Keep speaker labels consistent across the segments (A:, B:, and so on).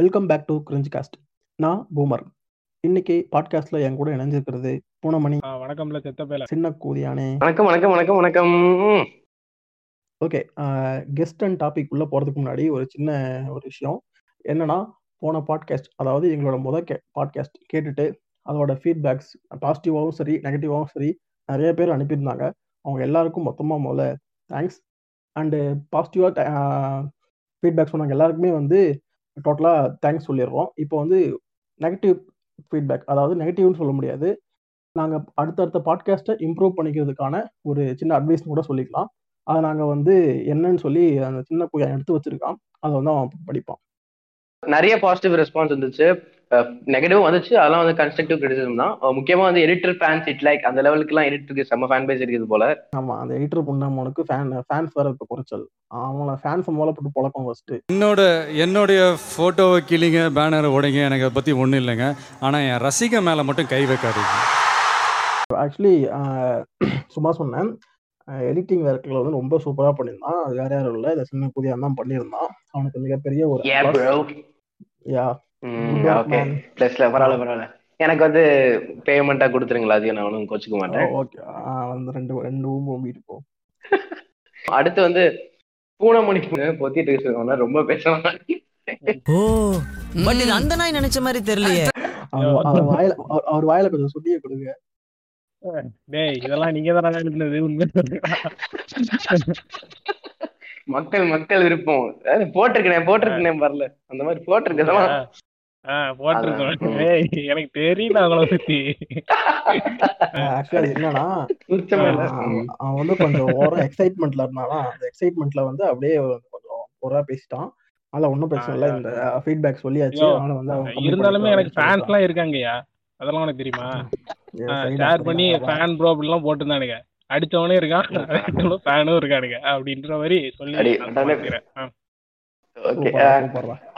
A: Welcome back to cringe cast நான் boomer. இன்னைக்கு பாட்காஸ்ட்ல என் கூட இணைஞ்சிருக்கிறது பூனமணி.
B: வணக்கம்ல செத்தப்பேல.
A: சின்ன கூதியானே.
C: வணக்கம் வணக்கம் வணக்கம் வணக்கம்.
A: ஓகே கெஸ்ட் அண்ட் டாபிக் உள்ள போறதுக்கு முன்னாடி ஒரு சின்ன ஒரு விஷயம். என்னன்னா போன பாட்காஸ்ட் அதாவது எங்களோட முத கே பாட்காஸ்ட் கேட்டுட்டு அதோட ஃபீட்பேக்ஸ் பாசிட்டிவாகவும் சரி நெகட்டிவாகவும் சரி நிறைய பேர் அனுப்பியிருந்தாங்க. அவங்க எல்லாருக்கும் மொத்தமாக முதல்ல தேங்க்ஸ் அண்டு பாசிட்டிவாக ஃபீட்பேக் சொன்னாங்க. எல்லாருக்குமே வந்து டோட்டலாக தேங்க்ஸ் சொல்லிடுறோம். இப்போ வந்து நெகட்டிவ் ஃபீட்பேக் அதாவது நெகட்டிவ்னு சொல்ல முடியாது. நாங்கள் அடுத்தடுத்த பாட்காஸ்ட்டை இம்ப்ரூவ் பண்ணிக்கிறதுக்கான ஒரு சின்ன அட்வைஸ் கூட சொல்லிக்கலாம். அதை நாங்கள் வந்து என்னன்னு சொல்லி அந்த சின்ன பையன் எடுத்து வச்சிருக்கான். அதை வந்து அவன் படிப்பான்.
C: நிறைய பாசிட்டிவ் ரெஸ்பான்ஸ் இருந்துச்சு நெகட்டிவ் வந்துச்சு. அதெல்லாம் வந்து கன்ஸ்ட்ரக்டிவ் கிரிட்டிசிசம் தான். முக்கியமா வந்து எடிட்டர் ஃபேன்ஸ் இட் லைக் அந்த லெவலுக்கு எல்லாம் எடிட்டருக்கு செம்ம ஃபேன் பேஸ் இருக்குது போல.
A: ஆமாம் அந்த எடிட்டர் புண்ணாமனுக்கு ஃபேன் ஃபேன்ஸ் வேற இப்போ குறைச்சல். அவங்கள ஃபேன்ஸ் மூலம் போட்டு பழக்கம் ஃபஸ்ட்டு
D: என்னோட என்னுடைய ஃபோட்டோவை கிளிங்க பேனரை உடைங்க எனக்கு அதை பற்றி ஒன்றும் இல்லைங்க. ஆனால் என் ரசிக மேலே மட்டும் கை வைக்காதீங்க.
A: ஆக்சுவலி சும்மா சொன்னேன். எடிட்டிங் வேர்க்கில் வந்து ரொம்ப சூப்பராக பண்ணியிருந்தான். அது வேற யாரும் இல்லை. இந்த சின்ன புதிய தான் பண்ணியிருந்தான். அவனுக்கு மிகப்பெரிய ஒரு யா
C: ஓகே பிளஸ்ல பரவாயில்ல பரவாயில்ல. எனக்கு வந்து பேமெண்ட்டா கொடுத்துருங்களா அதையும் நான் ஒன்றும் கோச்சிக்க மாட்டேன்.
A: ஓகே வந்து ரெண்டு ரெண்டு ஊம்பு ஊம்பிட்டு போ.
C: அடுத்து வந்து பூனைமணி பொத்திட்டு இருக்கவங்க ரொம்ப பேசலாம்
E: ஓ பட் இது அந்த நாய் நினைச்ச மாதிரி தெரியலையே.
A: அவர் அவர் வாயில அவர் வாயில கொஞ்சம் சுட்டியை கொடுங்க.
B: டேய் இதெல்லாம் நீங்க தானே எழுதுனது உண்மை.
C: மக்கள் மக்கள் விருப்பம். போட்டிருக்கேன் போட்டிருக்கேன் வரல அந்த மாதிரி.
B: டேய் எனக்கு தெரியல அவங்கள பத்தி.
A: ஆக்சுவலி என்னன்னா
C: சுத்தமே இல்ல.
A: அவன் வந்து கொஞ்சம் ஓரம் எக்ஸைட்மெண்ட்ல இருந்தானா அந்த எக்ஸைட்மெண்ட்ல வந்து அப்படியே கொஞ்சம் ஓரா பேசிட்டான். அதனால ஒன்றும் பிரச்சனை இல்லை. இந்த ஃபீட்பேக் சொல்லியாச்சு. வந்து அவன் கம்மி
B: இருந்தாலுமே எனக்கு ஃபேன்ஸ் எல்லாம் இருக்காங்கய்யா. அதெல்லாம் உனக்கு தெரியுமா? ஷேர் பண்ணி. ஃபேன் ப்ரோ அப்படிலாம் போட்டுருந்தானுங்க. அடிச்சவனே இருக்கான். ஃபேனும் இருக்கானுங்க. அப்படின்ற மாதிரி சொல்லி.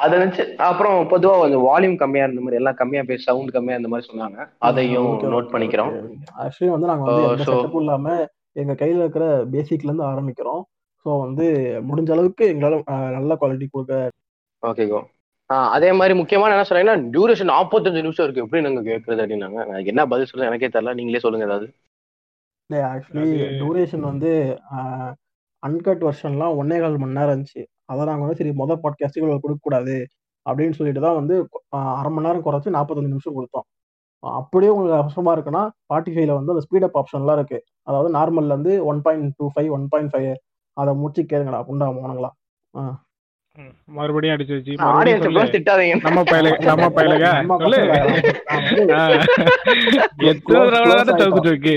C: அதை வச்சு அப்புறம் பொதுவா கொஞ்சம் வால்யூம் கம்மியா இருந்த மாதிரி எல்லாம் கம்மியா பேச சவுண்ட் கம்மியா இருந்த மாதிரி சொன்னாங்க. அதையும்
A: Okay,
C: நோட் பண்ணிக்கிறோம்.
A: Actually வந்து நாங்க வந்து
C: Uh,
A: செட்டப்பும் இல்லாம எங்க கையில இருக்கிற பேசிக்ல இருந்து ஆரம்பிக்கிறோம். ஸோ வந்து முடிஞ்ச அளவுக்கு எங்களால நல்ல குவாலிட்டி கொடுக்க
C: ஓகே கோ அதே மாதிரி முக்கியமான என்ன சொன்னீங்கன்னா டியூரேஷன் நாற்பத்தஞ்சு நிமிஷம் இருக்கு. எப்படி நாங்க கேட்கறது அப்படின்னாங்க. என்ன பதில் சொல்ல எனக்கே தெரியல. நீங்களே சொல்லுங்க ஏதாவது.
A: ஆக்சுவலி டூரேஷன் வந்து அன்கட் வெர்ஷன்லாம் ஒன்னே கால் மணி நேரம் இருந்துச்சு. அதை நாங்கள் வந்து சரி மொதல் பாட்காஸ்ட்டுக்கு கொடுக்கக்கூடாது அப்படின்னு சொல்லிட்டு தான் வந்து அரை மணி நேரம் குறைச்சி நாற்பத்தஞ்சு நிமிஷம் கொடுத்தோம். அப்படியே உங்களுக்கு அவசரமா இருக்குன்னா ஸ்பாட்டிஃபைல வந்து அந்த ஸ்பீடப் ஆப்ஷன்லாம் இருக்கு. அதாவது நார்மல்ல இருந்து one point two five one point five அதை முடிச்சு கேளுங்கடா புண்டா போனங்களா
B: ம், மறுபடியும் அடிச்சு வச்சு நம்ம நம்ம பயலுக. எத்தனை தடவை இருக்கு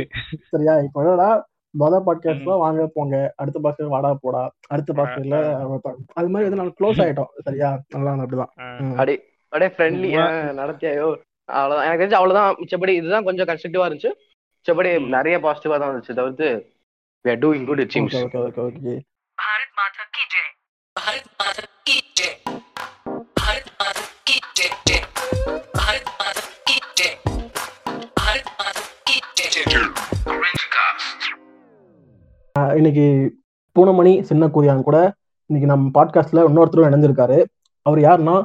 A: சரியா இப்ப என்னடா மொத பாட்காஸ்ட்ல வாங்க போங்க. அடுத்த பாட்காஸ்ட் வாடா போடா. அடுத்த பாட்காஸ்ட்ல அது மாதிரி வந்து நாங்க க்ளோஸ் ஆயிட்டோம். சரியா? நல்லா அப்படிதான். அடி
C: அப்படியே ஃப்ரெண்ட்லி நடத்தியாயோ. அவ்வளவுதான். எனக்கு தெரிஞ்சு அவ்வளவுதான். மிச்சபடி இதுதான் கொஞ்சம் கன்ஸ்ட்ரக்டிவா இருந்துச்சு. மிச்சபடி நிறைய பாசிட்டிவா தான் இருந்துச்சு. தவிர்த்து we are doing good achievements
A: okay okay okay
F: Bharat Mata கி ஜெய். பாரத்
A: மாதா இன்னைக்கு பூனமணி சின்ன கூதியான் கூட இன்னைக்கு நம்ம பாட்காஸ்ட்ல இன்னொருத்தரும் இணைஞ்சிருக்காரு. அவர் யாருன்னா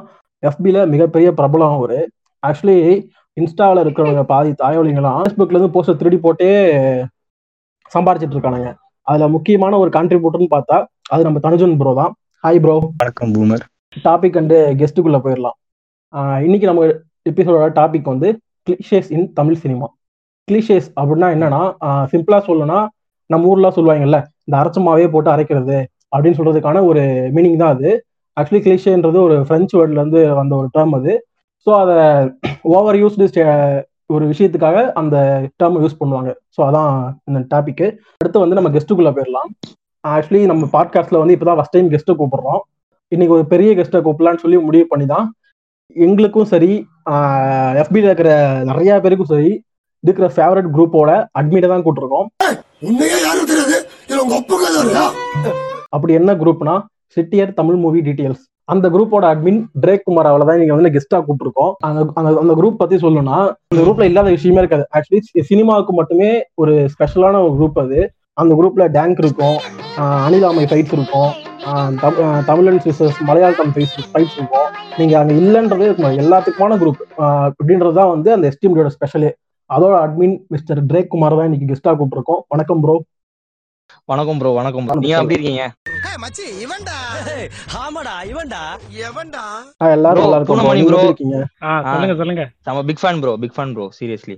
A: எஃபில மிகப்பெரிய பிரபலம் அவர். ஆக்சுவலி இன்ஸ்டாவில் இருக்கிறவங்க பாதி தாயோலிங்களாம் ஃபேஸ்புக்ல இருந்து போஸ்டர் திருடி போட்டே சம்பாரிச்சிட்டு இருக்கானுங்க. அதுல முக்கியமான ஒரு கான்ட்ரிபியூட்டர்னு பார்த்தா அது நம்ம தனுஜன் ப்ரோ தான். ஹாய் ப்ரோ
G: வணக்கம் பூமர்
A: டாபிக் அண்டு கெஸ்ட்டுக்குள்ள போயிடலாம். இன்னைக்கு நம்ம எபிசோடோட டாபிக் வந்து கிளிஷேஸ் இன் தமிழ் சினிமா கிளிஷேஸ் அப்படின்னா என்னன்னா சிம்பிளா சொல்லணும்னா நம்ம ஊர்ல சொல்லுவாங்கல்ல இந்த அரைச்சமாவே போட்டு அரைக்கிறது அப்படின்னு சொல்றதுக்கான ஒரு மீனிங் தான் அது. ஆக்சுவலி கிளிஷேன்றது ஒரு பிரெஞ்சு வேர்ட்ல இருந்து வந்த ஒரு டேர்ம் அது. ஸோ அதை ஓவர் யூஸ்டு ஒரு விஷயத்துக்காக அந்த டேர்ம் யூஸ் பண்ணுவாங்க. ஸோ அதான் இந்த டாபிக் அடுத்து வந்து நம்ம கெஸ்ட்டுக்குள்ள போயிடலாம். ஆக்சுவலி நம்ம பாட்காஸ்ட்ல வந்து இப்பதான் ஃபர்ஸ்ட் டைம் கெஸ்ட்டை கூப்பிடுறோம். இன்னைக்கு ஒரு பெரிய கெஸ்ட்டை கூப்பிடலான்னு சொல்லி முடிவு பண்ணி தான் எங்களுக்கும் சரி எஃபியில் இருக்கிற நிறைய பேருக்கும் சரி இருக்கிற ஃபேவரட் குரூப்போட அட்மிட்டை தான்
H: இல்லையா
A: அப்படி என்ன குரூப்னா சிட்டியர் தமிழ் மூவி டீடைல்ஸ் அந்த குரூப்போட அட்மின் பிரேக் குமார் அவளை தான் நீங்க வந்து கெஸ்டா கூப்பிட்டுருக்கோம். அந்த அந்த அந்த குரூப் பத்தி சொல்லணும்னா அந்த குரூப்ல இல்லாத விஷயமே இருக்காது. ஆக்சுவலி சினிமாவுக்கு மட்டுமே ஒரு ஸ்பெஷலான ஒரு குரூப் அது. அந்த குரூப்ல டேங்க் இருக்கும் ஆஹ் அனிலாமை ஃபைட்ஸ் இருக்கும் தமிழன் சிஸ்டர்ஸ் மலையாளம் ஃபைட்ஸ் இருக்கும். நீங்க அங்க இல்லைன்றதே இருக்கும் எல்லாத்துக்குமான குரூப் அப்படின்றது தான் வந்து அந்த எஸ்டிஎம்டியோட ஸ்பெஷலே அதோட அட்மின் மிஸ்டர் பிரேக் குமார் தான் இன்னைக்கு கெஸ்டா கூப்பிட்டுருக்கோம். வணக்கம் ப்ரோ
G: வணக்கம் ப்ரோ வணக்கம் ப்ரோ நீங்க எப்படி இருக்கீங்க?
H: மச்சி இவன்டா.
E: ஆமாடா இவன்டா.
H: எவன்டா?
A: எல்லாரும்
G: Bro,
A: நல்லா இருக்கோம். எப்படி இருக்கீங்க?
B: சொல்லுங்க சொல்லுங்க.
G: Big fan bro big fan bro seriously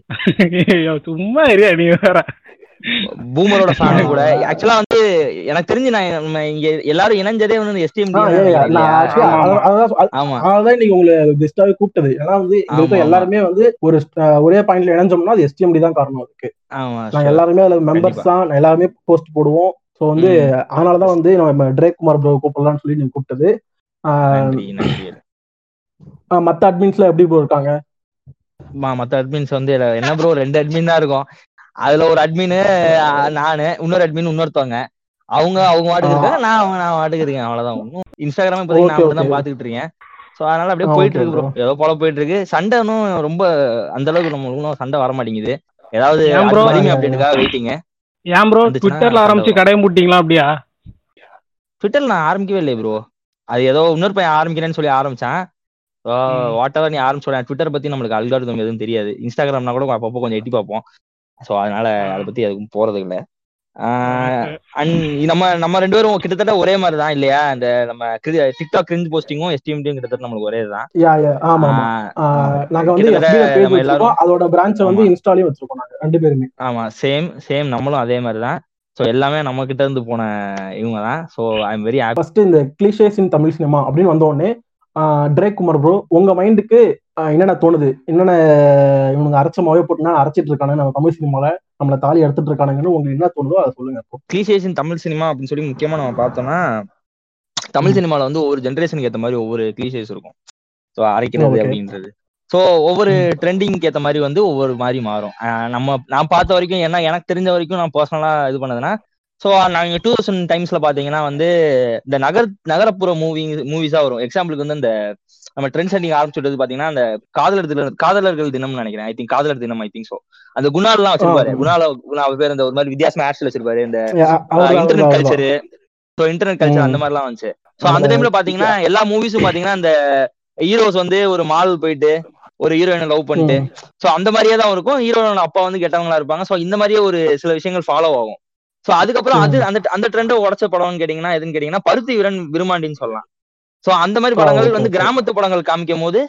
B: சும்மா இரியா நீ வேற?
G: பூமரோட ஃபேன் கூட. ஆக்சுவலா வந்து எனக்கு தெரிஞ்சு நான் நம்ம இங்க எல்லாரும் இணைஞ்சதே வந்து எஸ்டிஎம்
A: அதான் இன்னைக்கு உங்களை பெஸ்டாவே கூப்பிட்டது. ஏன்னா வந்து. எல்லாருமே வந்து ஒரு ஒரே பாயிண்ட்ல இணைஞ்சோம்னா அது எஸ்டிஎம்டி தான் காரணம் அதுக்கு. நாங்க. எல்லாருமே அதுல மெம்பர்ஸ். தான். எல்லாருமே போஸ்ட் போடுவோம். சோ வந்து அதனாலதான் வந்து நம்ம ட்ரேக் குமார் ப்ரோ கூப்பிடலாம்னு சொல்லி நீங்க கூப்பிட்டது. மத்த அட்மின்ஸ்ல எப்படி ப்ரோ இருக்காங்க?
G: மத்த அட்மின்ஸ் வந்து என்ன ப்ரோ ரெண்டு அட்மின் தான் இருக்கும். அதுல ஒரு அட்மின் நானு இன்னொரு அட்மின் இன்னொருத்தவங்க. அவங்க அவங்க வாட்டுக்கு இருக்காங்க நான் அவங்க நான் வாட்டுக்கு இருக்கேன் அவ்வளவுதான். ஒன்றும் இன்ஸ்டாகிராம் இப்போதைக்கு நான் தான். பாத்துக்கிட்டு இருக்கேன். சோ அதனால அப்படியே போயிட்டு இருக்கு ப்ரோ ஏதோ போல போயிட்டு இருக்கு. சண்டை இன்னும் ரொம்ப அந்த அளவுக்கு நம்மளுக்கு சண்டை வர மாட்டேங்குது. ஏதாவது? வலிமை அப்டேட்டுக்காக வெயிட்டிங்க
B: ஏன் ப்ரோ ட்விட்டர்ல ஆரம்பிச்சு கடையை மூட்டிங்களா அப்படியா?
G: ட்விட்டர்ல நான் ஆரம்பிக்கவே இல்லை ப்ரோ அது ஏதோ இன்னொரு பையன் ஆரம்பிக்கிறேன்னு சொல்லி ஆரம்பிச்சான். வாட் எவர் நீ ஆரம்பிச்சோட ட்விட்டர் பத்தி நம்மளுக்கு அல்காரிதம் எதுவும் தெரியாது. இன்ஸ்டாகிராம்னா கூட அப்பப்போ கொஞ்சம் எட்டி பார்ப்போம். ஸோ அதனால அதை பத்தி எதுவும் போறது இல்ல. அண்ட் நம்ம நம்ம ரெண்டு பேரும் கிட்டத்தட்ட ஒரே மாதிரி தான் இல்லையா? இந்த நம்ம டிக்டாக் கிரிஞ்ச் போஸ்டிங்கும் எஸ்டிஎம்டியும் கிட்டத்தட்ட நம்மளுக்கு ஒரே தான்
A: நாங்க வந்து
G: எல்லாரும்
A: அதோட பிரான்ச்சை வந்து. இன்ஸ்டாலையும் வச்சிருக்கோம் நாங்க ரெண்டு பேருமே.
G: ஆமா சேம் சேம் நம்மளும் அதே மாதிரி தான் ஸோ எல்லாமே நம்ம கிட்ட இருந்து போன இவங்க தான் so I am very happy
A: first இந்த கிளிஷேஸ் இன் தமிழ் சினிமா அப்படின்னு வந்த உடனே ட்ரேக் குமார் ப்ரோ உங்க மைண்டுக்கு என்னென்ன தோணுது? என்னென்ன இவனுங்க அரைச்ச மாவே போட்டு நான் அரைச்சிட்டு இருக்கானு நம்ம தமிழ் சினிமால நம்மள தாலி எடுத்துட்டு இருக்கானுங்கன்னு உங்களுக்கு என்ன தோணுதோ அதை சொல்லுங்க
G: கிளீசேஷன் தமிழ் சினிமா அப்படின்னு சொல்லி முக்கியமா நம்ம பார்த்தோம்னா தமிழ் சினிமால வந்து ஒவ்வொரு ஜென்ரேஷனுக்கு ஏத்த மாதிரி ஒவ்வொரு கிளீசேஸ் இருக்கும். ஸோ அரைக்கிறது. அப்படின்றது. ஸோ ஒவ்வொரு ட்ரெண்டிங்க்கு ஏத்த மாதிரி வந்து ஒவ்வொரு மாதிரி மாறும். நம்ம நான் பார்த்த வரைக்கும் என்ன எனக்கு தெரிஞ்ச வரைக்கும் நான் பர்சனலா இது பண்ணதுன்னா ஸோ நாங்க டூ தௌசண்ட் டைம்ஸ்ல பாத்தீங்கன்னா வந்து இந்த நகர் நகரப்புற மூவி மூவிஸா வரும். எக்ஸாம்பிளுக்கு வந்து இந்த நம்ம ட்ரெண்ட் செட்டிங் ஆரம்பிச்சுட்டு பாத்தீங்கன்னா அந்த காதலர் தினம் காதலர்கள் தினம்னு நினைக்கிறேன். ஐ திங்க் காதலர் தினம் ஐ திங்க் ஸோ அந்த குணால்லாம் வச்சிருப்பாரு. குணால குணா பேர் இந்த ஒரு மாதிரி வித்தியாசமா ஆட்ஸ்ல வச்சிருப்பாரு. இந்த internet culture so internet culture. அந்த மாதிரிலாம் வந்துச்சு. ஸோ அந்த டைம்ல பாத்தீங்கன்னா எல்லா மூவிஸும் பாத்தீங்கன்னா அந்த ஹீரோஸ் வந்து ஒரு மால் போயிட்டு ஒரு ஹீரோயினை லவ் பண்ணிட்டு. ஸோ அந்த மாதிரியே தான் இருக்கும். ஹீரோனோட அப்பா வந்து கெட்டவங்களா இருப்பாங்க. ஸோ இந்த மாதிரியே ஒரு சில விஷயங்கள் ஃபாலோ ஆகும். ஸோ அதுக்கப்புறம் அது அந்த அந்த ட்ரெண்டை உடச்ச படம்னு கேட்டீங்கன்னா எதுன்னு கேட்டீங்கன்னா பருத்தி வீரன் விருமாண்டின்னு சொல்லலாம். ஸோ அந்த மாதிரி படங்கள் வந்து. கிராமத்து படங்கள் காமிக்கும் போது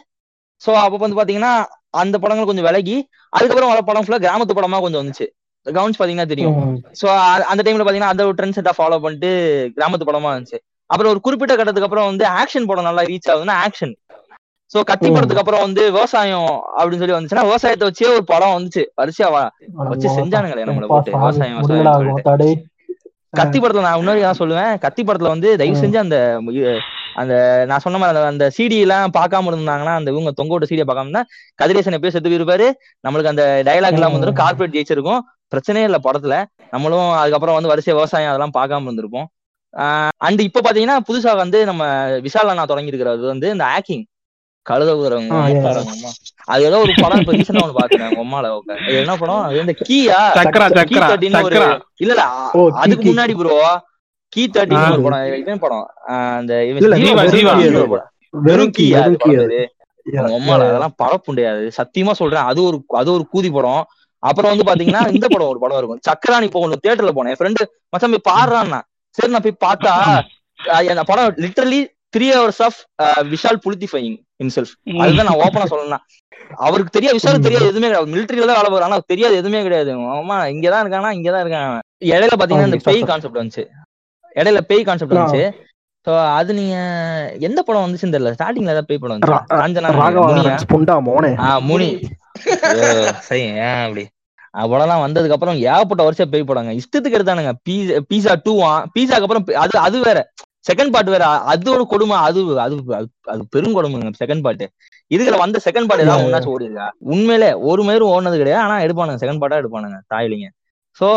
G: ஸோ அப்போ வந்து பாத்தீங்கன்னா அந்த படங்கள் கொஞ்சம் விலகி அதுக்கப்புறம் வர படம் ஃபுல்லா கிராமத்து படமா கொஞ்சம் வந்துச்சு. கவனிச்சு பாத்தீங்கன்னா தெரியும். சோ அந்த டைம்ல பாத்தீங்கன்னா அந்த ஒரு ட்ரெண்ட் செட்டா ஃபாலோ பண்ணிட்டு கிராமத்து படமா இருந்துச்சு. அப்புறம் ஒரு குறிப்பிட்ட கட்டத்துக்கு அப்புறம் வந்து ஆக்ஷன் படம் நல்லா ரீச் ஆகுதுன்னா ஆக்ஷன் சோ கத்தி. படத்துக்கு அப்புறம் வந்து விவசாயம் அப்படின்னு சொல்லி வந்துச்சுன்னா விவசாயத்தை வச்சே ஒரு படம் வந்துச்சு. வரிசையா வச்சு செஞ்சானுங்களே நம்மள போட்டு விவசாயம். கத்தி படத்துல நான் தான் சொல்லுவேன். கத்தி படத்துல வந்து தயவு செஞ்சு அந்த அந்த நான் சொன்ன மாதிரி அந்த- சிடி எல்லாம் பார்க்காம இருந்தாங்கன்னா அந்த இவங்க தொங்க விட்ட சிடியை பார்க்காம இருந்தா கதிரேசன் எப்பயும் செத்து போயிருப்பாரு. நம்மளுக்கு அந்த டயலாக் எல்லாம் வந்துடும் கார்பரேட் ஜெயிச்சிருக்கும். பிரச்சனையே இல்ல படத்துல. நம்மளும் அதுக்கப்புறம் வந்து வரிசை விவசாயம் அதெல்லாம் பார்க்காம இருந்திருப்போம். அண்ட் இப்ப பாத்தீங்கன்னா புதுசா வந்து நம்ம விஷால் அண்ணா தொடங்கி இருக்கிறது வந்து இந்த ஆக்கிங் கழுத. உட்காரவங்க. அது ஏதோ ஒரு படம் இப்ப ரீசெண்டா ஒண்ணு உட்கார். அது என்ன படம்? அது இந்த கீயா?
B: சக்கரா
G: கீ
B: சக்கரா
G: ஒரு இல்ல இல்ல அதுக்கு. முன்னாடி ப்ரோ கீ தேர்ட்டின்னு
B: ஆ.
G: ஒரு படம்? இவன் படம். அந்த வெறும்
A: கீ yeah.
G: அதெல்லாம் பரப்புண்டையாது சத்தியமா சொல்றேன் அது ஒரு அது ஒரு கூதி படம். அப்புறம் வந்து பாத்தீங்கன்னா இந்த படம் ஒரு படம் இருக்கும். சக்கராணி இப்போ ஒண்ணு தியேட்டர்ல போனேன். என் ஃப்ரெண்டு மச்சான் போய் பாடுறான்னா. சரி நான் போய் பார்த்தா அந்த படம் literally three hours of Vishal புலிட்டிஃபைங் himself. அதுதான் நான் ஓப்பனா சொல்லணும் அவருக்கு தெரியாது விஷாலுக்கு தெரியாது எதுவுமே கிடையாது. மிலிட்டரியில தான் வேலை ஆனா தெரியாது எதுவுமே கிடையாது. ஆமா இங்கதான் இருக்கானா இங்கதான் இருக்கான். இடையில பாத்தீங்கன்னா இந்த பேய். கான்செப்ட் வந்துச்சு. இடையில பேய் கான்செப்ட். வந்துச்சு. சோ அது நீங்க எந்த படம் வந்துச்சுன்னு தெரியல. ஸ்டார்டிங்ல ஏதாவது பேய் படம் வந்துச்சு?
A: ரா-
G: காஞ்சனா
A: ராகவா
G: முனியா?
A: லாரன்ஸ் புண்டா மோனே.
G: சரி அப்படி? அவ்வளவுலாம் வந்ததுக்கு அப்புறம் ஏகப்பட்ட வருஷம் பேய் படங்க. இஷ்டத்துக்கு எடுத்தானுங்க. பீஸா பீஸா டூவா பீஸாக்கு அப்புறம் அது அது வேற. செகண்ட் பார்ட் வேற அது ஒரு கொடுமை அது அது அது- பெரும் கொடுமைங்க செகண்ட் பார்ட் இதுல வந்த செகண்ட் பார்ட் ஏதாவது ஒன்னாச்சும் ஓடி இருக்கா உண்மையிலே ஒரு மேரும் ஓடுனது கிடையாது ஆனா எடுப்பானுங்க செகண்ட் பார்ட்டா எடுப்பானுங்க தாயிலிங்க. சோ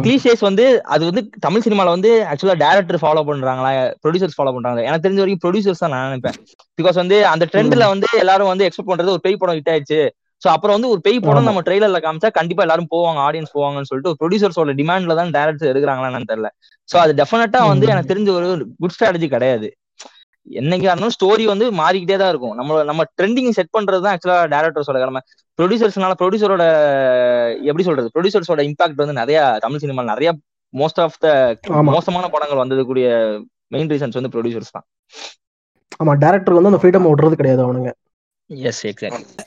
G: கிளீஷேஸ் வந்து அது வந்து தமிழ் சினிமால வந்து ஆக்சுவலா டேரக்டர் ஃபாலோ பண்றாங்களா ப்ரொடியூசர்ஸ் ஃபாலோ பண்றாங்க எனக்கு தெரிஞ்ச வரைக்கும் ப்ரொடியூசர்ஸ் தான் நான் நினைப்பேன். பிகாஸ் வந்து அந்த ட்ரெண்ட்ல வந்து எல்லாரும் வந்து எக்ஸ்பெக்ட் பண்றது ஒரு பேய் படம் ஹிட் ஆயிடுச்சு சோ அப்புறம் வந்து ஒரு பேய் படம். நம்ம ட்ரெய்லர்ல காமிச்சா கண்டிப்பா எல்லாரும் போவாங்க ஆடியன்ஸ் போவாங்கன்னு சொல்லிட்டு ஒரு ப்ரொடியூசர்ஸோட டிமாண்ட்ல தான் டேரக்டர் எடுக்கிறாங்களா என்னன்னு தெரியல. சோ அது டெஃபினட்டா வந்து. எனக்கு தெரிஞ்ச ஒரு குட் ஸ்ட்ராட்டஜி கிடையாது. என்னைக்கா இருந்தாலும் ஸ்டோரி வந்து மாறிக்கிட்டே தான் இருக்கும். நம்ம நம்ம ட்ரெண்டிங் செட் பண்றது தான் ஆக்சுவலா டேரக்டர்ஸோட கடமை. ப்ரொடியூசர்ஸ்னால ப்ரொடியூசரோட எப்படி சொல்றது? ப்ரொடியூசர்ஸோட இம்பாக்ட் வந்து நிறைய தமிழ் சினிமா நிறைய மோஸ்ட் ஆஃப் த மோசமான படங்கள் வந்ததுக்குரிய மெயின் ரீசன்ஸ் வந்து ப்ரொடியூசர்ஸ் தான்.
A: ஆமா டேரக்டர் வந்து அந்த ஃப்ரீடம் விடுறது கிடையாது அவனுங்க.
G: எஸ் எக்ஸாக்ட்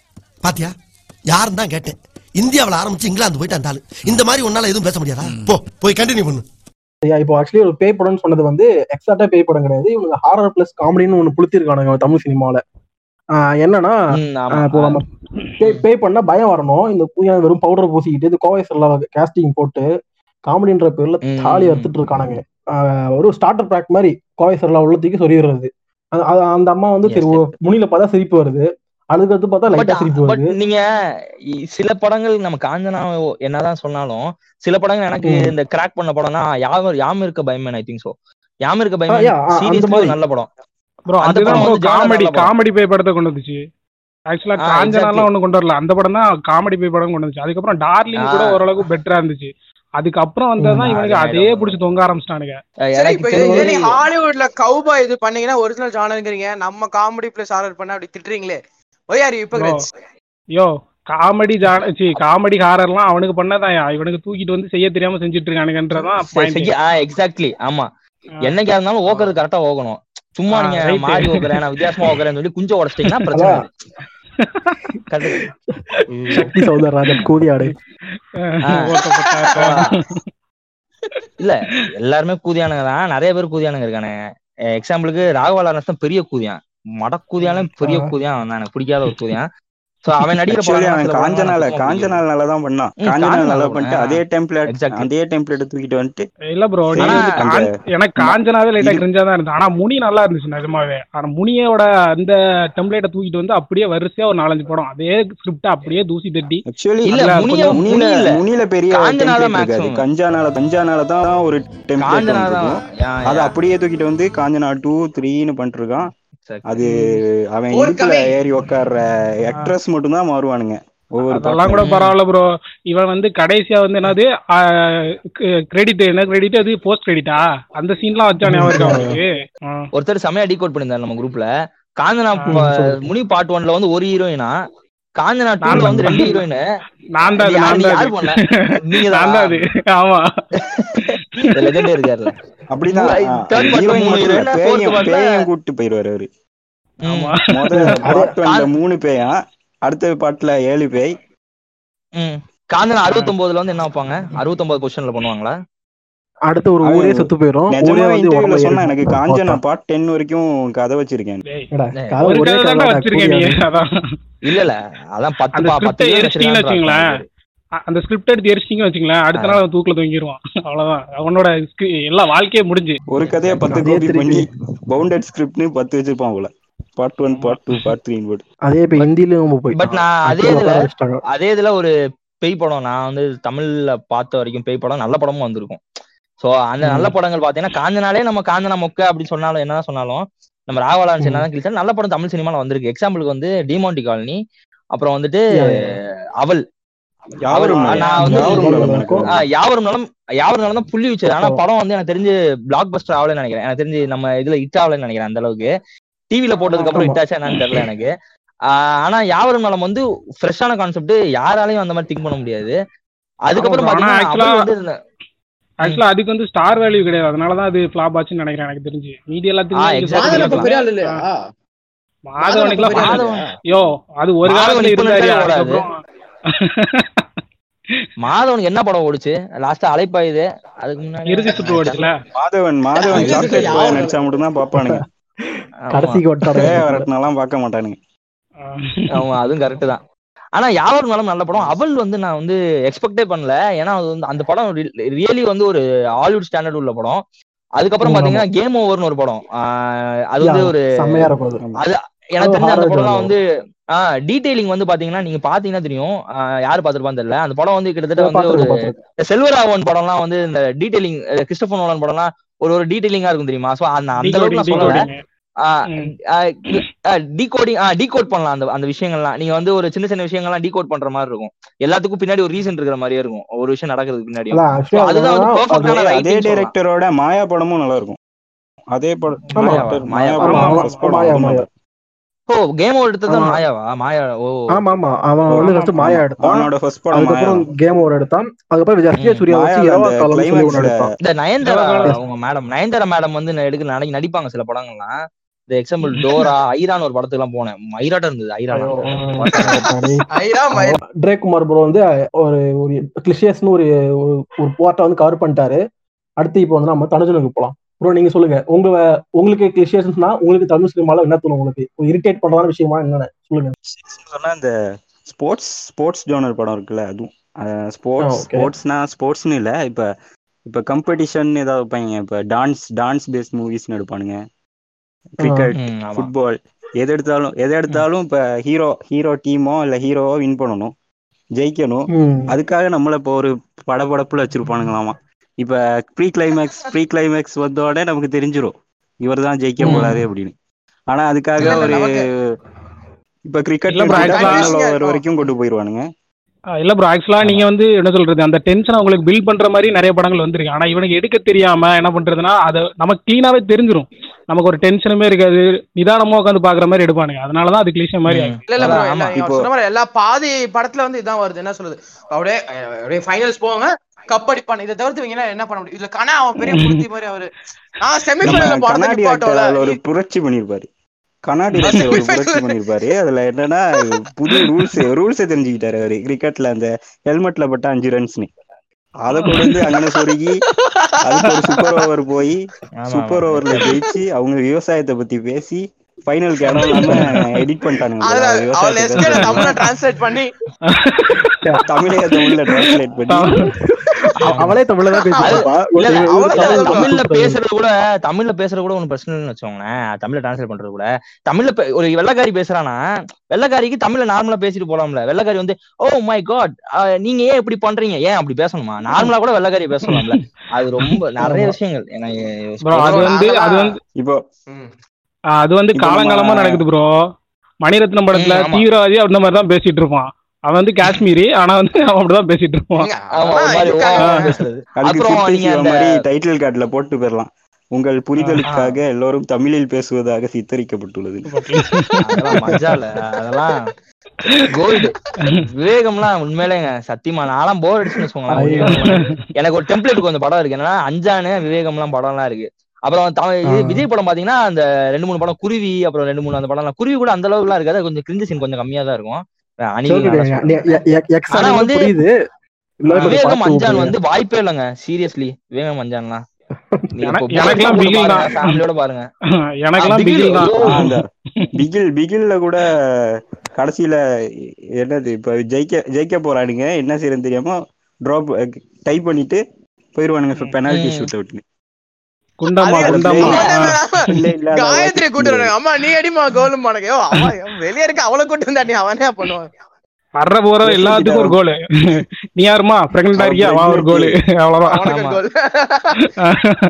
H: பாத்தியா? யாருன்னு தான் கேட்டேன். இந்தியாவுல ஆரம்பிச்சு இங்கிலாந்து போயிட்டு அந்த ஆளு இந்த மாதிரி உன்னால எதுவும் பேச முடியாதா? போ போய் கண்டினியூ பண்ணு.
A: இப்போ ஆக்சுவலி ஒரு பேய் படம்னு சொன்னது வந்து எக்ஸாக்டா பேய் படம் கிடையாது. இவங்க ஹாரர் பிளஸ் காமெடின்னு ஒன்று புளுத்திருக்கானுங்க தமிழ் சினிமால. ஆஹ் என்னன்னா இப்போ நம்ம பேய் பண்ணா பயம் வரணும். இந்த பூயா வெறும் பவுடர் பூசிக்கிட்டு இது கோவை செல்லா கேஸ்டிங் போட்டு காமெடின்ற பேர்ல. தாலி அறுத்துட்டு இருக்கானுங்க. ஒரு ஸ்டார்டர் பேக் மாதிரி கோவை செல்லா உள்ளத்துக்கு சொல்லிடுறது அந்த அம்மா வந்து சரி முனியில பார்த்தா சிரிப்பு வருது. அழுகிறது பார்த்தா
G: பட்
A: லைட்டா சிரிப்பு
G: பட்
A: வருது
G: நீங்க சில படங்கள் நம்ம காஞ்சனா என்னதான் சொன்னாலும் சில படங்கள் எனக்கு. இந்த கிராக் பண்ண படம்னா யாம் யாம் இருக்க பயமேன் ஐ திங்க் சோ யாம் இருக்க பயமேன்
A: மாதிரி.
G: நல்ல படம்
B: ப்ரோ
G: அந்த
B: அதுதான் காமெடி. காமெடி பேய் படத்தை கொண்டு வந்துச்சு ஆக்சுவலா காஞ்சனாலாம். ஒண்ணும் கொண்டு வரல அந்த படம் தான் காமெடி பேய் படம் கொண்டு வந்துச்சு அதுக்கப்புறம் டார்லிங் கூட. ஓரளவுக்கு பெட்டரா இருந்துச்சு அதுக்கப்புறம் வந்ததுதான். இவனுக்கு
G: அது.
B: பிடிச்சி தொங்க ஆரம்பிச்சிட்டானுங்க
I: ஹாலிவுட்ல கவுபா இது பண்ணீங்கன்னா ஒரிஜினல் ஜானருங்கிறீங்க நம்ம காமெடி பிளஸ் ஹாரர் பண்ண அப்படி திட்டுறீங்களே why are you
B: Bro, yo comedy ஜான சி காமெடி ஹாரர்லாம் அவனுக்கு பண்ணதான் இவனுக்கு தூக்கிட்டு வந்து செய்ய தெரியாம செஞ்சுட்டு இருக்கானுங்கன்றதான்
G: எக்ஸாக்ட்லி ஆமா. என்னைக்கா இருந்தாலும் ஓக்குறது கரெக்டா ஓகணும் சும்மா நீங்க. மாறி ஓக்குறேன் நான் வித்தியாசமா ஓக்குறேன்னு சொல்லி குஞ்ச உடச்சிட்டீங்கன்னா பிரச்சனை.
A: சக்தி சௌதரராஜன் கூதியாடு
G: இல்ல எல்லாருமே கூதியானுங்க தான். நிறைய பேர் கூதியானுங்க இருக்கானுங்க. எக்ஸாம்பிளுக்கு ராகவா லாரன்ஸ் தான் பெரிய கூதியான் மட கூதியாலும் பெரிய. கூதியான் அவன் எனக்கு பிடிக்காத ஒரு கூதியான் சோ அவன் படம்லாம்
J: காஞ்சனால. காஞ்சனால நல்லா தான் பண்ணான் காஞ்சனால நல்லா. பண்ணிட்டு அதே டெம்ப்ளேட். அதே டெம்ப்ளேட் தூக்கிட்டு வந்துட்டு
B: இல்ல ப்ரோ எனக்கு காஞ்சனாவே லைட்டா கிரிஞ்சா தான் இருந்துச்சு ஆனா முனி நல்லா இருந்துச்சு நிஜமாவே ஆனா முனியோட அந்த டெம்ப்ளேட்டை தூக்கிட்டு வந்து அப்படியே வரிசையா ஒரு நாலஞ்சு படம் அதே ஸ்கிரிப்ட் அப்படியே தூசி தட்டி
J: ஆக்சுவலி
G: இல்ல
J: முனியில முனியில பெரிய
G: காஞ்சனால.
J: கஞ்சானால தான் ஒரு டெம்ப்ளேட் அதை. அப்படியே தூக்கிட்டு வந்து காஞ்சனா டூ த்ரீன்னு பண்ணிட்டு இருக்கான்
G: Exactly.
J: அது அவன்
I: coming.
J: ஏறி உட்கார்ற ஆக்ட்ரஸ் மட்டும் தான் மாறுவானுங்க. ஒவ்வொரு
B: அதெல்லாம் கூட பரவாயில்ல ப்ரோ இவன் வந்து கடைசியா வந்து என்னது கிரெடிட் என்ன கிரெடிட் அது போஸ்ட் கிரெடிட்டா அந்த சீன்லாம் வச்சானே அவருக்கு அவனுக்கு.
G: ஒருத்தர் செமையா டீகோட் பண்ணியிருந்தாரு நம்ம குரூப்ல காஞ்சனா. முனி பார்ட் ஒன்ல வந்து ஒரு ஹீரோயினா காஞ்சனா டூல வந்து ரெண்டு ஹீரோயின்
B: நான் தான்
G: நீங்க
B: தான் அது. ஆமா.
G: லெஜெண்டே
J: அப்படிதான். பேயும் கூட்டு போயிருவாரு அவரு. மூணு பேயா? அடுத்த பாட்டுல ஏழு பேய்.
G: ம். காஞ்சனா அறுபத்தொன்பதுல வந்து என்ன வைப்பாங்க? அறுபத்தொன்பது கொஸ்டின்ல பண்ணுவாங்களா?
A: அடுத்து ஒரு ஊரே செத்து போயிரும். ஊரே
J: நிஜமாவே
A: வந்து
J: இன்டர்வியூல
A: உடம்பு
J: சொன்னா எனக்கு காஞ்சனா. பார்ட் டென் வரைக்கும் கதை வச்சிருக்கேன்.
G: இல்ல இல்ல. அதான் பத்து பத்து
B: அந்த ஸ்கிரிப்ட் எடுத்து எரிச்சிட்டீங்கன்னு வச்சுங்களேன் அடுத்த நாள் தூக்கில தொங்கிடுவான் அவ்வளவுதான். அவனோட script- எல்லா வாழ்க்கையே முடிஞ்சு.
J: ஒரு கதையை பத்து
A: திருப்பி.
J: பண்ணி பவுண்டட் ஸ்கிரிப்ட்னு பத்து வச்சிருப்பான் போல. Part one part two part three
A: அதே இப்ப ஹிந்திலயும் போய்
G: பட் நான் அதே இதுல அதே இதுல ஒரு பேய் படம் நான் வந்து தமிழ்ல பார்த்த வரைக்கும் பேய் படம் நல்ல படமும் வந்திருக்கும். சோ அந்த நல்ல படங்கள் பாத்தீங்கன்னா காஞ்சனாலே நம்ம காஞ்சனா மொக்க அப்படின்னு சொன்னாலும் என்னதான் சொன்னாலும் நம்ம ராகவலான்ஸ். என்னதான் கிழிச்சாலும் நல்ல படம் தமிழ் சினிமால வந்திருக்கு. எக்ஸாம்பிளுக்கு வந்து டிமாண்டி காலனி அப்புறம் வந்துட்டு அவல்.
J: யாவரும் யாவரும் நலம்
G: யாவரும் நலம் தான் புள்ளி வச்சது. ஆனா படம் வந்து எனக்கு தெரிஞ்சு பிளாக் பஸ்டர் ஆகலன்னு நினைக்கிறேன். எனக்கு தெரிஞ்சு நம்ம இதுல ஹிட் ஆகலன்னு நினைக்கிறேன் அந்த அளவுக்கு. டிவில போட்டதுக்கு அப்புறம். ஹிட் ஆச்சா என்னன்னு தெரியல எனக்கு. ஆனா யாவரும் நலம் வந்து ஃப்ரெஷ்ஷான கான்செப்ட் யாராலையும் அந்த மாதிரி திங்க் பண்ண முடியாது. அதுக்கப்புறம் பாத்தீங்கன்னா
B: ஆக்சுவலா அதுக்கு வந்து ஸ்டார் வேல்யூ கிடையாது. அதனாலதான் அது ஃபிளாப் ஆச்சுன்னு நினைக்கிறேன் எனக்கு தெரிஞ்சு. மீதி
G: ஆ,
B: எல்லாத்துக்கும்
G: exactly.
I: மாதவன் இப்ப பெரிய ஆள் இல்லையா?
B: மாதவனுக்குலாம்
I: மாதவன்
B: பண்ணாது.
G: மாதவன்
B: யோ அது ஒரு காலத்துல இருந்தாரு.
G: மாதவனுக்கு என்ன படம் ஓடுச்சு? லாஸ்டா அலைப்பாயுது அதுக்கு முன்னாடி
B: இறுதி சுற்று ஓடுச்சுல?
J: மாதவன் மாதவன் சாக்லேட் பாய் நடிச்சா மட்டும் தான் பாப்பானுங்க.
A: கடைசிக்கு வட்டார
J: பேய வரட்டினாலாம் பார்க்க மாட்டானுங்க.
G: ஆமா அதுவும் கரெக்ட் தான். ஆனா யாவர் நலம் நல்ல படம். அவள் வந்து நான் வந்து எக்ஸ்பெக்டே பண்ணல. ஏன்னா அது வந்து அந்த படம் ரியலி வந்து ஒரு ஹாலிவுட் ஸ்டாண்டர்ட் உள்ள படம். அதுக்கப்புறம் பாத்தீங்கன்னா கேம் ஓவர்னு ஒரு படம். ஆஹ் அது வந்து ஒரு
A: அது.
G: எனக்கு தெரிஞ்ச அந்த படம்லாம்
A: genre.
G: வந்து ஆஹ் டீடைலிங் வந்து பாத்தீங்கன்னா நீங்க பாத்தீங்கன்னா தெரியும். ஆஹ் யாரு பாத்திருப்பான்னு தெரியல. அந்த படம் வந்து கிட்டத்தட்ட வந்து ஒரு செல்வராகவன் படம்லாம் வந்து இந்த டீடைலிங் கிறிஸ்டபர் நோலன் படம்லாம் ஒரு ஒரு டீடைலிங்கா இருக்கும் தெரியுமா? சோ அந்த அந்த அளவுக்கு நான் சொல்லல. டீகோடிங் டீகோட் பண்ணலாம் அந்த அந்த விஷயங்கள்லாம். நீங்க வந்து ஒரு சின்ன சின்ன விஷயங்கள்லாம் டீகோட் பண்ற மாதிரி இருக்கும். எல்லாத்துக்கும் பின்னாடி ஒரு ரீசன் இருக்கிற மாதிரியே இருக்கும். ஒரு விஷயம் நடக்கிறதுக்கு பின்னாடி அதுதான் வந்து பெர்ஃபெக்டான
J: அதே டைரக்டரோட மாயா படமும் நல்லா இருக்கும். அதே படம்.
G: மாயா படம். ஓ கேம் ஓவர் எடுத்தது. மாயாவா? மாயா ஓ.
A: ஆமா ஆமா அவன் வந்து ஃபர்ஸ்ட். மாயா எடுத்தான்.
J: அவனோட ஃபர்ஸ்ட் படம் மாயா.
A: அதுக்கப்புறம் கேம் ஓவர் எடுத்தான். அதுக்கப்புறம் ஜஸ்டியா
G: ம்.
A: சூர்யா வச்சு
J: மாயால
A: இரவா
J: அந்த
A: காலம் சொல்லி ஒன்று
J: climaxல
A: எடுத்தான்.
G: இந்த நயன்தாரா. அவங்க மேடம் நயன்தாரா மேடம் வந்து நான் எடுக்க நாளைக்கு நடிப்பாங்க சில படங்கள்லாம். இந்த எக்ஸாம்பிள் டோரா ஐரான் ஒரு படத்துக்கு எல்லாம் போனேன். ஐராட்டம் இருந்தது ஐரானா.
A: ட்ரே குமார் ப்ரோ வந்து ஒரு ஒரு கிளிஷியஸ்னு ஒரு ஒரு- ஒரு போர்ட்டை வந்து கவர் பண்ணிட்டாரு. அடுத்து இப்போ வந்து நம்ம தனுஜனுக்கு போலாம். ப்ரோ நீங்க சொல்லுங்க. உங்க உங்களுக்கு கிளிஷியஸ்னா உங்களுக்கு தமிழ் சினிமால என்ன தோணும் உங்களுக்கு? இரிட்டேட் பண்றதான விஷயமா என்னன்னு சொல்லுங்க.
J: சொன்னா இந்த ஸ்போர்ட்ஸ் ஸ்போர்ட்ஸ் ஜோனர் படம் இருக்குல்ல அதுவும். ஸ்போர்ட்ஸ். ஸ்போர்ட்ஸ்னா ஸ்போர்ட்ஸ்னு இல்ல இப்ப இப்ப கம்பெடிஷன் ஏதாவது வைப்பாங்க. இப்ப டான்ஸ் டான்ஸ் பேஸ்ட் மூவிஸ்னு எடுப்பானுங்க. கிரிக்கெட்
G: ஆமா.
J: ஃபுட்பால் எது எடுத்தாலும் எது எடுத்தாலும் இப்ப ஹீரோ ஹீரோ டீமோ இல்ல ஹீரோவோ வின் பண்ணணும். ஜெயிக்கணும். அதுக்காக நம்மள இப்போ ஒரு படபடப்புல வச்சிருப்பானுங்களாமா. இப்ப ப்ரீ கிளைமேக்ஸ் ப்ரீ கிளைமேக்ஸ் வந்தோடனே நமக்கு தெரிஞ்சிரும். இவர் தான் ஜெயிக்க. போறாரு அப்படின்னு. ஆனா அதுக்காக ஒரு இப்ப கிரிக்கெட்
B: இல்ல bro,
J: ஃபைனல்
I: actually-
J: ஓவர் வரைக்கும் கொண்டு போயிருவானுங்க.
B: இல்ல ப்ரோ ஆக்சுவலா நீங்க வந்து என்ன சொல்றது அந்த டென்ஷன் உங்களுக்கு பில்ட் பண்ற மாதிரி நிறைய படங்கள் வந்திருக்கு. ஆனா இவனுக்கு எடுக்க தெரியாம என்ன பண்றதுன்னா அதை நமக்கு கிளீனாவே தெரிஞ்சிரும். நமக்கு ஒரு டென்ஷனுமே இருக்காது. நிதானமா உட்காந்து பாக்குற மாதிரி எடுப்பானுங்க. அதனாலதான் அது கிளிஷே மாதிரி.
I: இல்ல சொன்ன மாதிரி எல்லா பாதி படத்துல வந்து இதான் வருது. என்ன சொல்றது? அப்படியே அப்படியே ஃபைனல்ஸ் போவாங்க கப் அடிப்பான இதை தவிர்த்து என்ன பண்ண முடியும்? இதுல கனா அவன் பெரிய புருத்தி மாதிரி அவரு. நான் செமிஃபைனல்
J: ஒரு புரட்சி பண்ணிருப்பாரு கண்ணாடி ஒரு புரட்சி பண்ணிருப்பாரு அதுல என்னன்னா புது ரூல்ஸ் ரூல்ஸை தெரிஞ்சுக்கிட்டாரு அவரு. கிரிக்கெட்ல அந்த ஹெல்மெட்ல பட்ட அஞ்சு ரன்ஸ்னு அதை கொண்டு வந்து அங்கன சொருகி அதுக்கு ஒரு சூப்பர் ஓவர் போய் சூப்பர். ஓவர்ல ஜெயிச்சு அவங்க விவசாயத்தை பத்தி பேசி இல்லாம எடிட் பண்ணிட்டானுங்க
I: அதுல
J: அது
I: அவள்
J: விவசாயத்தை
I: எஸ்கே
J: பேசுறது.
I: தமிழ டிரான்ஸ்லேட் பண்ணி
A: அவளே தமிழ்ல தான்
I: தமிழ்ல
A: பேசுறது.
G: கூட தமிழ்ல பேசுறது கூட ஒன்றும் பிரச்சனை இல்லைன்னு வச்சுக்கோங்களேன். தமிழ்ல டிரான்ஸ்லேட் பண்றது கூட. தமிழ்ல ஒரு வெள்ளக்காரி பேசுறானா வெள்ளக்காரிக்கு தமிழ்ல நார்மலா பேசிட்டு போலாம்ல. வெள்ளக்காரி வந்து ஓ மை காட் நீங்க ஏன் இப்படி பண்றீங்க? ஏன் அப்படி பேசணுமா? நார்மலா கூட வெள்ளக்காரி பேசலாம்ல. அது ரொம்ப நிறைய விஷயங்கள்.
B: அது வந்து அது வந்து
J: இப்போ
B: அது வந்து காலங்காலமா நடக்குது ப்ரோ. மணிரத்னம் படத்துல. தீவிரவாதி அந்த மாதிரி தான் பேசிட்டு இருப்பான். அவன் வந்து காஷ்மீரி ஆனா வந்து அவன் அப்படிதான் பேசிட்டு இருப்பான்.
J: டைட்டில் கார்டுல போட்டு போயிடலாம். உங்கள் புரிதலுக்காக எல்லோரும் தமிழில் பேசுவதாக சித்தரிக்கப்பட்டுள்ளது.
G: அதெல்லாம் கோல்டு விவேகம்லாம் உண்மையிலேங்க சத்தியமா நான்லாம் போர் அடிச்சுன்னு வச்சுக்கோங்களேன். எனக்கு ஒரு டெம்ப்ளேட் கொஞ்சம் படம் இருக்கு. என்னன்னா அஞ்சானு விவேகம்லாம் படம்லாம் இருக்கு. அப்புறம் தமிழ். விஜய் படம் பாத்தீங்கன்னா அந்த ரெண்டு மூணு படம் குருவி அப்புறம் ரெண்டு மூணு அந்த படம்லாம். குருவி கூட அந்த அளவுக்குலாம் இருக்காது. அது கொஞ்சம் கிரிஞ்சு சீன் கொஞ்சம் கம்மியா தான் இருக்கும்.
A: புரியுது.
G: விவேகம் அஞ்சான். வந்து வாய்ப்பே இல்லைங்க சீரியஸ்லி விவேகம் அஞ்சான்லாம்
J: கூட கடைசியில என்னது இப்ப ஜெயிக்க ஜெயிக்க போறானுங்க. என்ன செய்யறதுன்னு தெரியாம டிராப் டைப் பண்ணிட்டு போயிருவானுங்க பெனால்டி. ஷூட் அவுட்னு
B: குண்டம்மா குண்டம்மா.
I: காயத்ரி கூட்டு வராங்க அம்மா நீ அடிமா கோலும் பானுங்க யோ அவன் வெளிய இருக்க அவளை கூட்டு வந்தா நீ அவனே பண்ணுவான்.
B: வர்ற போற எல்லாத்துக்கும் ஒரு கோலு நீ யாருமா பிரெக்னெண்டா இருக்கியா? வா ஒரு கோலு அவ்வளவுதான்.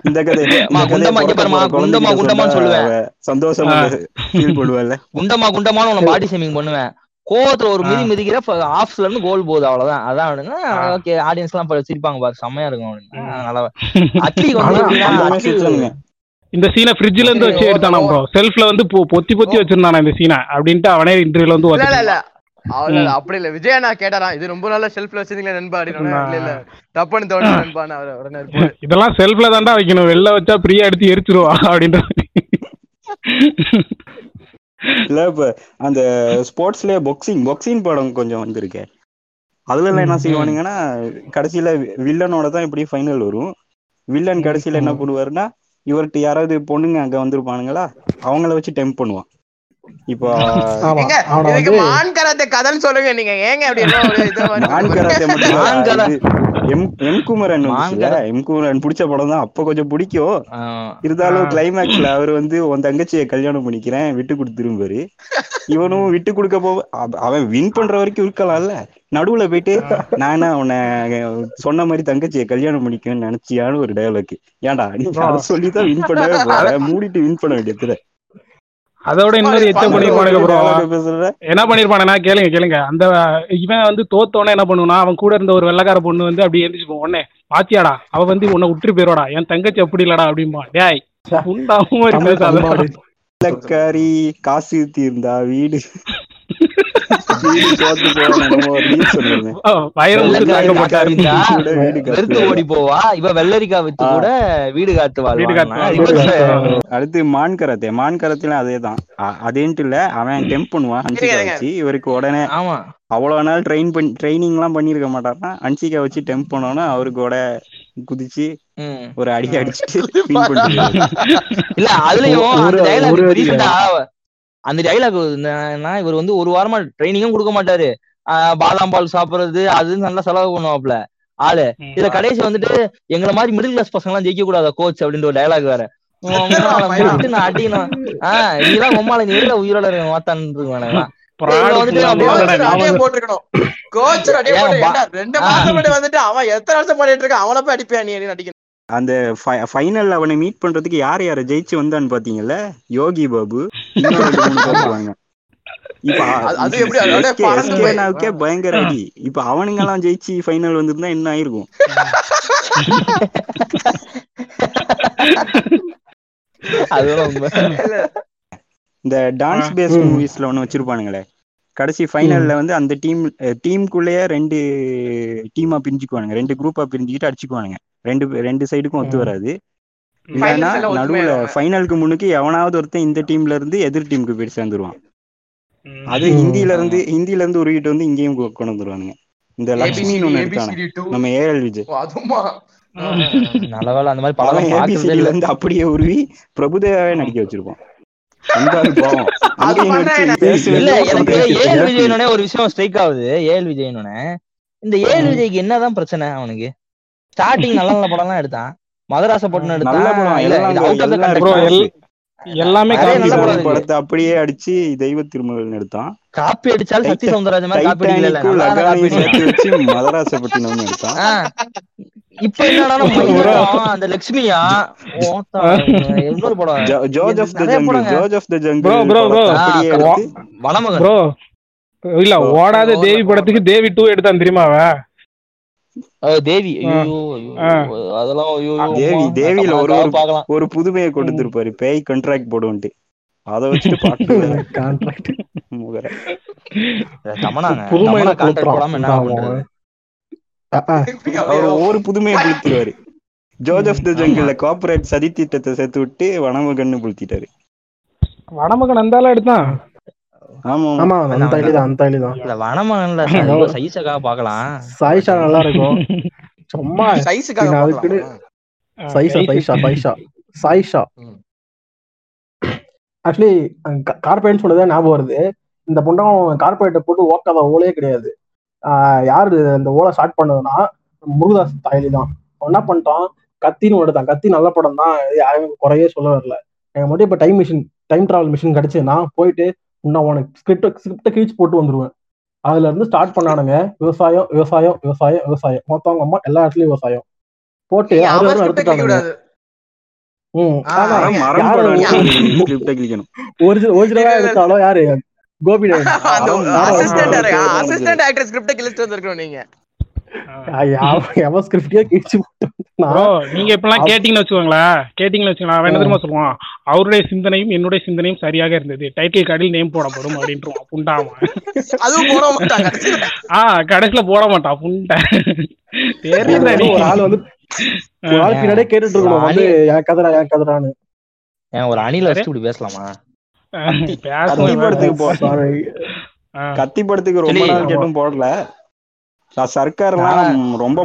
J: இந்த கதை
G: மா,
J: இந்த கதையை
G: குண்டம்மா, இங்க
J: பிறக்க
G: பாரும்மா,
J: போற
G: குண்டம்மா,
J: குழந்தைகிட்ட
G: குண்டம்மான்னு
J: சொன்னா
G: சொல்லுவேன்.
J: சந்தோஷமா ஃபீல் பண்ணுவாள்ல
G: குண்டமா குண்டமான உன்னை பாடி ஷேமிங் பண்ணுவேன். கோவத்துல ஒரு மிதி மிதிக்கிற ஆஃப்ஸ்ல இருந்து கோல் போகுது அவ்வளவுதான். அதான் அவனுங்க ஓகே ஆடியன்ஸ் எல்லாம் சிரிப்பாங்க பாரு. செம்மையா இருக்கும் அவனுங்க
B: இந்த சீனை ஃப்ரிட்ஜ்ல இருந்து வச்சு எடுத்தானா ப்ரோ செல்ஃப்ல வந்து பொத்தி பொத்தி வச்சிருந்தானா இந்த சீனை அப்படின்ட்டு அவனே இன்டர்வியூல வந்து
I: இல்ல அவ்வளவு அப்படி இல்ல. விஜய் நான் கேட்டாரா இது ரொம்ப நாளா செல்ஃப்ல வச்சிருந்தீங்களா நண்பா? அப்படின்னா இல்ல இல்ல. தப்புன்னு தோணு நண்பான்னு. அவர் உடனே.
B: இதெல்லாம் செல்ஃப்ல தான்டா வைக்கணும். வெளில வச்சா பிரியா எடுத்து எரிச்சிருவா அப்படின்ற.
J: இல்ல இப்ப அந்த ஸ்போர்ட்ஸ்லயே பாக்ஸிங் பாக்ஸிங் படம் கொஞ்சம் வந்திருக்கு. அதுல எல்லாம் என்ன. செய்வானுங்கன்னா கடைசியில வில்லனோட தான் இப்படி ஃபைனல் வரும். வில்லன் கடைசியில என்ன பண்ணுவாருன்னா இவர்கிட்ட யாராவது பொண்ணுங்க அங்க வந்திருப்பானுங்களா அவங்கள வச்சு டெம்ப் பண்ணுவான். இப்போ
I: மான் கராத்தே கதைன்னு சொல்லுங்க நீங்க. ஏங்க அப்படி என்ன ஒரு இது மாதிரி
J: மான் கராத்தே மட்டும் இல்ல,
G: மான் கரா-
J: இது எம் எம் குமரன்
G: மான்
J: வந்துச்சுல
G: கரா-
J: எம் குமரன் பிடிச்ச படம் தான் அப்ப கொஞ்சம் பிடிக்கும். இருந்தாலும். கிளைமேக்ஸ்ல அவர் வந்து உன் தங்கச்சியை கல்யாணம் பண்ணிக்கிறேன் விட்டு கொடுத்துருப்பாரு இவனும் விட்டு கொடுக்க போ அவ- அவன் வின் பண்ற வரைக்கும் இருக்கலாம்ல. நடுவுல போயிட்டு நான் உன்னை சொன்ன மாதிரி தங்கச்சியை கல்யாணம் பண்ணிக்கணும்னு நினைச்சியான்னு ஒரு டயலாக் ஏன்டா நீ அதை சொல்லிதான் வின் பண்ணவே போற மூடிட்டு வின் பண்ண வேண்டியது
B: அதோட இன்னொரு எச்ச பண்ணிருப்பானுங்க ப்ரோ என்ன பண்ணிருப்பானுங்கன்னா கேளுங்க கேளுங்க. அந்த இவன் வந்து தோத்தோன்னே என்ன பண்ணுவானா அவன் கூட இருந்த ஒரு வெள்ளக்கார பொண்ணு வந்து அப்படியே எந்திரிச்சு போவான் உடனே பாத்தியாடா அவ வந்து உன்னை விட்டுட்டு போயிரோடா என் தங்கச்சி அப்படி இல்லடா அப்படிம்பா. டேய்.
J: வெள்ளக்காரி காசு தீர்ந்தா வீடு.
G: வெறுத்து ஓடி போவா? இவ வெள்ளரிக்கா வித்து கூட வீடு
J: அடுத்து மான் கராத்தே. மான் கராத்தேல அதேதான். அதேன்ட்டு இல்ல அவன் டெம்ப் பண்ணுவான்
I: இருங்க.
J: வச்சு. இவருக்கு உடனே
G: ஆமா.
J: அவ்வளவு நாள் ட்ரெயின் பண்ணி ட்ரைனிங் எல்லாம் பண்ணிருக்க மாட்டாருன்னா ஹன்சிகா வச்சு டெம்ப் அவருக்கு கூட குதிச்சு. ஒரு அடி அடிச்சுட்டு.
G: இல்ல அதுலயும் அந்த டைலாக் இவர் வந்து ஒரு வாரமா ட்ரைனிங்கும் கொடுக்க மாட்டாரு. ஆஹ் பாதாம் பால் சாப்பிடுறது அது நல்லா செலவு பண்ணுவாப்ல ஆளு. இதுல கடைசி வந்துட்டு எங்களை மாதிரி மிடில் கிளாஸ் பசங்க எல்லாம் ஜெயிக்க கூடாதா கோச் அப்படின்ற ஒரு டைலாக் வேற. அடிக்கணும். ஆஹ் நீலாம் உம்மால நீ எதுல உயிரோட இருக்க மாத்தான்னு வந்துட்டு
I: அவன் எத்தனை வருஷம் பண்ணிட்டு இருக்கான்? அவனை போய் அடிப்பியா நீ அடிக்கணும்.
J: அந்த ஃபைனல்ல அவனை மீட் பண்றதுக்கு யார் யார ஜெயிச்சு வந்தான்னு பாத்தீங்கல்ல? யோகி பாபு. இப்ப பயங்கர அடி. இப்ப அவனுங்க எல்லாம் ஜெயிச்சு ஃபைனல் வந்திருந்தா என்ன ஆயிருக்கும்? இந்த டான்ஸ் பேஸ்ட்
A: ம்.
J: மூவிஸ்ல ஒண்ணு வச்சிருப்பானுங்களே. கடைசி ஃபைனல்ல வந்து அந்த டீம் டீமுக்குள்ளேயே ரெண்டு டீமா பிரிஞ்சுக்குவானுங்க. ரெண்டு குரூப்பா பிரிஞ்சுக்கிட்டு அடிச்சுக்குவானுங்க. ரெண்டு ரெண்டு சைடுக்கும் ஒத்து. வராது. இல்லைன்னா நடுவுல. ஃபைனலுக்கு முன்னுக்கு எவனாவது ஒருத்தன் இந்த டீம்ல இருந்து எதிர் டீமுக்கு போய் சேர்ந்துருவான். அது. ஹிந்தில இருந்து ஹிந்தில இருந்து உருவிட்டு வந்து இங்கேயும் கொண்டு வந்துருவானுங்க. இந்த லக்ஷ்மின்னு ஒண்ணு
I: two.
J: நம்ம ஏஎல் விஜய்.
I: ஓ, அதுமா
G: நல்ல வேலை அந்த மாதிரி படம்
J: ஏபிசிடில
G: இல்ல.
J: இருந்து அப்படியே உருவி பிரபுதேவாவே நடிக்க வச்சிருப்பான். அந்த ஆளு பாவம்.
I: அது
J: அங்கேயும்
I: பண்ணா
J: வச்சு
I: என்ன?
J: பேசுறது
G: இல்ல எனக்கு
J: பேசுறது.
G: ஏஎல் விஜயனோட ஒரு விஷயம் ஸ்ட்ரைக் ஆகுது. ஏஎல் விஜயனோட இந்த ஏஎல் விஜய்க்கு என்னதான் பிரச்சனை அவனுக்கு? ஸ்டார்டிங் நல்ல நல்ல படம் எல்லாம் எடுத்தான். எடுத்தான்
J: படம்.
G: இல்ல
J: எல்லாம். படத்தை அப்படியே அடிச்சு தெய்வ திருமகள் எடுத்தான்.
G: காப்பி அடிச்சாலும் சக்தி சௌந்தரராஜன் மாதிரி காப்பி அடிக்கல
J: மதராசப்பட்டினம் எடுத்தான்.
G: இப்ப என்னடா அந்த லட்சுமியா இன்னொரு படம்.
J: Joe- George of the jungle of the
B: Bro,
J: jungle அப்படியே
G: ஆ,
J: எடுத்து
G: வனமகன்
B: ப்ரோ இல்ல. ஓடாத தேவி படத்துக்கு தேவி டூ எடுத்தான் தெரியுமா அவ
G: அஹ் தேவி. அதெல்லாம்
J: தேவி தேவியில ஒரு ஒரு ஒரு புதுமையை கொடுத்திருப்பாரு. பேய் கான்ட்ராக்ட் போடுவோன்ட்டு. அதை வச்சுட்டு பாட்டு
A: கான்ட்ராக்ட்
J: முகர.
G: போடாம என்ன. பண்றது.
J: அவர் ஒவ்வொரு புதுமையை புளுத்திடுவாரு ஜோர்ஜ் ஆஃப் த ஜங்கிள்ல கார்பரேட் சதி திட்டத்தை சேர்த்து விட்டு வனமகன்னு புளுத்திட்டாரு
B: வடமகன் அந்தால எடுத்தான்?
J: ஆமா ஆமா.
A: ஆமா அந்த ஐடி தான் தான்.
G: இல்ல வனமகன்ல சைஸக்காக பார்க்கலாம்.
A: சாயிஷா நல்லா இருக்கும் சும்மா
I: சைஸுக்காக
A: அதுக்குன்னு சைஷா சைஷா சைஷா சாயிஷா. ஆக்சுவலி கார்பரேட் சொன்னதே ஞாபகம் வருது. இந்த பொண்டம் கார்பரேட்டை போட்டு ஓக்காத ஓலே கிடையாது. ஆஹ் யாரு இந்த ஓலை ஸ்டார்ட் பண்ணதுன்னா முருகதாஸ் தாயலி தான். அவன் என்ன பண்ணிட்டான்? கத்தின்னு எடுத்தான் கத்தி நல்ல படம் தான் யாரும் குறையே சொல்ல வரல. எனக்கு மட்டும் இப்போ time machine time travel machine கிடைச்சுன்னா போயிட்டு இன்னும் உனக்கு ஸ்கிரிப்ட் ஸ்கிரிப்டை கிழிச்சு போட்டு வந்துருவேன். அதுல இருந்து ஸ்டார்ட் பண்ணானுங்க. விவசாயம் விவசாயம் விவசாயம் விவசாயம். மொத்தவங்க அம்மா எல்லா இடத்துலயும் விவசாயம். போட்டு
I: அவன்
A: அறுபது
I: script
A: எடுத்துட்டானுங்க.
I: கூடாது
A: ம்
I: ஆ,
A: ஆமா
J: மரம் மரம்
A: யாரு? கோபி
I: நீங்க.
B: நீங்க இப்பெல்லாம் கேட்டீங்கன்னு வச்சுக்கோங்களேன். கேட்டீங்கன்னு வச்சுக்கோங்களேன். அவன் என்ன தெரியுமா சொல்லுவான்? அவருடைய சிந்தனையும் என்னுடைய சிந்தனையும் சரியாக இருந்தது. டைட்டில் கார்டில் நேம் போடப்படும் அப்படின்ட்டுருவான். புண்டாமன்
I: அதுவும் போட மாட்டாங்க
B: ஆ கடைசியில போட மாட்டான். புண்டை. தெரியல நீ
A: ஒரு ஆள் வந்து ஒரு ஆள் பின்னாடியே கேட்டுட்டு இருக்கணும். வந்து என் கதரா என் கதரான்னு
G: ஏன் ஒரு அணில வச்சு இப்படி பேசலாமா?
J: கத்தி. படத்துக்கு போ. கத்தி படத்துக்கு ரொம்ப. நாள் கேட்டும் போடல. சர்க்கார்லாம் ரொம்ப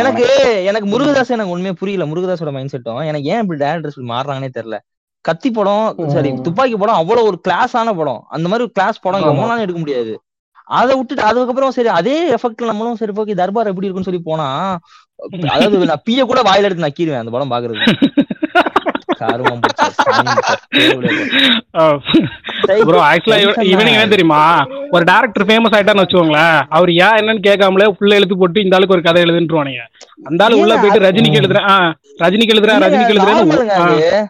G: எனக்கு எனக்கு முருகதாஸ் எனக்கு உண்மையே புரியல. முருகதாஸோட மைண்ட் செட்டும் எனக்கு ஏன் இப்படி டேரக்டர்ஸ் மாறுறாங்கன்னே தெரியல. கத்தி படம் சரி. துப்பாக்கி படம் அவ்வளவு ஒரு கிளாஸான படம். அந்த மாதிரி ஒரு கிளாஸ் படம் நாள் எடுக்க முடியாது. அதை விட்டுட்டு அதுக்கப்புறம் சரி அதே எஃபெக்ட்ல நம்மளும் சரி ஓகே தர்பார் எப்படி இருக்குன்னு சொல்லி போனா அதாவது நான் பீய கூட வாயில எடுத்து நக்கிடுவேன் அந்த படம் பாக்குறது கருமம்.
B: ப்ரோ ஆக்சுவலா இவனுக்கு என்ன தெரியுமா? ஒரு டேரக்டர் ஃபேமஸ் ஆயிட்டான்னு வச்சுக்கோங்களேன். அவர் ஏன் என்னன்னு கேட்காமலே ஃபுல்லா எழுத்து போட்டு இந்த ஆளுக்கு ஒரு கதை எழுதுன்றுவானுங்க. அந்த ஆளு உள்ள போயிட்டு ரஜினிக்கு எழுதுறேன் ரஜினிக்கு எழுதுறேன் ரஜினிக்கு எழுதுறேன்.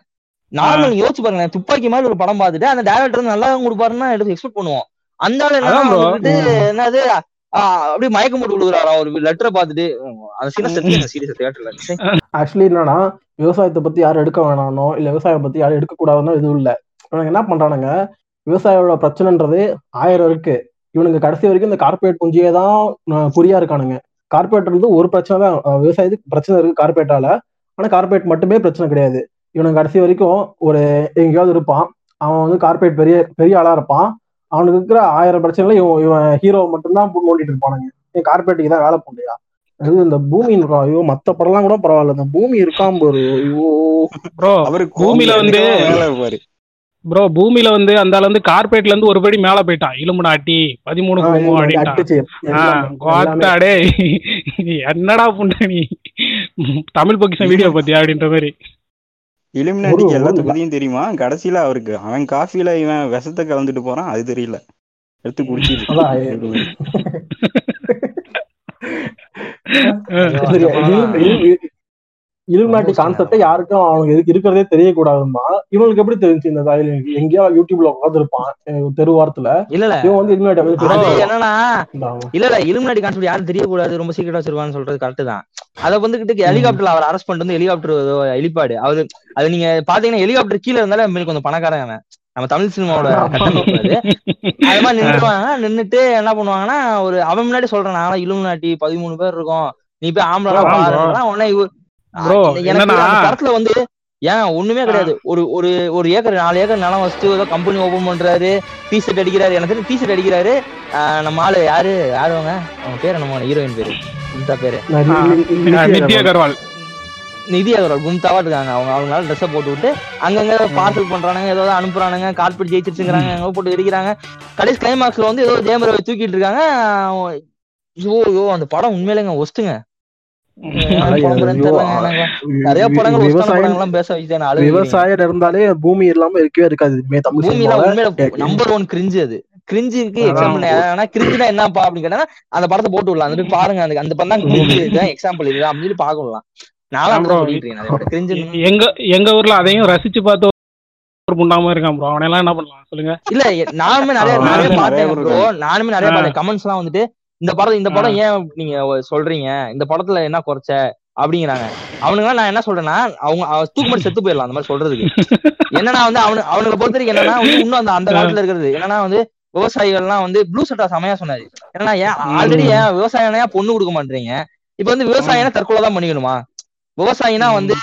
G: நார்மல் யோசிச்சு பாருங்க துப்பாக்கி மாதிரி ஒரு படம் பார்த்துட்டு அந்த டேரக்டர் நல்லா கொடுப்பாருன்னா எடுத்து எக்ஸ்பெக்ட் பண்ணுவோம். அந்த ஆளு என்னது அப்படியே மயக்கம் போட்டு விழுகுறாராம் ஒரு லெட்டரை பார்த்துட்டு அந்த சீன செத்து சீரியஸ்
A: ஆக்சுவலி என்னன்னா விவசாயத்தை பத்தி யாரும் எடுக்க வேணானோ இல்ல விவசாயம் பத்தி யாரும் எடுக்க கூடாதுன்னு எதுவும் இல்ல. இவனுங்க என்ன பண்றானுங்க விவசாயியோட பிரச்சனைன்றது ஆயிரம் இருக்கு. இவனுங்க கடைசி வரைக்கும் இந்த கார்பரேட் புஞ்சியே தான் குறியா இருக்கானுங்க. கார்பரேட் வந்து ஒரு பிரச்சனை தான் விவசாயத்துக்கு பிரச்சனை இருக்கு கார்பரேட்டால ஆனா கார்பரேட் மட்டுமே பிரச்சனை கிடையாது. இவனுங்க கடைசி வரைக்கும் ஒரு எங்கேயாவது இருப்பான். அவன் வந்து கார்பரேட் பெரிய பெரிய ஆளா இருப்பான். அவனுக்கு இருக்கிற ஆயிரம் பிரச்சனைல இவன் இவன் ஹீரோ மட்டும்தான் நோண்டிட்டு இருப்பானுங்க. என் கார்பரேட்டுக்கு தான் வேலை பண்ணலையா அது இந்த பூமி இருக்கும் ஐயோ மத்த படம்லாம் கூட பரவாயில்ல. இந்த பூமி இருக்காம பாரு. ஐயோ.
B: ப்ரோ
J: அவரு
B: பூமியில வந்து
J: வேலை இருப்பாரு
B: ப்ரோ பூமியில வந்து அந்த வந்து கார்பரேட்ல இருந்து ஒரு படி மேல போயிட்டான். இலும்புனாட்டி பதிமூணு குடும்பம் அப்படின்ட்டான். என்னடா புண்ட நீ? தமிழ் பொக்கிஷன் வீடியோ பத்தியா அப்படின்ற மாதிரி.
J: இலுமினாட்டிக்கு
A: ஒரு-
J: பத்தியும் தெரியுமா கடைசியில அவருக்கு அவன் காஃபில இவன் விஷத்தை கலந்துட்டு போறான். அது தெரியல. எடுத்து குடிச்சிட்டு
A: அதான் சரி, இலு- இலு- இலுமினாட்டி கான்செப்டே யாருக்கும் அவனுக்கு எதுக்கு இருக்கிறதே தெரியக்கூடாதுமா இவனுக்கு எப்படி தெரிஞ்சு இந்த எங்கேயோ யூடியூப்ல உட்காந்துருப்பான் தெருவாரத்துல
G: இல்ல இல்ல
A: இவன் வந்து இலுமினாட்டி
G: அது. என்னன்னா. இல்ல இல்ல இலுமினாட்டி கான்செப்ட் யாரும் தெரியக்கூடாது ரொம்ப சீக்கிரட்டா வச்சிருவான்னு சொல்றது கரெக்ட் தான். அத வந்துகிட்டு ஹெலிகாப்டர்ல அவர் அரெஸ்ட் பண்ணிட்டு வந்து ஹெலிகாப்டர் ஹெலிபாடு அவரு அது நீங்க பாத்தீங்கன்னா ஹெலிகாப்டர் கீழ இருந்தாலே மேல் கொஞ்சம் பணக்காரன் அவன். நம்ம தமிழ் சினிமாவோட கட்டமைப்பு அது. அது மாதிரி நின்றுவாங்க நின்னுட்டு என்ன பண்ணுவாங்கன்னா ஒரு அவன் முன்னாடி சொல்றான் நாங்களா இலுமினாட்டி பதிமூணு பேர் இருக்கோம் நீ போய் ஆம்பளை உடனே படத்துல வந்து ஏன் ஒண்ணுமே கிடையாது. ஒரு ஒரு ஒரு ஏக்கர் நாலு ஏக்கர் நிலம் வச்சுட்டு ஏதோ கம்பெனி ஓபன் பண்றாரு டி ஷர்ட் அடிக்கிறாரு எனக்கு டி ஷர்ட் அடிக்கிறாரு. ஆஹ் நம்ம ஆளு யாரு? யாரு அவங்க? அவங்க பேர் நம்ம ஹீரோயின் பேரு. கும்தா பேரு.
A: நான்
B: ஆ,
A: நி- நி- நித்யா
B: நித்யா
A: அகர்வால்.
G: நிதி அகர்வால் கும்தாவா இருக்காங்க. அவங்க அவங்களால ட்ரெஸ்ஸை போட்டு விட்டு அங்கங்க பார்சல் பண்றானுங்க ஏதோ அனுப்புறானுங்க கார்பெட் ஜெயிச்சிருச்சுங்கிறாங்க எங்க போட்டு வெடிக்கிறாங்க. கடைசி கிளைமாக்ஸ்ல வந்து ஏதோ ஜெயமரவை தூக்கிட்டு இருக்காங்க. அவன் ஐயோ ஐயோ அந்த படம் உண்மையிலேங்க ஒஸ்ட்டுங்க
A: விவசாயம் இருந்தாலே பூமி இல்லாம இருக்கவே இருக்காது.
G: நம்பர் ஒன் கிரிஞ்சு அது. கிரிஞ்சுக்கு. எக்ஸாம்பிள் ஆனா கிரிஞ்சுனா என்னப்பா அப்படின்னு கேட்டா அந்த படத்தை போட்டு விடலாம். அந்த போய் பாருங்க அந்த அந்த படம் தான் கிரிஞ்சு இதுதான் எக்ஸாம்பிள் இதுதான் அப்படின்னு கிரிஞ்சு
B: எங்க எங்க ஊர்ல அதையும் ரசிச்சு பார்த்து ஒரு புண்டாம இருக்கான் ப்ரோ அவனை எல்லாம் என்ன பண்ணலாம்? சொல்லுங்க.
G: இல்ல நானுமே நிறைய
J: பேர்
G: நானுமே நிறைய கமெண்ட்ஸ் எல்லாம் வந்துட்டு இந்த படம் இந்த படம் ஏன் நீங்க சொல்றீங்க? இந்த படத்துல என்ன குறைச்ச? அப்படிங்கிறாங்க. அவனுங்க நான் என்ன சொல்றேன்னா அவங்க அவ தூக்குமாடி செத்து போயிடலாம் அந்த மாதிரி சொல்றதுக்கு. என்னன்னா வந்து அவனு அவனுங்களை பொறுத்த வரைக்கும் என்னன்னா இன்னும் அந்த அந்த காலத்துல இருக்கிறது. என்னன்னா வந்து விவசாயிகள்லாம் வந்து ப்ளூ சட்டா செமையா சொன்னாரு. என்னன்னா ஏன் ஆல்ரெடி ஏன் விவசாயம் பொண்ணு கொடுக்க மாட்டீங்க இப்ப வந்து விவசாயினா தற்கொலை தான் பண்ணிக்கணுமா? விவசாயினா வந்து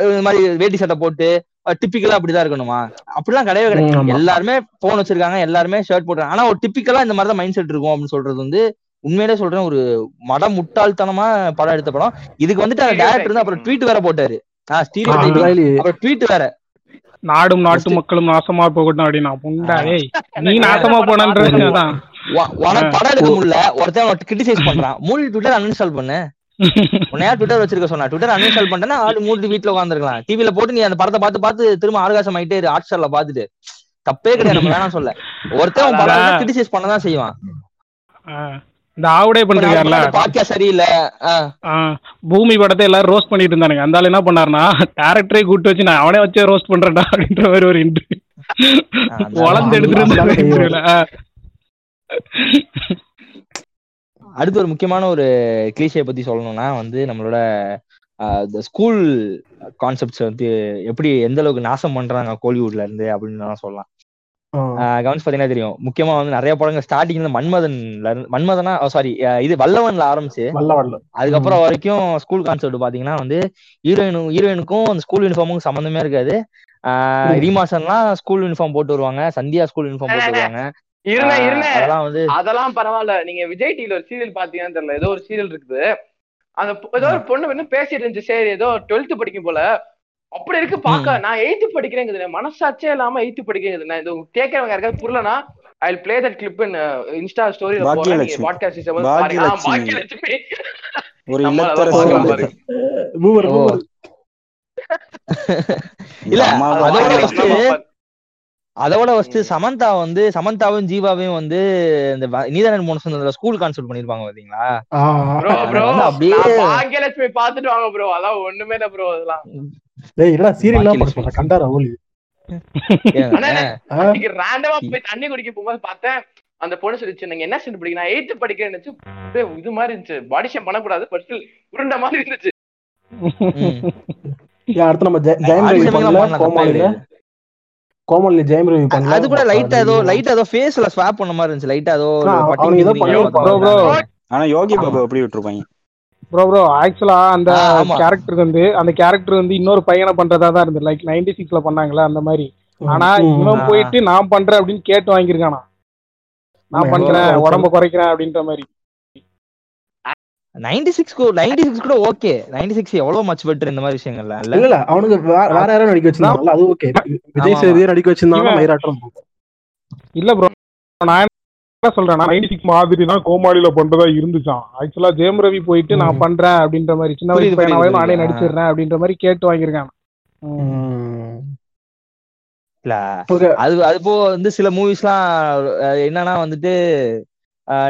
G: இந்த மாதிரி வேட்டி சட்டை போட்டு டிப்பிக்கலா அப்படிதான் இருக்கணுமா? அப்படிலாம் கிடையவே கிடையாது. எல்லாருமே போன் வச்சிருக்காங்க எல்லாருமே ஷர்ட் போட்டுருக்காங்க. ஆனா ஒரு டிப்பிக்கலா இந்த மாதிரி தான் மைண்ட் செட் இருக்கும் அப்படின்னு சொல்றது வந்து உண்மையிலே சொல்றேன் ஒரு மட முட்டாள்தனமா படம் எடுத்த படம். இதுக்கு வந்துட்டு அந்த டேரக்டர் வந்து அப்புறம் ட்வீட் வேற போட்டாரு. அப்புறம் ட்வீட் வேற.
B: நாடும் நாட்டு மக்களும் நாசமா போகட்டும் அப்படின்னா புண்டா. ஏய் நீ நாசமா போனன்றது அதான்.
G: உ- உனக்கு படம் எடுக்க முடியல. ஒருத்தன் கிரிட்டிசைஸ் பண்றான். மூடி ட்விட்டர் அன்இன்ஸ்டால் பண்ணு. உன்னையா ட்விட்டர் வச்சிருக்க சொன்னா? ட்விட்டர் அன்இன்ஸ்டால் பண்ணிட்டேன்னா ஆடு மூடி வீட்டுல உட்காந்துருக்கலாம் டிவில போட்டு நீ அந்த படத்தை பார்த்து பார்த்து திரும்ப ஆர்காசம் ஆயிட்டே இரு. ஹாட் ஸ்டார்ல பாத்துட்டு தப்பே கிடையாது. வேணாம் சொல்ல. ஒருத்தன் படம் கிரிட்டிசைஸ் பண்ணதான் செய்வான்.
B: இந்த ஆவுடே பண்றாருல
G: பாக்கியா சரியில்லை.
B: பூமி படத்தை எல்லாரும் ரோஸ்ட் பண்ணிட்டு இருந்தானுங்க. அந்த ஆள் என்ன பண்ணாருன்னா டேரக்டரே கூட்டு வச்சு நான் அவனே வச்சே ரோஸ்ட் பண்றேன்டா அப்படின்ற மாதிரி ஒரு இன்டர்வியூ வளர்ந்து எடுத்துட்டு
G: அடுத்து ஒரு முக்கியமான ஒரு கிளீஷே பத்தி சொல்லணும்னா வந்து நம்மளோட ஆஹ், இந்த ஸ்கூல் கான்செப்ட்ஸ் வந்து எப்படி எந்த அளவுக்கு நாசம் பண்றாங்க கோலிவுட்ல இருந்து அப்படின்னு நான் சொல்லலாம். கவனிச்சு பாத்தீங்கன்னா தெரியும். முக்கியமா வந்து நிறைய படங்கள் ஸ்டார்டிங்ல மன்மதன்ல இருந்து மன்மதனா சாரி இது வல்லவன்ல ஆரம்பிச்சு அதுக்கப்புறம் வரைக்கும் ஸ்கூல் கான்செப்ட் பாத்தீங்கன்னா வந்து ஹீரோயினும் ஹீரோயினுக்கும் அந்த ஸ்கூல் யூனிஃபார்முக்கும் சம்மந்தமே இருக்காது. ஆஹ் ரீமாசன்லாம் ஸ்கூல் யூனிஃபார்ம் போட்டு வருவாங்க சந்தியா ஸ்கூல் யூனிஃபார்ம் போட்டு வருவாங்க. அதெல்லாம்
C: பரவாயில்ல. நீங்க விஜய் டிவில ஒரு சீரியல் பாத்தீங்கன்னு தெரியல. ஏதோ ஒரு சீரியல் இருக்குது. அந்த ஏதோ ஒரு பொண்ணு வந்து பேசிட்டு இருந்துச்சு. சரி ஏதோ டுவெல்த் படிக்கும் போல. அப்படி இருக்கு பாக்க நான் எயித்து படிக்கிறேங்குது மனசாட்சியே இல்லாம எயித்து படிக்கிறது நான் இது கேட்கறவங்க யாருக்காவது புரியலனா I play that clip in Insta
J: Bhagyalakshmi.
C: Podcast
J: ஒரு இல்லத்தரசி
G: இல்ல அதோட
C: பாக்கியலட்சுமி
G: ஃபர்ஸ்ட்
C: அம்மா பாரு.
G: அதோட ஃபர்ஸ்ட் சமந்தா வந்து சமந்தாவும் ஜீவாவையும் வந்து இந்த நீதானன் மோன சொன்னதுல ஸ்கூல் கான்செப்ட் பண்ணிருப்பாங்க பாத்தீங்களா? அப்படியே
C: பாக்கியலட்சுமி பாத்துட்டு வாங்க ப்ரோ அதான் ஒண்ணுமே இல்ல ப்ரோ அதெல்லாம்
A: டேய் என்னடா சீரியல்லாம்
G: பாக்கி
A: கண்டா?
C: அன்னைக்கு ரேண்டமா போய் தண்ணி குடிக்க போகும்போது பார்த்தேன் அந்த பொண்ணு சொல்லிச்சு நீங்க என்ன ஸ்டாண்டர்ட் படிக்க நான் எயித்து படிக்கிறேன்னு இது மாதிரி இருந்துச்சு. பாடி ஷேம் பண்ணக்கூடாது பட் ஸ்டில் உருண்ட மாதிரி இருந்துச்சு.
A: அடுத்து நம்ம ஜெயம் கோமாளி ஜெயம் ரவி பண்ணல.
G: அது கூட லைட்டா ஏதோ லைட்டா ஏதோ ஃபேஸ்ல ஸ்வாப் பண்ண மாதிரி இருந்துச்சு. லைட்டா ஏதோ ஒரு
A: ஆ,
G: பட்டி
A: அவனுக்கு ஏதோ
G: கிட்டி
A: பண்ணிருப்பான்.
B: ப்ரோ ப்ரோ
J: ஆனா யோகி பாபு எப்படி விட்டுருப்பாங்க?
B: ப்ரோ ப்ரோ ஆக்சுவலா அந்த. கேரக்டருக்கு வந்து அந்த கேரக்டர் வந்து இன்னொரு பையனை பண்றதா தான் இருந்தது. லைக் நைன்டி சிக்ஸ்ல பண்ணாங்களா அந்த மாதிரி. ஆனா. இவன். போயிட்டு நான் பண்றேன் அப்படின்னு கேட்டு வாங்கியிருக்கானா? நான் பண்றேன் உடம்ப குறைக்கிறேன் அப்படின்ற மாதிரி.
G: நைன்டி சிக்ஸ் நைன்டி சிக்ஸ் கூட ஓகே நைன்டி சிக்ஸ் எவ்வளவு மச் பெட்டர் இந்த மாதிரி விஷயங்கள்ல? இல்ல?
A: இல்ல அவனுக்கு வேற யாரும் நடிக்க வச்சிருந்தாங்கல்ல அது ஓகே விஜய் சேதுவே நடிக்க வச்சிருந்தாங்க மயிராட்டம்
B: இல்ல ப்ரோ நான் என்ன சொல்றேன் நைன்டி சிக்ஸ் மாதிரி தான் கோமாளியில பண்றதா இருந்துச்சான் ஆக்சுவலா ஜெயம் ரவி போயிட்டு நான் பண்றேன் அப்படின்ற மாதிரி சின்ன வயசு பையனாவே நானே. நடிச்சிடுறேன் அப்படின்ற மாதிரி கேட்டு வாங்கியிருக்கான்.
G: இல்ல. அது அது போ வந்து சில மூவிஸ்லாம் என்னன்னா வந்துட்டு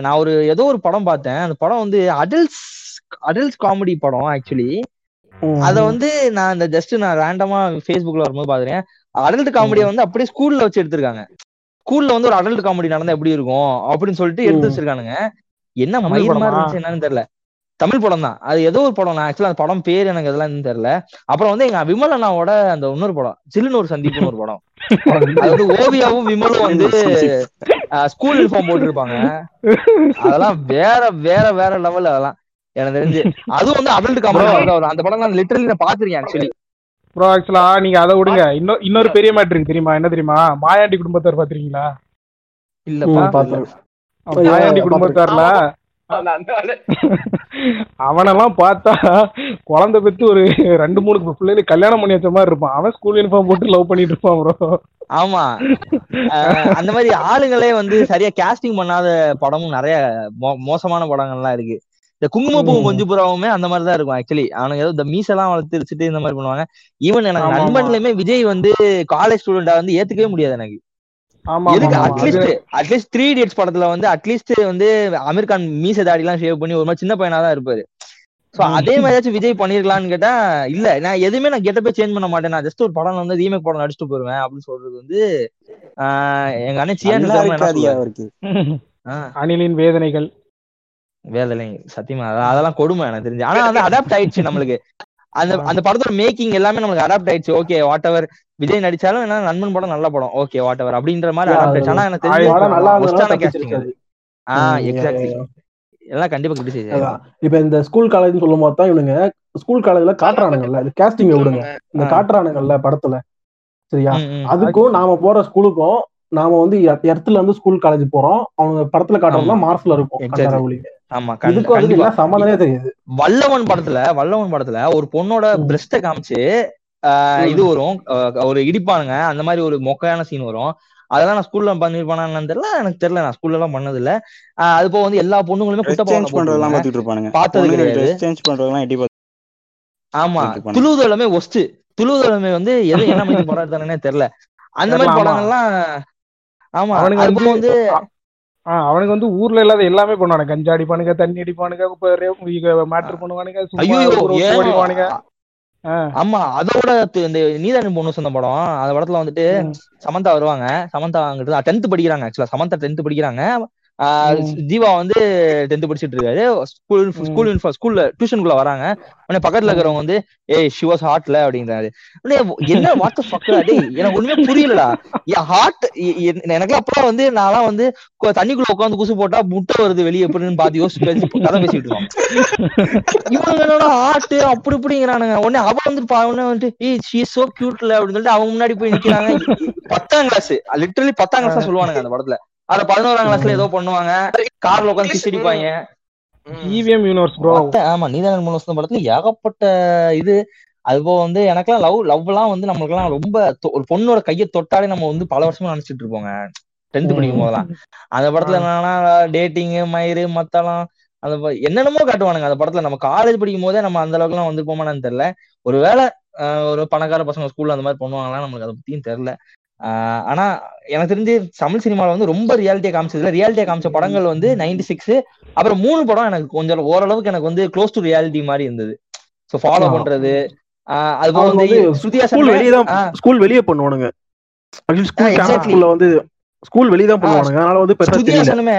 G: நான் ஒரு ஏதோ ஒரு படம் பார்த்தேன். அந்த படம் வந்து அடல்ட்ஸ் அடல்ட்ஸ் காமெடி படம் ஆக்சுவலி அத வந்து நான் இந்த ஜஸ்ட் நான் ரேண்டமா ஃபேஸ்புக்ல வரும்போது பாக்குறேன் அடல்ட் காமெடியை வந்து அப்படியே ஸ்கூல்ல வச்சு எடுத்திருக்காங்க. ஸ்கூல்ல வந்து ஒரு அடல்ட் காமெடி நடந்தா எப்படி இருக்கும்? அப்படின்னு சொல்லிட்டு எடுத்து. வச்சிருக்கானுங்க. என்ன மயிர் மாதிரி? இருந்துச்சு என்னன்னு தெரியல. தமிழ் படம் தான். அது ஏதோ ஒரு படம். நான் ஆக்சுவலா அந்த படம் பேர் எனக்கு அதெல்லாம் என்னன்னு தெரியல. அப்புறம் வந்து எங்க விமல் அண்ணாவோட அந்த இன்னொரு படம் சில்லுன்னு ஒரு சந்திப்புன்னு ஒரு படம். அது வந்து ஓவியாவும் விமலும் வந்து ஸ்கூல் யூனிஃபார்ம் போட்டிருப்பாங்க. அதெல்லாம் வேற வேற வேற லெவல் அதெல்லாம். எனக்கு தெரிஞ்சு. அதுவும் வந்து அடல்ட் காமெடி அந்த படம் நான் லிட்டரலி நான் பாத்திருக்கேன் ஆக்சுவலி
B: ப்ரோ ஆக்சுவலா நீங்க அதை விடுங்க. இன்னொரு இன்னொரு பெரிய மேட்ரு இருக்கு தெரியுமா? என்ன தெரியுமா? மாயாண்டி குடும்பத்தார் பாத்திருக்கீங்களா
A: ஐயா,
B: மாயாண்டி குடும்பத்தார்ல. அவனெல்லாம் பார்த்தா குழந்தை பெத்து ஒரு ரெண்டு மூணு பிள்ளைகளுக்கு கல்யாணம் பண்ணி வச்ச மாதிரி இருப்பான். அவன் ஸ்கூல் யூனிஃபார்ம் போட்டு லவ் பண்ணிட்டு இருப்பான் ப்ரோ
G: ஆமா. அந்த மாதிரி ஆளுங்களே வந்து சரியா கேஸ்டிங் பண்ணாத படமும் நிறைய மோ- மோசமான படங்கள்லாம் இருக்கு. இந்த குங்குமப்பூ. கொஞ்சு புறாவுமே அந்த மாதிரி தான் இருக்கும் ஆக்சுவலி அவனுங்க ஏதோ இந்த மீசெல்லாம் வளர்த்து வச்சுட்டு இந்த மாதிரி பண்ணுவாங்க. ஈவன் எனக்கு. நண்பன்லயுமே விஜய் வந்து காலேஜ் ஸ்டூடெண்டா வந்து ஏத்துக்கவே முடியாது எனக்கு. எதுக்கு அட்லீஸ்ட் அட்லீஸ்ட் த்ரீ இடியட்ஸ் படத்துல வந்து அட்லீஸ்ட் வந்து அமீர் கான் மீச தாடி எல்லாம் ஷேவ் பண்ணி ஒரு மாதிரி சின்ன பையனா தான் இருப்பாரு சோ. அதே மாதிரியாச்சும் விஜய் பண்ணிருக்கலாம்னு கேட்டா இல்ல. நான் எதுவுமே நான் கெட்டப்பே சேஞ்ச் பண்ண மாட்டேன். நான் ஜஸ்ட் ஒரு படம் வந்து ரீமேக் படம் நடிச்சுட்டு போயிருவேன் அப்படின்னு சொல்றது வந்து ஆஹ் எங்க அண்ணன் சியான்
B: அணிலின் வேதனைகள்.
G: வேலை சத்தியமா. அதெல்லாம் கொடுமை எனக்கு தெரிஞ்சு. ஆனா வந்து அடாப்ட் ஆயிடுச்சு நம்மளுக்கு. அந்த அந்த படத்தோட மேக்கிங் எல்லாமே நம்மளுக்கு அடாப்ட் ஆயிடுச்சு. ஓகே வாட் எவர் விஜய் நடிச்சாலும் என்ன நண்பன் படம் நல்ல படம். ஓகே வாட் எவர் அப்படின்ற மாதிரி அடாப்ட் ஆயிடுச்சு. ஆனா எனக்கு தெரிஞ்சு ஆஹ் எக்ஸாக்ட்லி. எல்லாம் கண்டிப்பா கிரிட்டிசைஸ்.
A: இப்ப இந்த ஸ்கூல் காலேஜ்னு சொல்லும் போது தான் இவனுங்க ஸ்கூல் காலேஜ்ல காட்டுறானுங்கல்ல இது கேஸ்டிங் விடுங்க. இந்த. காட்டுறானுங்கல்ல படத்துல. சரியா? அதுக்கும் நாம போற ஸ்கூலுக்கும் நாம வந்து எர்த்துல இருந்து ஸ்கூல் காலேஜ் போறோம். அவங்க படத்துல காட்டுறதுலாம்
G: ஆமா.
A: மார்ஸ்ல இருக்கும்.
G: ஆமா வல்லவன் படத்துல வல்லவன் படத்துல ஒரு பொண்ணோட. பிரஸ்ட காமிச்சு. இது வரும். ஒரு இடிப்பானுங்க. அந்த மாதிரி ஒரு மொக்கையான சீன் வரும். அதெல்லாம் நான் ஸ்கூல்ல பண்ணிருப்பானான்னு தெரியல. எனக்கு தெரியல. நான் ஸ்கூல்ல எல்லாம் பண்ணது இல்ல ஆஹ் அது போக வந்து எல்லா பொண்ணுங்களுமே
J: பண்றதெல்லாம் பாத்துட்டு இருப்பானுங்க.
G: பார்த்தது கிடையாது.
J: சேஞ்ச் பண்றதெல்லாம்
G: ஆமா. துளுதலமே ஒஸ்ட் துளுதலமே வந்து எது என்ன மாதிரி படம் எடுத்தானே தெரியல. அந்த மாதிரி. படங்கள்லாம் ஆமா. அது
B: வந்து
G: வந்து
B: ஆ, அவனுக்கு வந்து ஊர்ல இல்லாத எல்லாமே பண்ணுவானுங்க. கஞ்சா அடிப்பானுங்க தண்ணி அடிப்பானுங்க மேட்டர் பண்ணுவானுங்க
G: ஆமா அதோட இந்த நீதானி பொண்ணு சொன்ன படம் அந்த படத்துல வந்துட்டு. சமந்தா வருவாங்க. சமந்தா அங்கிட்டு டென்த் படிக்கிறாங்க ஆக்சுவலா சமந்தா டென்த் படிக்கிறாங்க. ஆஹ். ஜீவா வந்து டென்த் படிச்சிட்டு இருக்காரு. ஸ்கூல் ஸ்கூல் ஸ்கூல்ல டியூஷனுக்குள்ள வராங்க. உடனே பக்கத்துல இருக்கிறவங்க வந்து ஏய் ஷி வாஸ் ஹார்ட்ல அப்படின்றாரு உடனே என்ன வார்த்தை ஃபக்கரா டேய் எனக்கு ஒண்ணுமே புரியலடா. என் ஹார்ட் எனக்கு அப்பலாம் வந்து நான்லாம் வந்து தண்ணிக்குள்ள உட்காந்து குசு போட்டா முட்டை வருது வெளியே எப்படின்னு பார்த்து யோசிச்சு பேசி கதை பேசிட்டு இருக்கோம் இவங்க என்னன்னா ஹார்ட் அப்படி இப்படிங்கிறானுங்க. உடனே அவ வந்து உடனே வந்துட்டு ஏய் ஷி சோ கியூட்ல அப்படின்னு சொல்லிட்டு அவங்க முன்னாடி போய் நிக்கிறாங்க. பத்தாம் கிளாஸ் லிட்டரலி பத்தாம் கிளாஸ் தான் சொல்லுவானுங்க அந்த படத்துல. அத பதினோராம் கிளாஸ்ல ஏதோ பண்ணுவாங்க. கார்ல உட்காந்து சிக்ஸ் அடிப்பாங்க
B: EVM யூனிவர்ஸ் ப்ரோ
G: ஆமா நீதான் மூணு வருஷம் படத்துல ஏகப்பட்ட இது. அது போக வந்து எனக்கெல்லாம் லவ் லவ் எல்லாம் வந்து நம்மளுக்கெல்லாம் ரொம்ப தொ- ஒரு பொண்ணோட கையை தொட்டாலே நம்ம வந்து பல வருஷமா நினைச்சிட்டு இருப்போங்க. டென்த் படிக்கும் போதெல்லாம். அந்த படத்துல என்னன்னா டேட்டிங் மயிறு மத்தளம் அந்த என்னென்னமோ காட்டுவானுங்க. அந்த படத்துல நம்ம காலேஜ் படிக்கும் போதே நம்ம அந்த அளவுக்கு எல்லாம் வந்திருப்போமான்னு தெரியல. ஒருவேளை ஒரு பணக்கார பசங்க ஸ்கூல்ல அந்த மாதிரி பண்ணுவாங்களா நம்மளுக்கு அதை பத்தியும் தெரியல. ஆனா எனக்கு தெரிஞ்சு தமிழ் சினிமால வந்து ரொம்ப ரியாலிட்டியா காமிச்சதுல ரியாலிட்டியா காமிச்ச படங்கள் வந்து நைன்டி சிக்ஸ் அப்புறம் மூணு படம் எனக்கு கொஞ்சம் ஓரளவுக்கு எனக்கு வந்து க்ளோஸ் டு ரியாலிட்டி மாதிரி இருந்தது. So follow. பண்றது அது போக வந்து ஸ்ருதியா
A: ஸ்கூல் வெளியே தான் ஸ்கூல் வெளியே பண்ணுவானுங்க. ஸ்கூல் வந்து ஸ்கூல் வெளியே தான் பண்ணுவானுங்க. அதனால வந்து பெருசா
G: ஸ்ருதியா
A: தெரியல.
G: சனுமே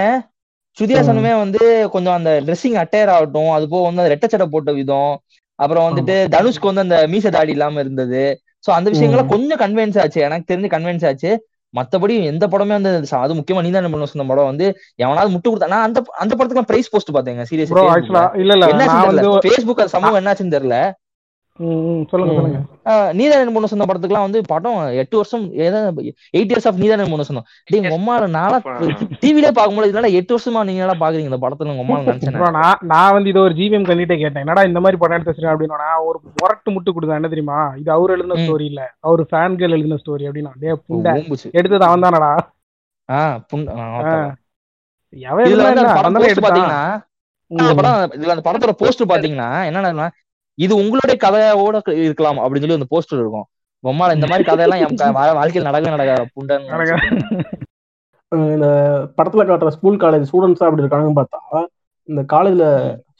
G: ஸ்ருதியா
A: ம்.
G: சனுமே வந்து கொஞ்சம் அந்த ட்ரெஸ்ஸிங் அட்டையர் ஆகட்டும் அது போக வந்து அந்த ரெட்டை சட்டை போட்ட விதம் அப்புறம் வந்துட்டு தனுஷ்க்கு வந்து அந்த மீச தாடி இல்லாம இருந்தது. சோ அந்த விஷயங்கள்லாம்
A: ம்.
G: கொஞ்சம் கன்வின்ஸ் ஆச்சு. எனக்கு தெரிஞ்சு கன்வின்ஸ் ஆச்சு. மத்தபடி எந்த படமே வந்து அது முக்கியமா நீ தான் பண்ண சொன்ன படம் வந்து எவனாவது முட்டு கொடுத்தா நான் அந்த அந்த படத்துக்கு பிரைஸ் போஸ்ட் பார்த்தேங்க. சீரியஸ்
B: இல்ல வந்து
G: ஃபேஸ்புக் சமூகம் என்னாச்சுன்னு தெரியல. நீதானன் பொண்ணு சொன்ன படத்துக்குலாம் வந்து படம் எட்டு வருஷம் எயிட் இயர்ஸ் ஆஃப் நீதானன் பொண்ணு சொன்னோம் டேய் உங்க அம்மால நாளா டிவிலே பார்க்கும்போது இதனால எட்டு வருஷமா நீங்க எல்லாம் பாக்குறீங்க இந்த படத்துல உங்க
B: ப்ரோ நான். வந்து இதை ஒரு ஜிவிஎம் கண்டிட்டே கேட்டேன். என்னடா இந்த மாதிரி படம் எடுத்து வச்சிருக்கேன் அப்படின்னா ஒரு முரட்டு முட்டு கொடுத்தேன் என்ன தெரியுமா? இது அவர் எழுதின ஸ்டோரி இல்ல. அவர் ஃபேன் கேர்ள் எழுதின ஸ்டோரி அப்படின்னா. டே புண்டை. எடுத்தது அவன் தானடா?
G: ஆஹ்.
B: எவன் என்ன?
G: பாத்தீங்கன்னா படம் இதுல அந்த படத்தோட போஸ்ட் பாத்தீங்கன்னா என்னன்னா இது உங்களுடைய கதையோட இருக்கலாம் அப்படின்னு சொல்லி அந்த போஸ்டர் இருக்கும். பொம்மால இந்த மாதிரி கதையெல்லாம் என் வாழ்க்கையில் நடக்கவே நடக்காத.
A: அஹ் இந்த படத்துல காட்டுற ஸ்கூல் காலேஜ் ஸ்டூடெண்ட்ஸ் அப்படி இருக்காங்கன்னு பார்த்தா இந்த காலேஜ்ல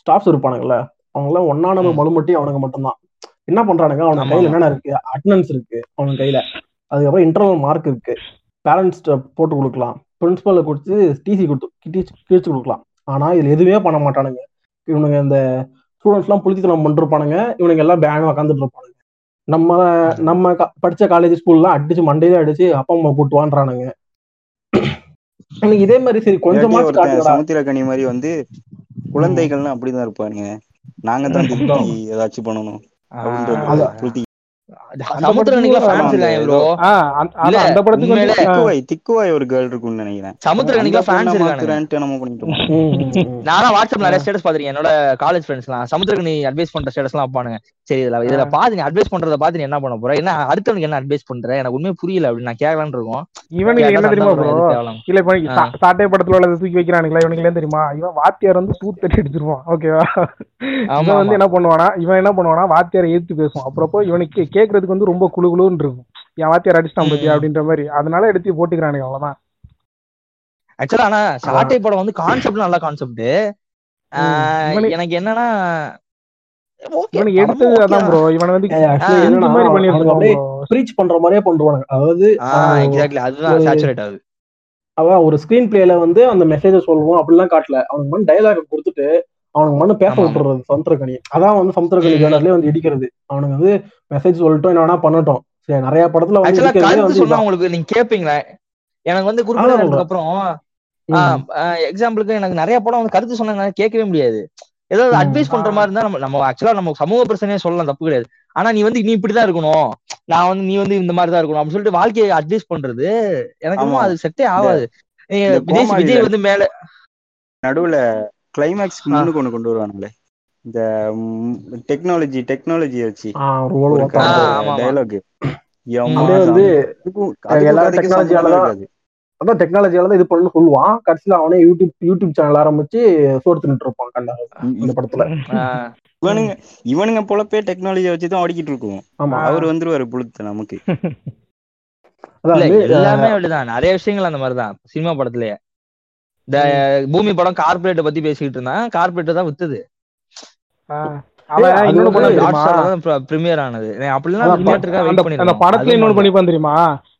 A: ஸ்டாஃப்ஸ் இருப்பானுங்கல்ல அவங்க எல்லாம் ஒன்னா நம்பர்
G: ம்.
A: மலுமட்டி அவனுங்க மட்டும்தான். என்ன பண்றானுங்க? அவனுக்கு கையில என்னென்ன இருக்கு? அட்டண்டன்ஸ் இருக்கு அவனுக்கு கையில. அதுக்கப்புறம் இன்டர்னல் மார்க் இருக்கு. பேரண்ட்ஸ் போட்டு கொடுக்கலாம். பிரின்சிபலை கொடுத்து டிசி கொடுத்து கிழிச்சு கிழிச்சு கொடுக்கலாம். ஆனா இதுல எதுவுமே பண்ண மாட்டானுங்க. இவனுங்க இந்த ஸ்டூடெண்ட்ஸ் எல்லாம் புளித்தனம் பண்ணிருப்பானுங்க இவனுங்க எல்லாம் பேன் உட்காந்துட்டு இருப்பானுங்க. நம்ம. நம்ம படிச்ச காலேஜ் ஸ்கூல்லாம் அடிச்சு மண்டையில அடிச்சு அப்பா அம்மா போட்டு வான்றானுங்க எனக்கு இதே மாதிரி சரி
J: ஒருத்தன்
A: காட்டுங்கடா.
J: சமுத்திரக்கனி மாதிரி வந்து குழந்தைகள்லாம் அப்படிதான் இருப்பானுங்க. நாங்க தான் ஏதாச்சும் பண்ணணும். ஒரு கேர்ள் நினைக்கிறேன். இருக்கோம்.
A: ம், ம், ம்.
G: நானா வாட்ஸ்அப்ல நிறைய ஸ்டேட்டஸ் பாத்திருக்கேன் என்னோட காலேஜ் ஃப்ரெண்ட்ஸ்லாம் சமுத்திரக்கு நீ அட்வைஸ் பண்ற ஸ்டேட்டஸ் எல்லாம் வைப்பானுங்க. சரி இதுல இதுல பாத்து நீ அட்வைஸ் பண்றத பாத்து நீ என்ன பண்ண போற? என்ன அடுத்தவனுக்கு என்ன அட்வைஸ் பண்ற? எனக்கு உண்மையே புரியல அப்படின்னு நான் கேட்கலான்னு இருக்கோம்.
B: இவனுக்கு என்ன தெரியுமா இல்ல இப்ப சாட்டை படத்துல உள்ளதை தூக்கி வைக்கிறானுங்களா? இவனுக்கு என்ன தெரியுமா? இவன் வாத்தியார் வந்து தூத்தடி அடிச்சிருவான் ஓகேவா இவன் வந்து என்ன பண்ணுவானா? இவன் என்ன பண்ணுவானா? வாத்தியாரை எதிர்த்து பேசுவான். அப்புறப்போ இவனுக்கு கே- கேக்குறதுக்கு வந்து ரொம்ப குளு குளுன்னு இருக்கும். என் வாத்தியார் அடிச்சிட்டான் பத்தியா. அப்படின்ற மாதிரி. அதனால எடுத்து போட்டுக்கிறானுங்க அவ்வளவுதான்.
G: ஆக்சுவலா ஆனா சாட்டை படம் வந்து கான்செப்ட் நல்ல கான்செப்ட் எனக்கு என்னன்னா
B: எடுத்தது அதான்
G: தான்
B: ப்ரோ இவனை வந்து
A: ப்ரீச் பண்ற மாதிரியே பண்ணுவானுங்க அதாவது
G: எக்ஸாக்ட்லி அதுதான்
A: ஒரு
G: சேச்சுரேட் ஆகுது.
A: அதான் ஒரு ஸ்கிரீன் பிளேல வந்து அந்த மெசேஜை சொல்லுவோம் அப்படிலாம் காட்டல. அவனுக்கு வந்து டைலாக் கொடுத்துட்டு அவனுக்கு மண்ணு பேச விட்டுறது சமுத்திரக்கனி அதான் வந்து சமுத்திரக்கனி
G: ம்.
A: ஜேர்னர்லயே வந்து இடிக்கிறது. அவனுக்கு வந்து மெசேஜ் சொல்லட்டும் என்ன வேணா பண்ணட்டும். சரி நிறைய படத்துல வந்து
G: உங்களுக்கு நீங்க கேப்பீங்களா? எனக்கு வந்து
A: சொல்றேன்.
G: அப்புறம் எக்ஸாம்பிளுக்கு எனக்கு நிறைய படம் வந்து கருத்து சொன்னாங்க கேட்கவே முடியாது. ஏதாவது அட்வைஸ் பண்ற மாதிரி இருந்தா நம்ம நம்ம ஆக்சுவலா நம்ம சமூக பிரச்சனையே சொல்லலாம் தப்பு கிடையாது. ஆனா நீ வந்து நீ இப்படிதான் இருக்கணும். நான் வந்து நீ வந்து இந்த மாதிரி தான் இருக்கணும் அப்படின்னு சொல்லிட்டு வாழ்க்கையை அட்வைஸ் பண்றது எனக்கு அது செட்டே ஆகாது. விஜய் விஜய் வந்து மேல
J: நடுவுல கிளைமேக்ஸ்க்கு
G: ஆ,
J: முன்னுக்கு ஒண்ணு கொண்டு வருவானுங்களே. இந்த டெக்னாலஜி டெக்னாலஜி வச்சு.
A: அப்படியே வந்து அதான் டெக்னாலஜியால தான் இது பண்ணு சொல்லுவான். கடைசியில அவனே யூடியூப் யூடியூப் சேனல் ஆரம்பிச்சு சோறு தின்னுட்டு இருப்பான் கண்ட
J: இ-
A: அந்த
J: இ-
A: படத்துல.
G: ஆஹ்
J: இவனுங்க இவனுங்க பொழப்பே டெக்னாலஜியை வச்சு தான் ஓடிக்கிட்டு இருக்கோம்
A: ஆமா.
J: அவர் வந்துருவாரு புளுத்து நமக்கு.
G: எல்லாமே அப்படிதான். நிறைய விஷயங்கள் அந்த மாதிரிதான். சினிமா படத்துலயே. இந்த பூமி படம் கார்பரேட்டை பத்தி பேசிக்கிட்டு இருந்தான். கார்பரேட் தான் வித்துது. ப்ரீமியர் ஆனது. அப்படிலாம்
B: படத்துல இன்னொன்னு பண்ணிப்பான் தெரியுமா?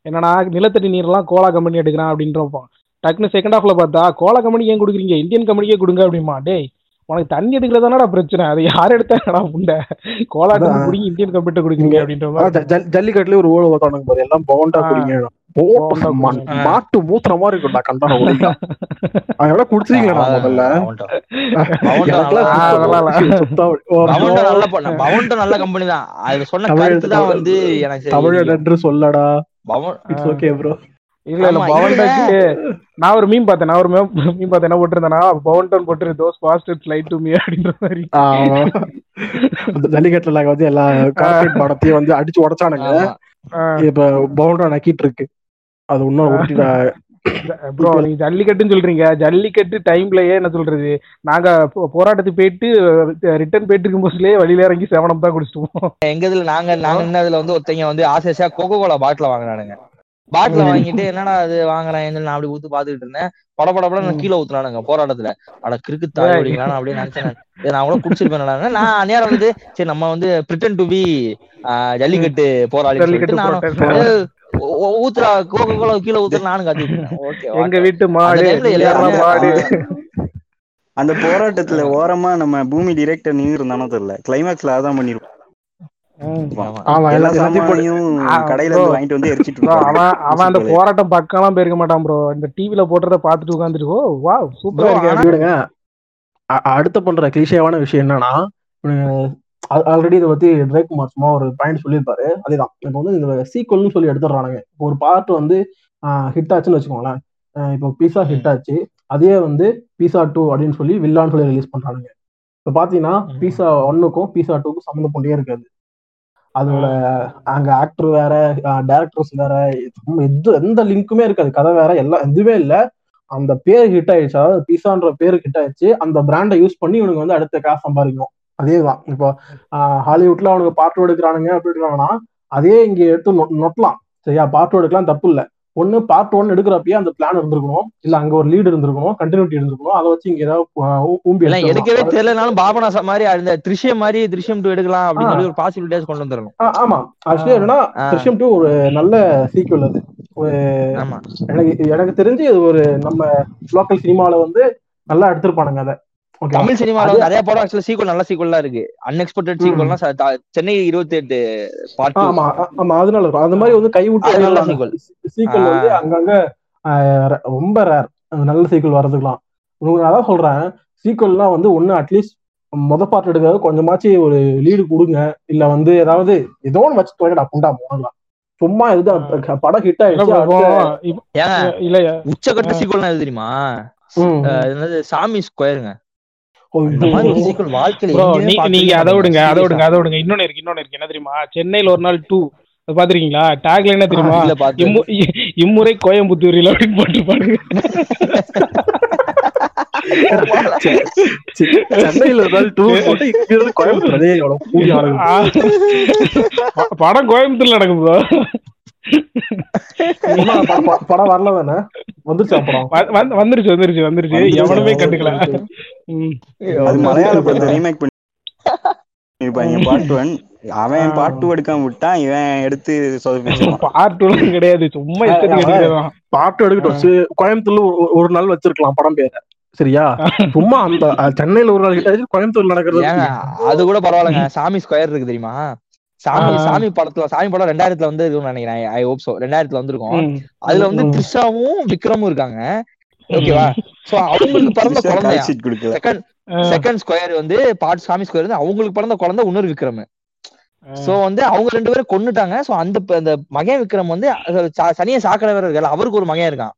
B: என்னன்னா நிலத்தடி நீர்லாம் கோலா கம்பெனி எடுக்கிறான் அப்படின்றப்போ. டக்குனு செகண்ட் ஹாஃப்ல பார்த்தா கோலா கம்பெனி ஏன் கொடுக்குறீங்க? இந்தியன் கம்பெனிக்கே கொடுங்க அப்படிமா. டேய் உனக்கு தண்ணி எடுக்கிறதானடா பிரச்சனை. அது யார் எடுத்தா என்னடா புண்டை கோலாட்டு
A: அதான்
B: குடிங்க இந்தியன் கம்பெனிட்ட கொடுக்குறீங்க அப்படின்ற
A: அதான்
B: மாதிரி
A: ஜ- ஜல்- ஜல்லிக்கட்டுலயே ஒரு ஓடு ஓட்டானுங்க எல்லாம் பவுண்டா குடிங்க. போட்டு மாட்டு மூத்துற மாதிரி இருக்கும்டா கண்டான அதோட குடிச்சிங்களா முதல்ல?
G: நல்லா கம்பெனி தான். அது சொன்ன கருத்து தான் வந்து எனக்கு சரி.
A: தமிழ்
G: இடிக்கும்
A: என்று சொல்லடா.
G: பவன்
A: இட்ஸ் ஓகே ப்ரோ
B: இல்ல இல்ல பவன்டாக்கு நான் ஒரு மீம் பார்த்தேன். நான் ஒரு மீம் பார்த்தேன். என்ன போட்டிருந்தேன்னா பவன்டன் போட்டு those bastards lied to me அப்படின்ற மாதிரி.
A: ஜல்லிக்கட்டுல வந்து எல்லா கார்பரேட் படத்தையும் வந்து அடிச்சு உடைச்சானுங்க. இப்ப பவுண்டா நக்கிட்டு இருக்கு. அது இன்னும்
B: ப்ரோ நீங்க ஜல்லிக்கட்டுன்னு சொல்றீங்க. ஜல்லிக்கட்டு டைம்லயே என்ன சொல்றது? நாங்க போராட்டத்துக்கு போயிட்டு ரிட்டர்ன் போயிட்டு இருக்கும் போதுலயே வழியில இறங்கி செவனம் தான் குடிச்சிட்டுவோம்
G: எங்க இதுல நாங்க நாங்க நின்னதுல வந்து ஒருத்தங்க வந்து ஆசை ஆசையா கோகோ கோலா பாட்டில வாங்கினானுங்க பாட்டில. வாங்கிட்டு என்னடா அது வாங்குறேன் நான் அப்படி ஊத்து பாத்துக்கிட்டு இருந்தேன். பட பட
A: ம்.
G: கீழே ஊத்துனானுங்க போராட்டத்துல. அட கிறுக்கு தாய் நான் அப்படியே நினைச்சேன் நான். நான் கூட குடிச்சிருப்பேன் நான் நேரம் வந்து சரி நம்ம வந்து பிரிட்டன் டு பி ஜல்லிக்கட்டு போராளி ஊத்துறா கோகோ கோலா கீழே ஊத்துற நானும் ஓகே
B: எங்க வீட்டு மாடு மாடு?
J: அந்த போராட்டத்துல ஓரமா நம்ம பூமி டிரெக்டர் நின்று இருந்தானோ தெரியல கிளைமேக்ஸ்ல அதான் ஊசிக்கோலை.
B: போராட்டம் பக்கம்லாம் போயிருக்க மாட்டான் ப்ரோ இந்த டிவில போட்டுறத பாத்துட்டு உட்காந்துட்டு வாவ் சூப்பரா
A: அடுத்த பண்ற கிளிஷேவான விஷயம் என்னன்னா ஆல்ரெடி இதை பத்தி ஜெயக்குமார் சும்மா ஒரு பாயிண்ட் சொல்லியிருப்பாரு. அதேதான். இப்போ வந்து இந்த சீக்வல்னு சொல்லி எடுத்துடுறானுங்க. இப்போ ஒரு பார்ட் வந்து ஹிட் ஆச்சுன்னு வச்சுக்கோங்களேன். இப்போ பீஸா ஹிட் ஆச்சு. அதே வந்து பீஸா டூ அப்படின்னு சொல்லி வில்லான்னு சொல்லி ரிலீஸ் பண்றானுங்க. இப்போ பாத்தீங்கன்னா பீஸா ஒன்னுக்கும் பீஸா டூக்கும் சம்மந்தம் கொண்டே இருக்காது. அதோட அங்க ஆக்டர் வேற டேரக்டர்ஸ் வேற எது எந்த லிங்க்குமே இருக்காது. கதை வேற எல்லாம் எதுவுமே இல்ல. அந்த பேர் ஹிட் ஆயிடுச்சு. அதாவது பீஸான்ற பேர் ஹிட் ஆயிடுச்சு. அந்த பிராண்டை யூஸ் பண்ணி இவனுக்கு வந்து அடுத்த காசு சம்பாதிக்கணும். அதேதான். இப்போ ஹாலிவுட்ல அவனுக்கு பாட்டு எடுக்கிறானுங்க அப்படின்றாங்கன்னா அதே இங்க எடுத்து நொட்டலாம். சரியா? பாட்டு எடுக்கலாம் தப்பு இல்ல ஒண்ணு பார்ட் ஒன் எடுக்கிறப்பயே அந்த பிளான் இருந்திருக்கணும். இல்ல அங்க ஒரு லீடு இருந்திருக்கணும் கண்டினியூட்டி இருந்திருக்கணும். அதை வச்சு இங்க ஏதாவது ஊம்பி.
G: எடுக்கவே தெரியலனாலும் பாபநாசம் மாதிரி அந்த திருஷ்யம் மாதிரி திருஷ்யம் டூ எடுக்கலாம் அப்படின்னு. சொல்லி ஒரு பாசிபிலிட்டியாஸ் கொண்டு வந்துடணும்
A: ஆமா. ஆக்சுவலி என்னன்னா. திருஷ்யம் டூ ஒரு நல்ல சீக்குவல் அது. எனக்கு எனக்கு தெரிஞ்சு இது ஒரு நம்ம லோக்கல் சினிமால வந்து நல்லா எடுத்திருப்பானுங்க அதை.
G: தமிழ் சினிமால நிறைய படம் ஆக்சுவலா சீக்வல் நல்ல சீக்வல்லாம் இருக்கு. அன்எக்ஸ்பெக்டட் சீக்வல்லாம் சென்னை இருபத்தி எட்டு பார்ட்
A: ஆமா ஆமா அதனால இருக்கும் அந்த மாதிரி வந்து கைவிட்டு
G: அது நல்ல sequel.
A: சீக்வல் வந்து அங்கங்க ரொம்ப ரேர் நல்ல சீக்வல் வர்றதுக்குலாம் உங்களுக்கு நான் அதான் சொல்றேன். சீக்வல்லாம் வந்து ஒண்ணு அட்லீஸ்ட் முத பார்ட் எடுக்கிறது கொஞ்சமாச்சு ஒரு லீடு கொடுங்க. இல்ல வந்து ஏதாவது ஏதோ ஒன்று வச்சு தொலைடா புண்டா போகலாம் சும்மா இதுதான் க- படம் ஹிட் ஆயிடுச்சு.
B: இல்ல
G: உச்சகட்ட சீக்வல் எது தெரியுமா? சாமி ஸ்கொயருங்க
B: நீங்க அதை. விடுங்க அதை. விடுங்க அதை விடுங்க. இன்னொன்னு இருக்கு இன்னொன்னு இருக்கு. என்ன தெரியுமா? சென்னையில ஒரு நாள் டூ பாத்திருக்கீங்களா டேக்ல என்ன தெரியுமா? இம்முறை கோயம்புத்தூரில் அப்படின்னு போட்டுருப்பானுங்க.
A: செ- செ- சென்னையில ஒரு நாள் டூர் போட்டு இங்க இருந்து கோயம்புத்தூர். அதே எவ்வளவு கூடி ஆளுங்க.
B: ஆ. ப- படம் கோயம்புத்தூர்ல
A: ப- படம் வரல தானே வந்துருச்சு அப்புறம்
B: வந்துருச்சு வந்துருச்சு வந்துருச்சு. எவனுமே கண்டுக்கல.
J: அது மலையாள படத்தை ரீமேக் பண்ணி இருப்பாங்க பார்ட் ஒன் அவன் பார்ட் டூ எடுக்காம விட்டான் இவன் எடுத்து
B: பார்ட் டூ கிடையாது. சும்மா எடுக்கிறதான்.
A: பாட்டு எடுக்கட்டும். கோயம்புத்தூர்ல ஒரு- ஒரு நாள் வச்சிருக்கலாம் படம் பேர. சரியா? சும்மா அந்த சென்னையில ஒரு நாள் கிட்ட ஆச்சு, கோயம்புத்தூர்ல நடக்கிறது.
G: அது கூட பரவாயில்லைங்க. சாமி ஸ்கொயர் இருக்கு தெரியுமா? சாமி. சாமி படத்துல சாமி படம் ரெண்டாயிரத்துல வந்து இருக்கும்னு நினைக்கிறேன். ஐ ஹோப் சோ ரெண்டாயிரத்துல வந்திருக்கும். அதுல வந்து. த்ரிஷாவும் விக்ரமும் இருக்காங்க. ஓகேவா சோ அவங்களுக்கு பிறந்த
J: கொடுக்கல.
G: செகண்ட். செகண்ட் ஸ்கொயர் வந்து பாட் சாமி ஸ்கொயர் வந்து அவங்களுக்கு பிறந்த குழந்தை இன்னொரு விக்ரம். சோ வந்து அவங்க ரெண்டு பேரும் கொன்னுட்டாங்க. சோ அந்த அந்த மகன் விக்ரம் வந்து சனிய சாக்கடை வேற இருக்கல அவருக்கு ஒரு மகன் இருக்கான்.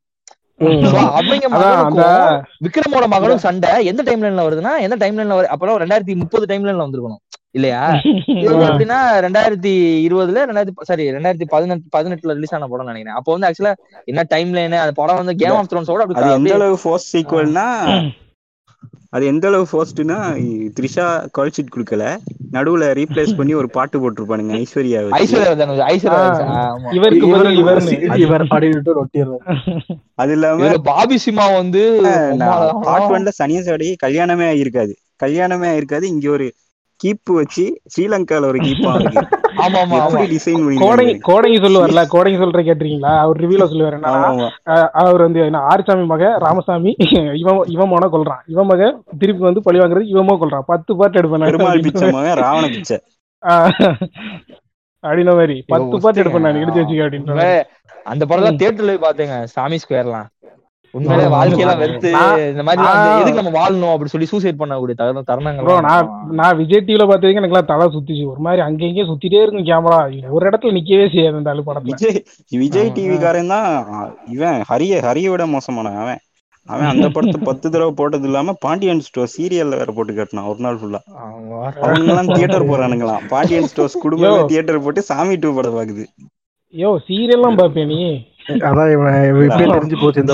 G: அவங்க மகனுக்கும் விக்ரமோட மகனும் சண்டை. எந்த டைம் லைன்ல வருதுன்னா எந்த டைம் லைன்ல வரு அப்புறம் ரெண்டாயிரத்தி முப்பது டைம் லைன்ல வந்திருக்கணும். இல்லையா? இது வந்து எப்படின்னா ரெண்டாயிரத்தி இருபதுல ரெண்டாயிரத்தி சாரி ரெண்டாயிரத்தி பதினெட்டு பதினெட்டுல ரிலீஸ் ஆன படம் நினைக்கிறேன். அப்போ வந்து ஆக்சுவலா என்ன டைம் லைன் அந்த படம் வந்து கேம் ஆஃப் த்ரோன்ஸோட அப்படி
J: எந்த அளவு ஃபோர்ஸ் சீக்வல்னா அது எந்த அளவு ஃபோர்ஸ்ட்னா த்ரிஷா கால் ஷீட் கொடுக்கல. நடுவுல ரீப்ளேஸ் பண்ணி ஒரு பாட்டு போட்டிருப்பானுங்க ஐஸ்வர்யா.
G: ஐஸ்வர்யா.
B: இவருக்கு
A: இவர் இவர்
J: அது இல்லாம
G: பாபி சிமா வந்து
J: பார்ட் ஒன்ல சனியசாடி கல்யாணமே ஆகிருக்காது கல்யாணமே ஆயிருக்காது இங்க ஒரு கீப்பு வச்சு ஸ்ரீலங்கால ஒரு கீப்பா
G: ஆமா ஆமா
J: டிசைன்
B: கோடங்கி
J: பண்ணிருக்காங்க
B: கோடங்கி சொல்லுவார்ல கோடங்கி சொல்ற கேட்டிருக்கீங்களா? அவர் ரிவியூல சொல்லுவார் என்ன
J: ஆமா ஆமா.
B: அஹ் அவர் வந்து ஆறுசாமி மக ராமசாமி இவன் இவன் மோன கொல்றான். இவன் மக திருப்பி வந்து பழி வாங்குறது இவன் கொல்றான். பத்து பாட்டு எடுப்பேன்
J: பெருமாள் ராவண பிச்சை.
B: ஆஹ் அப்படின்ன மாதிரி பத்து பாட்டு எடுப்பேன் நான். எடுத்து வச்சுக்க அப்படின்ற.
G: அந்த படத்துல தியேட்டர்ல போய் பாத்தேங்க சாமி ஸ்கொயர்லாம் உண்மையிலே வாழ்க்கையெல்லாம். வெறுத்து இந்த மாதிரி எதுக்கு நம்ம வாழணும் அப்படி சொல்லி சூசைட் பண்ணக்கூடிய தருண
B: ப்ரோ
G: தருணங்கள்
B: நான் நான் விஜய் டிவில பார்த்ததுக்கு எனக்குலாம் தலை சுத்திச்சு. ஒரு மாதிரி அங்க இங்கே சுத்திட்டே இருக்கும் கேமரா ஒரு இடத்துல நிக்கவே செய்யாது அந்த ஆளு படத்துல.
J: விஜய் விஜய் டிவி காரன் தான். இவன் ஹரிய ஹரிய விட மோசமான அவன் அவன் அந்த படத்தை பத்து தடவை போட்டது இல்லாம பாண்டியன் ஸ்டோர் சீரியல்ல வேற போட்டு காட்டினான் ஒரு நாள் ஃபுல்லா அவனுங்கெல்லாம் தியேட்டர் போறானுங்களாம். பாண்டியன் ஸ்டோர்ஸ் குடும்பமே. தியேட்டர் போட்டு சாமி டூ படம் பாக்குது
B: யோ சீரியல்லாம் பாப்பே நீ?
A: அதான் இவன் இவன் இப்படியே தெரிஞ்சு போச்சு இந்த.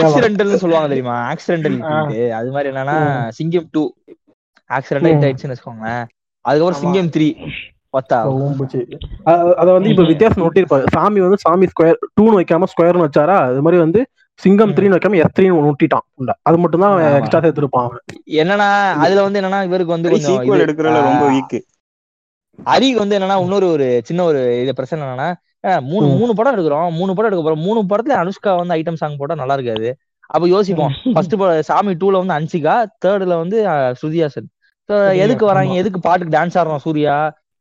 G: ஆக்சிடென்டல்னு சொல்லுவாங்க தெரியுமா? ஆக்சிடென்டல் அது மாதிரி என்னன்னா சிங்கம் டூ ஆக்சிடென்ட் ஹிட் ஆயிடுச்சுன்னு வச்சுக்கோங்களேன். அதுக்கப்புறம். சிங்கம் த்ரீ பத்தா?
A: அத வந்து இப்ப வித்தியாசம் நோட்டிருப்பாரு. சாமி வந்து சாமி ஸ்கொயர் டூன்னு வைக்காம ஸ்கொயர்னு வச்சாரா? அது மாதிரி வந்து சிங்கம் த்ரீன்னு வைக்காம எஸ் த்ரீன்னு நோட்டிட்டான். அது மட்டும் தான். எக்ஸ்ட்ரா சேர்த்திருப்பான் அவன்.
G: என்னன்னா அதுல வந்து என்னன்னா இவருக்கு வந்து
J: சீக்வல் எடுக்கிறதுல ரொம்ப வீக்
G: ஹரிக்கு வந்து என்னன்னா இன்னொரு ஒரு சின்ன ஒரு இது பிரச்சனை என்னன்னா மூணு. மூணு படம் எடுக்கிறோம். மூணு படம் எடுக்க போறோம். மூணு படத்துல அனுஷ்கா வந்து ஐட்டம் சாங் போட்டா நல்லா இருக்காது. அப்ப யோசிப்போம். ஃபர்ஸ்ட் சாமி டூல வந்து அன்சிகா தேர்ட்ல வந்து ஸ்ருதிஹாசன். எதுக்கு வராங்க. எதுக்கு பாட்டுக்கு டான்ஸ் ஆடுறோம் சூர்யா?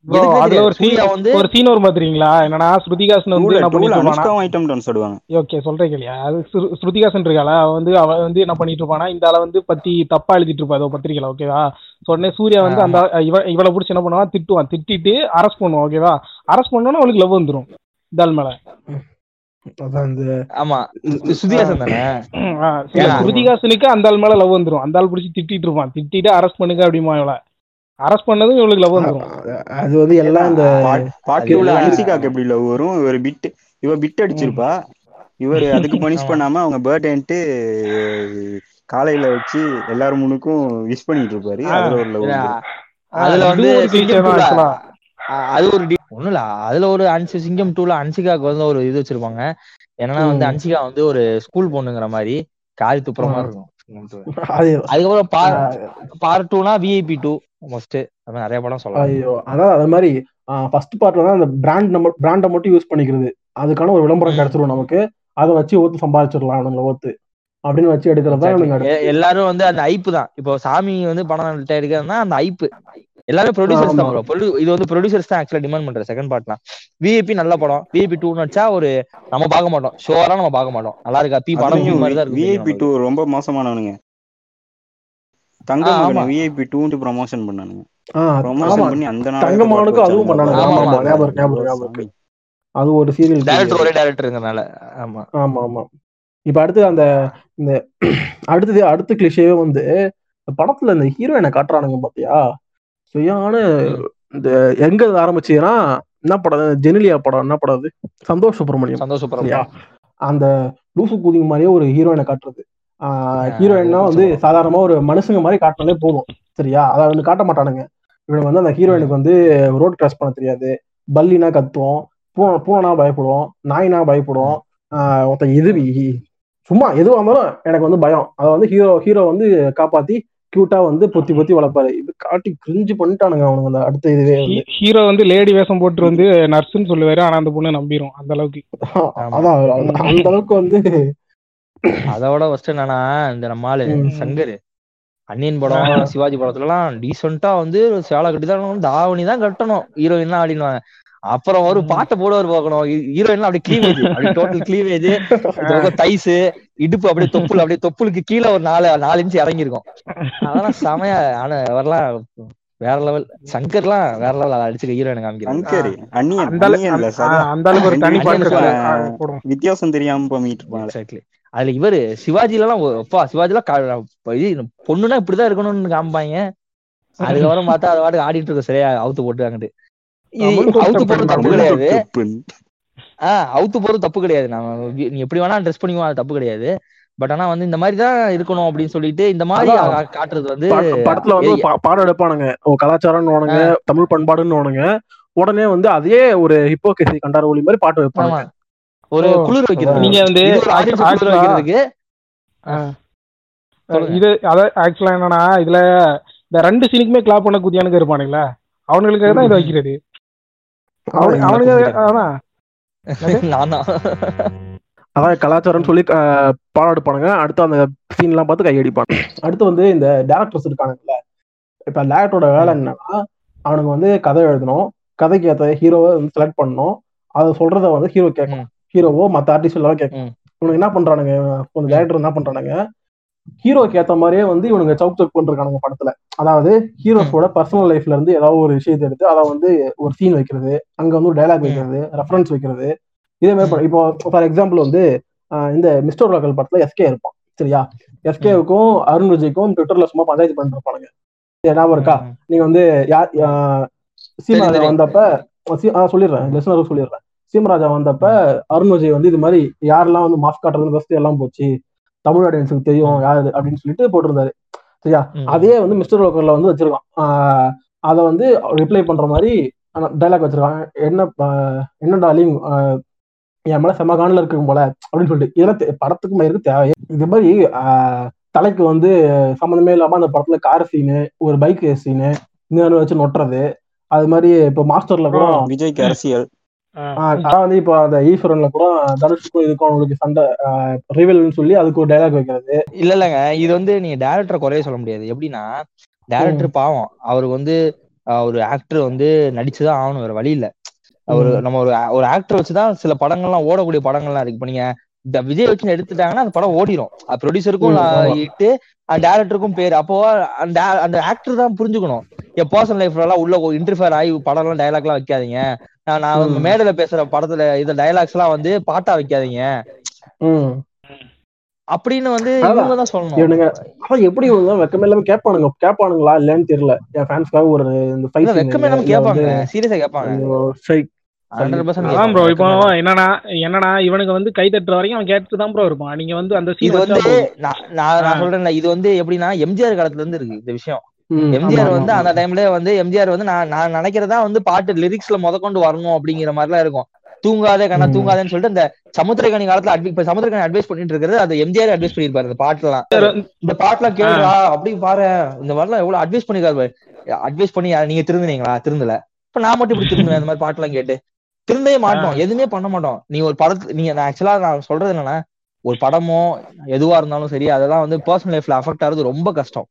B: அதுல. ஒரு சீன்
G: வந்து
B: ஒரு சீன் வரும் என்னன்னா ஸ்ருதிகாசன் வந்து
J: டூல
B: என்ன
J: டூல
B: பண்ணிட்டு இருப்பானா?
J: அனுஷ்காவும் ஐட்டம் டான்ஸ் ஆடுவாங்க
B: ஓகே சொல்றேன் இல்லையா அது ஸ்ரு- ஸ்ருதிகாசன் இருக்காளா? அவ வந்து அவ வந்து என்ன பண்ணிட்டு இருப்பானா? இந்த ஆளை வந்து பத்தி தப்பா எழுதிட்டு இருப்பா ஏதோ பத்திரிக்கையில ஓகேவா உடனே சூர்யா வந்து அந்த இவ இவளை பிடிச்சி என்ன பண்ணுவான்? திட்டுவான். திட்டிட்டு அரெஸ்ட் பண்ணுவான் ஓகேவா அரெஸ்ட் பண்ணோன்னா அவளுக்கு லவ் வந்துரும் ஆள் மேல. ஸ்ருதிகாசனுக்கு அந்த ஆள் மேல லவ் வந்துரும். அந்த ஆள் பிடிச்சி திட்டிட்டு இருப்பான். திட்டிட்டு அரெஸ்ட் பண்ணுங்க அப்படிமா இவளை. அரெஸ்ட் பண்ணதும் இவளுக்கு லவ் வந்துரும்.
A: அது வந்து எல்லாம்
G: அது
J: டூல
G: எல்லாம்
J: அனுசிகாக்கு எப்படி லவ் வரும்? இவர் பிட் இவ பிட் அடிச்சிருப்பா. இவர் அதுக்கு பனிஷ். பண்ணாம அவங்க பர்த்டேன்ட்டு காலையில வச்சு எல்லாரும் முன்னுக்கும் விஷ் பண்ணிட்டு இருப்பாரு. அதுல ஒரு லவ்
G: அதுல வந்து. அது ஒரு இல்ல. அதுல ஒரு அன்சி சிங்கம் டூல அன்சிகாக்கு வந்து ஒரு இது வச்சிருப்பாங்க. என்னன்னா வந்து. அன்சிகா வந்து ஒரு ஸ்கூல் பொண்ணுங்கிற மாதிரி காரி துப்புற மாதிரி இருக்கும். அதுக்கப்புறம் பார்ட் பார்ட் டூனா விஐபி டூ மஸ்ட் அது மாதிரி நிறைய படம் சொல்லலாம்.
A: ஐயோ அதான் அது மாதிரி ஃபர்ஸ்ட் பார்ட்ல தான் அந்த பிராண்ட் நம்ம பிராண்டை மட்டும் யூஸ் பண்ணிக்கிறது. அதுக்கான ஒரு விளம்பரம்
G: ம்.
A: கிடைச்சிரும் நமக்கு. அதை வச்சு ஓத்து சம்பாதிச்சிடலாம் அவனுங்களை ஓத்து அப்படின்னு வச்சு எடுக்கிறது
G: எல்லாரும் வந்து அந்த ஐப்பு தான். இப்போ சாமி வந்து படம் எடுக்கிறதுனா அந்த ஐப்பு எல்லாமே ப்ரொடியூசர்ஸ் தான். Produ- இது வந்து ப்ரொடியூசர்ஸ் தான் ஆக்சுவலா டிமாண்ட் பண்ற செகண்ட் பார்ட்லாம் விஐபி நல்ல படம். விஐபி டூ நடிச்சா ஒரு நம்ம பார்க்க மாட்டோம். ஷோரா நம்ம பார்க்க மாட்டோம். நல்லா இருக்கா? பி படம் மாதிரி தான்
J: விஐபி டூ ரொம்ப மோசமானவனுங்க. தங்க
G: ஆ,
J: மகனை
G: ஆமா.
J: விஐபி டூன்ட்டு ப்ரமோஷன் பண்ணானுங்க. ப்ரமோஷன் பண்ணி அந்த
A: தங்கமானுக்கும்
J: போட்டு
A: அதுவும் பண்ணானுங்க. ஆமா. ஞாபகம் ஞாபகம் ஞாபகம். அது ஒரு சீரியல்
G: டேரக்டர் ஒரே டேரக்டருங்கனால ஆமா.
A: ஆமா ஆமா. இப்ப அடுத்து அந்த இந்த அடுத்தது அடுத்த கிளிஷேவே வந்து இந்த படத்துல இந்த ஹீரோயினை காட்டுறானுங்க பாத்தியா? சரியான இந்த எங்க இது ஆரம்பிச்சுன்னா என்ன படம்? ஜெனிலியா படம். என்ன படம் அது? சந்தோஷ் சுப்பிரமணியம்.
G: சந்தோஷ்
A: சரியா
G: சுப்ரமணியம்
A: அந்த லூசு கூதிங் மாதிரியே ஒரு ஹீரோயினை காட்டுறது. ஹீரோயின்னா வந்து. சாதாரணமா ஒரு மனுஷங்க மாதிரி காட்டினாலே போதும். சரியா? அதை வந்து காட்ட மாட்டானுங்க. இவனுக்கு வந்து அந்த ஹீரோயினுக்கு வந்து ரோட் கிராஸ் பண்ண தெரியாது. பல்லினா கத்துவோம். பூனை பூனைனா பயப்படுவோம். நாய்னா பயப்படுவோம். ஒருத்தன் எது சும்மா எதுவா இருந்தாலும் எனக்கு வந்து பயம். அதை வந்து ஹீரோ ஹீரோ வந்து காப்பாத்தி கியூட்டா வந்து பொத்தி பொத்தி வளர்ப்பாரு. இது காட்டி கிரிஞ்சு பண்ணிட்டானுங்க அவனுங்க அந்த அடுத்த இதுவே வந்து.
B: ஹீரோ வந்து லேடி வேஷம் போட்டு வந்து நர்ஸ்ன்னு சொல்லுவாரு. ஆனா அந்த பொண்ணு நம்பிரும். அந்த அளவுக்கு.
A: அதான் அந்த அளவுக்கு வந்து
G: அதோட ஃபர்ஸ்ட் என்னன்னா இந்த நம்ம ஆளு. சங்கர். அன்னியன் படம் சிவாஜி படத்துல எல்லாம் டீசெண்டா வந்து சேலை கட்டி தான் தாவணி தான் கட்டணும். ஹீரோயின் தான் ஆடினுவாங்க அப்புறம் ஒரு பாட்டை போடுவார் பார்க்கணும். ஹீரோயின் அப்படியே கிளீவேஜ் அப்படியே டோட்டல் கிளீவேஜ் தைஸ் இடுப்பு அப்படியே தொப்புள் அப்படியே தொப்புளுக்கு கீழே ஒரு நாலு நாலு இன்ச்சு இறங்கி இருக்கும் அதெல்லாம் செமையா ஆனா வரலாம் வேற லெவல் சங்கர்லாம் வேற லெவல் அடிச்சுக்க ஹீரோயின் காமிக்கிறாங்க
J: சங்கர். வித்தியாசம் தெரியாம பண்ணிட்டு இருப்பாங்க.
G: அதுல இவரு சிவாஜில எல்லாம் அப்பா சிவாஜில இது பொண்ணுனா இப்படிதான் இருக்கணும்னு காமிப்பாங்க. அதுக்கப்புறம் பார்த்தா அது பாட்டுக்கு ஆடிட்டு இருக்க சரியா அவுத்து போட்டுக்காங்கட்டு அவுத்து போறது தப்பு கிடையாது. ஆஹ் அவுத்து போறது தப்பு கிடையாது. நம்ம நீ எப்படி வேணா ட்ரெஸ் பண்ணிக்கோ அது தப்பு கிடையாது. பட் ஆனா வந்து இந்த மாதிரி தான் இருக்கணும் அப்படின்னு சொல்லிட்டு இந்த மாதிரி காட்டுறது வந்து
A: பட- படத்துல வந்து பாடம் எடுப்பானுங்க. கலாச்சாரம்னு தமிழ் பண்பாடுன்னு உடனே வந்து அதே ஒரு ஹிப்போகிசி கண்டார ஒளி மாதிரி பாட்டு வைப்பாங்க
G: ஒரு. குளிர் வைக்கிறது
B: நீங்க வந்து
G: வைக்கிறதுக்கு.
B: இது அத ஆக்சுவலா என்னன்னா இதுல இந்த ரெண்டு சீனுக்குமே கிளாப் பண்ண குதியானுங்க இருப்பானுங்களா. அவனுங்களுக்காக தான் இதை வைக்கிறது. அதான்
A: கலாச்சாரம்னு சொல்லி எடுப்பானுங்க. அடுத்து அந்த சீன் எல்லாம் பார்த்து கையடிப்பாங்க அடுத்து வந்து இந்த டேரக்டர்ஸ் இருக்கானுங்கல்ல. இப்ப டேரக்டரோட வேலை என்னன்னா அவனுங்க வந்து கதை எழுதணும். கதைக்கு ஏற்ற ஹீரோவை வந்து செலக்ட் பண்ணணும். அதை சொல்றத வந்து ஹீரோ கேட்கணும். ஹீரோவோ மத்த ஆர்டிஸ்ட் எல்லாம் கேட்கணும். இவனுக்கு என்ன பண்றானுங்க? கொஞ்சம் டேரக்டர் என்ன பண்றானுங்க? ஹீரோக்கு ஏத்த மாதிரியே வந்து இவனுங்க சவுக் சவுக் பண்றானுங்க படத்துல. அதாவது ஹீரோஸோட பர்சனல் லைஃப்ல இருந்து ஏதாவது ஒரு விஷயத்தை எடுத்து அதை வந்து ஒரு சீன் வைக்கிறது அங்க வந்து ஒரு டைலாக் வைக்கிறது ரெஃபரன்ஸ் வைக்கிறது. இதே மாதிரி. இப்போ ஃபார் எக்ஸாம்பிள் வந்து இந்த மிஸ்டர் லோக்கல் படத்துல எஸ்கே இருப்பான். சரியா? எஸ்கேவுக்கும் அருண் விஜய்க்கும் ட்விட்டர்ல சும்மா பஞ்சாயத்து சரி, ஞாபகம் இருக்கா? நீங்க வந்து யார் சீமராஜா. வந்தப்ப சொல்லிடுறேன். லிசனருக்கு சொல்லிடுறேன். சீமராஜா வந்தப்ப அருண் விஜய் வந்து இது மாதிரி யாரெல்லாம் வந்து மாஸ்க் காட்டுறது ஃபர்ஸ்ட் எல்லாம் போச்சு. தமிழ் ஆடியன்ஸுக்கு தெரியும் யாரு அப்படின்னு சொல்லிட்டு போட்டிருந்தாரு. சரியா. அதே வந்து மிஸ்டர் லோக்கல்ல வந்து வச்சிருக்கான். அதை வந்து ரிப்ளை பண்ற மாதிரி டைலாக் வச்சிருக்கான் என்ன என்ன டார்லிங் என் மேல செம காணில் இருக்கும் போல அப்படின்னு சொல்லிட்டு. இதெல்லாம் படத்துக்கு மயிருக்கு தேவை இது மாதிரி தலைக்கு வந்து சம்மந்தமே இல்லாம அந்த படத்துல கார் சீனு ஒரு பைக் சீனு இன்னொன்று வச்சு நொட்டுறது. அது மாதிரி இப்போ மாஸ்டர்ல கூட
J: விஜய்க்கு அரசியல்.
A: அதான் வந்து இப்போ அந்த ஈஸ்வரன்ல கூட தனுஷுக்கும் இதுக்கும் அவங்களுக்கு சண்டை ரிவல்னு சொல்லி அதுக்கு ஒரு டைலாக் வைக்கிறது.
G: இல்ல இல்லங்க. இது வந்து நீங்க டேரக்டரை குறைய சொல்ல முடியாது. எப்படின்னா டேரக்டர் பாவம். அவருக்கு வந்து ஒரு ஆக்டர் வந்து நடிச்சுதான் ஆகணும் வேற வழி இல்ல. ஒரு. நம்ம ஒரு ஒரு ஆக்டர் வச்சுதான் சில படங்கள்லாம் ஓடக்கூடிய படங்கள்லாம் இருக்கு. இப்ப நீங்க இந்த விஜய் வச்சு எடுத்துட்டாங்கன்னா அந்த படம் ஓடிரும். ப்ரொடியூசருக்கும். இட்டு அந்த டேரக்டருக்கும் பேர். அப்போ அந்த அந்த ஆக்டர் தான் புரிஞ்சுக்கணும். என் பர்சனல் லைஃப்ல எல்லாம் உள்ள இன்டர்ஃபியர் ஆகி படம் எல்லாம் டைலாக் எல்லாம் வைக்காதீங்க நான். மேடையில பேசுற படத்துல இந்த டைலாக்ஸ் எல்லாம் வந்து பாட்டா வைக்காதீங்க. அப்படின்னு வந்து. இவங்க தான் சொல்லணும்.
A: இவனுங்க அதான் எப்படி இவங்க வெக்கமே இல்லாம கேட்பானுங்க. கேட்பானுங்களா இல்லன்னு தெரியல. என் ஃபேன்ஸ்க்காக ஒரு இந்த ஃபைட்
G: வெக்கமே இல்லாம கேட்பாங்க. சீரியஸா கேட்பாங்க.
B: அதான்
G: 100%
B: ப்ரோ இப்போ
G: கேட்பாங்க.
B: என்னன்னா என்னன்னா இவனுக்கு வந்து கை தட்டுற வரைக்கும் அவன் கேட்டு தான் ப்ரோ இருப்பான். நீங்க வந்து அந்த
G: இது
B: சீன்
G: வந்து நான் நான். சொல்றேன்ல இது வந்து எப்படின்னா எம்ஜிஆர் காலத்துல இருந்து இருக்கு இந்த விஷயம். எம்ஜிஆர் வந்து அந்த டைம்ல வந்து எம்ஜிஆர் வந்து நான் நான் நினைக்கிறதா வந்து பாட்டு லிரிக்ஸ்ல முத கொண்டு வரணும் அப்படிங்கிற மாதிரிலாம் இருக்கும். தூங்காதே கண்ணா. தூங்காதேன்னு சொல்லிட்டு இந்த சமுத்திரகனி காலத்துல அட்வை இப்ப சமுத்திரகனி அட்வைஸ் பண்ணிட்டு இருக்கிறது அது எம்ஜிஆர் அட்வைஸ் பண்ணிருப்பாரு இந்த பாட்டுலாம். இந்த பாட்டுலாம் கேளுடா அப்படி பாரு. இந்த மாதிரிலாம் எவ்வளவு அட்வைஸ் பண்ணிருக்காரு அட்வைஸ் பண்ணி நீங்க திருந்துனீங்களா? திருந்தல. இப்ப நான் மட்டும் இப்படி திருந்துவேன் இந்த மாதிரி பாட்டுலாம் கேட்டு. திருந்தவே மாட்டோம். எதுவுமே பண்ண மாட்டோம். நீ ஒரு படத்து நீங்க நான் ஆக்சுவலா நான் சொல்றது என்னன்னா ஒரு படமோ எதுவா இருந்தாலும் சரி அதெல்லாம் வந்து பர்சனல் லைஃப்ல அஃபெக்ட் ஆகுறது ரொம்ப கஷ்டம்.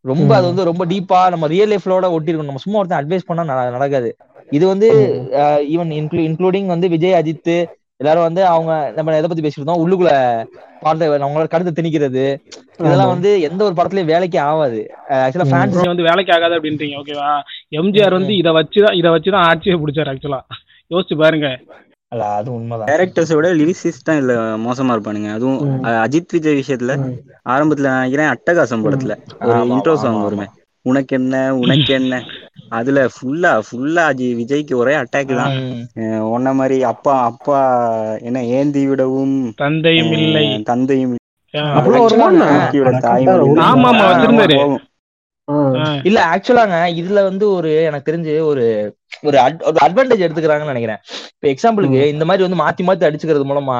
G: ரொம்ப அது. வந்து ரொம்ப டீப்பா நம்ம ரியல் லைஃப்லோட ஒட்டி இருக்கணும் நம்ம சும்மா ஒருத்தன் அட்வைஸ் பண்ணா நட- நடக்காது. இது வந்து ஈவன் இன்க்ளூடிங் வந்து விஜய் அஜித் எல்லாரும் வந்து அவங்க நம்ம எதை பத்தி பேசிட்டு இருந்தோம்? உள்ளுக்குள்ள பார்த்து அவங்களோட கருத்தை திணிக்கிறது. இதெல்லாம். வந்து எந்த ஒரு படத்துலயும் வேலைக்கு ஆகாது. ஆக்சுவலா ஃபேன்ஸ்
B: வந்து வேலைக்கு ஆகாது அப்படின்றீங்க. ஓகேவா எம்ஜிஆர் வந்து இதை வச்சுதான் இதை வச்சுதான் ஆட்சியை பிடிச்சாரு ஆக்சுவலா யோசிச்சு பாருங்க.
G: அல்ல அது உண்மைதான்.
J: டேரக்டர்ஸை விட லிரிசிஸ்ட் தான் இதுல மோசமா இருப்பானுங்க. அதுவும் அஜித் விஜய் விஷயத்துல. ஆரம்பத்துல நான் நினைக்கிறேன் அட்டகாசம் படத்துல. ஒரு இன்ட்ரோ சாங். வருமே உனக்கு என்ன உனக்கு என்ன அதுல ஃபுல்லா ஃபுல்லா அஜி விஜய்க்கு ஒரே அட்டாக் தான். உன்ன மாதிரி அப்பா அப்பா என்ன ஏந்தி விடவும்.
B: தந்தையும் இல்லை.
J: தந்தையும் இல்லை.
G: இல்ல ஆக்சுவலாங்க இதுல வந்து ஒரு எனக்கு தெரிஞ்சு ஒரு ஒரு ஒரு அட்வான்டேஜ் எடுத்துக்கிறாங்கன்னு நினைக்கிறேன். இப்ப எக்ஸாம்பிளுக்கு இந்த மாதிரி வந்து மாத்தி மாத்தி அடிச்சுக்கிறது மூலமா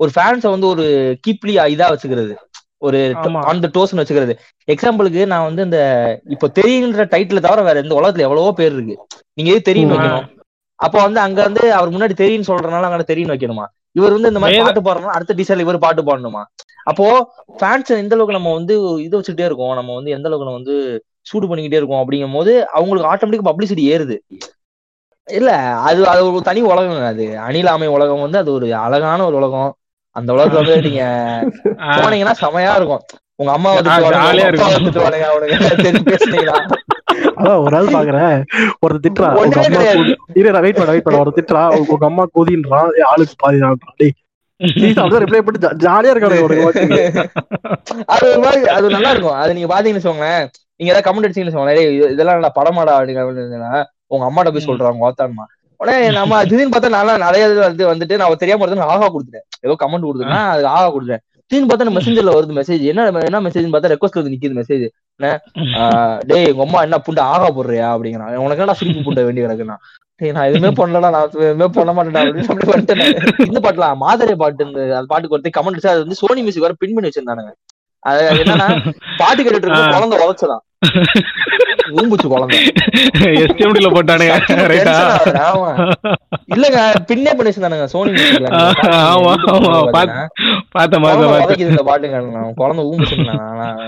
G: ஒரு ஃபேன்ஸை வந்து ஒரு கீப்லி இதா வச்சுக்கிறது. ஒரு. ஆன் த டோஸ்னு வச்சுக்கிறது. எக்ஸாம்பிளுக்கு நான் வந்து இந்த இப்போ தெரியுன்ற டைட்டில் தவிர வேற இந்த உலகத்துல எவ்வளவோ பேர் இருக்கு. நீங்க எது தெரியும். வைக்கணும். அப்போ வந்து அங்க வந்து அவர் முன்னாடி தெரியும் சொல்றதுனால அங்க தெரியும் வைக்கணுமா? இவர் வந்து இந்த மாதிரி பாட்டு பாடணும் அடுத்த டிசைல் இவர் பாட்டு பாடணுமா? அப்போ ஃபேன்ஸ் எந்த அளவுக்கு நம்ம வந்து இது வச்சுக்கிட்டே இருக்கோம்? நம்ம வந்து எந்த அளவுக்கு நம்ம வந்து சூடு பண்ணிக்கிட்டே இருக்கோம் அப்படிங்கும் போது அவங்களுக்கு ஆட்டோமேட்டிக் பப்ளிசிட்டி ஏறுது. இல்ல அது அது ஒரு தனி உலகம் அது. அணிலாமை உலகம் வந்து அது ஒரு அழகான ஒரு உலகம். அந்த உலகத்துல வந்து நீங்க. போனீங்கன்னா செமையா இருக்கும். உங்க அம்மா வந்து
B: இருக்கும்.
G: பேசுனீங்களா
A: அதான் ஒரு பாக்குறேன். ஒரு திட்டுறா உங்க அம்மா வெயிட் பண்ண வெயிட் பண்ண. ஒரு திட்டுறா உங்க அம்மா கூதின்றான். ஆளுக்கு பாதி டேய். ஜாலியா வாட்சிக்கு.
G: அது மாதிரி அது நல்லா இருக்கும். அது நீங்க பாத்தீங்கன்னு வச்சுக்கோங்களேன். நீங்க ஏதாவது கமெண்ட் அடிச்சீங்கன்னு வச்சுக்கோங்களேன். "டேய், இது- இதெல்லாம் நான் படமாடா அப்படின்னு உங்க அம்மாட்ட போய் சொல்றாங்க ஓத்தான்மா உடனே நம்ம திடீர்னு பார்த்தா நான் நிறைய இது வந்து வந்துட்டு நான் தெரியாம வருது நான் ஆகா கொடுத்துட்டேன். ஏதோ கமெண்ட் கொடுத்துட்டேன். அது ஆகா கொடுத்துட்டேன் திடீர்னு பார்த்தா மெசேஜர்ல வருது மெசேஜ் என்ன என்ன மெசேஜ் பார்த்தா ரெக்வஸ்ட் வந்து நிக்குது மெசேஜ் டேய் உங்க அம்மா என்ன புண்டை ஆகா போடுறியா? அப்படிங்கிறான். உனக்கு என்னடா சிரிப்பு புண்டை வேண்டி கிடக்குன்னா நான் எதுவுமே பண்ணலடா நான் எதுவுமே பண்ண மாட்டேன்டா அப்படின்னு. இந்த பாட்டுலாம் மாதரே பாட்டு அந்த பாட்டுக்கு ஒருத்தர் கமெண்ட் அது வந்து சோனி மியூசிக் வர பின் பண்ணி வச்சிருந்தானுங்க. அது அது என்னன்னா பாட்டு கேட்டுட்டு இருக்கும் குழந்தை உதச்சதான். ஊம்புச்சு குழந்தை.
B: எஸ்டிஎம்டில போட்டானுங்க ரைட்டா.
G: இல்லங்க பின்னே பண்ணி வச்சிருந்தானுங்க சோனி
B: ஆமா ஆமா. பாத்த
G: உதைக்குது இந்த பாட்டுங்க குழந்தை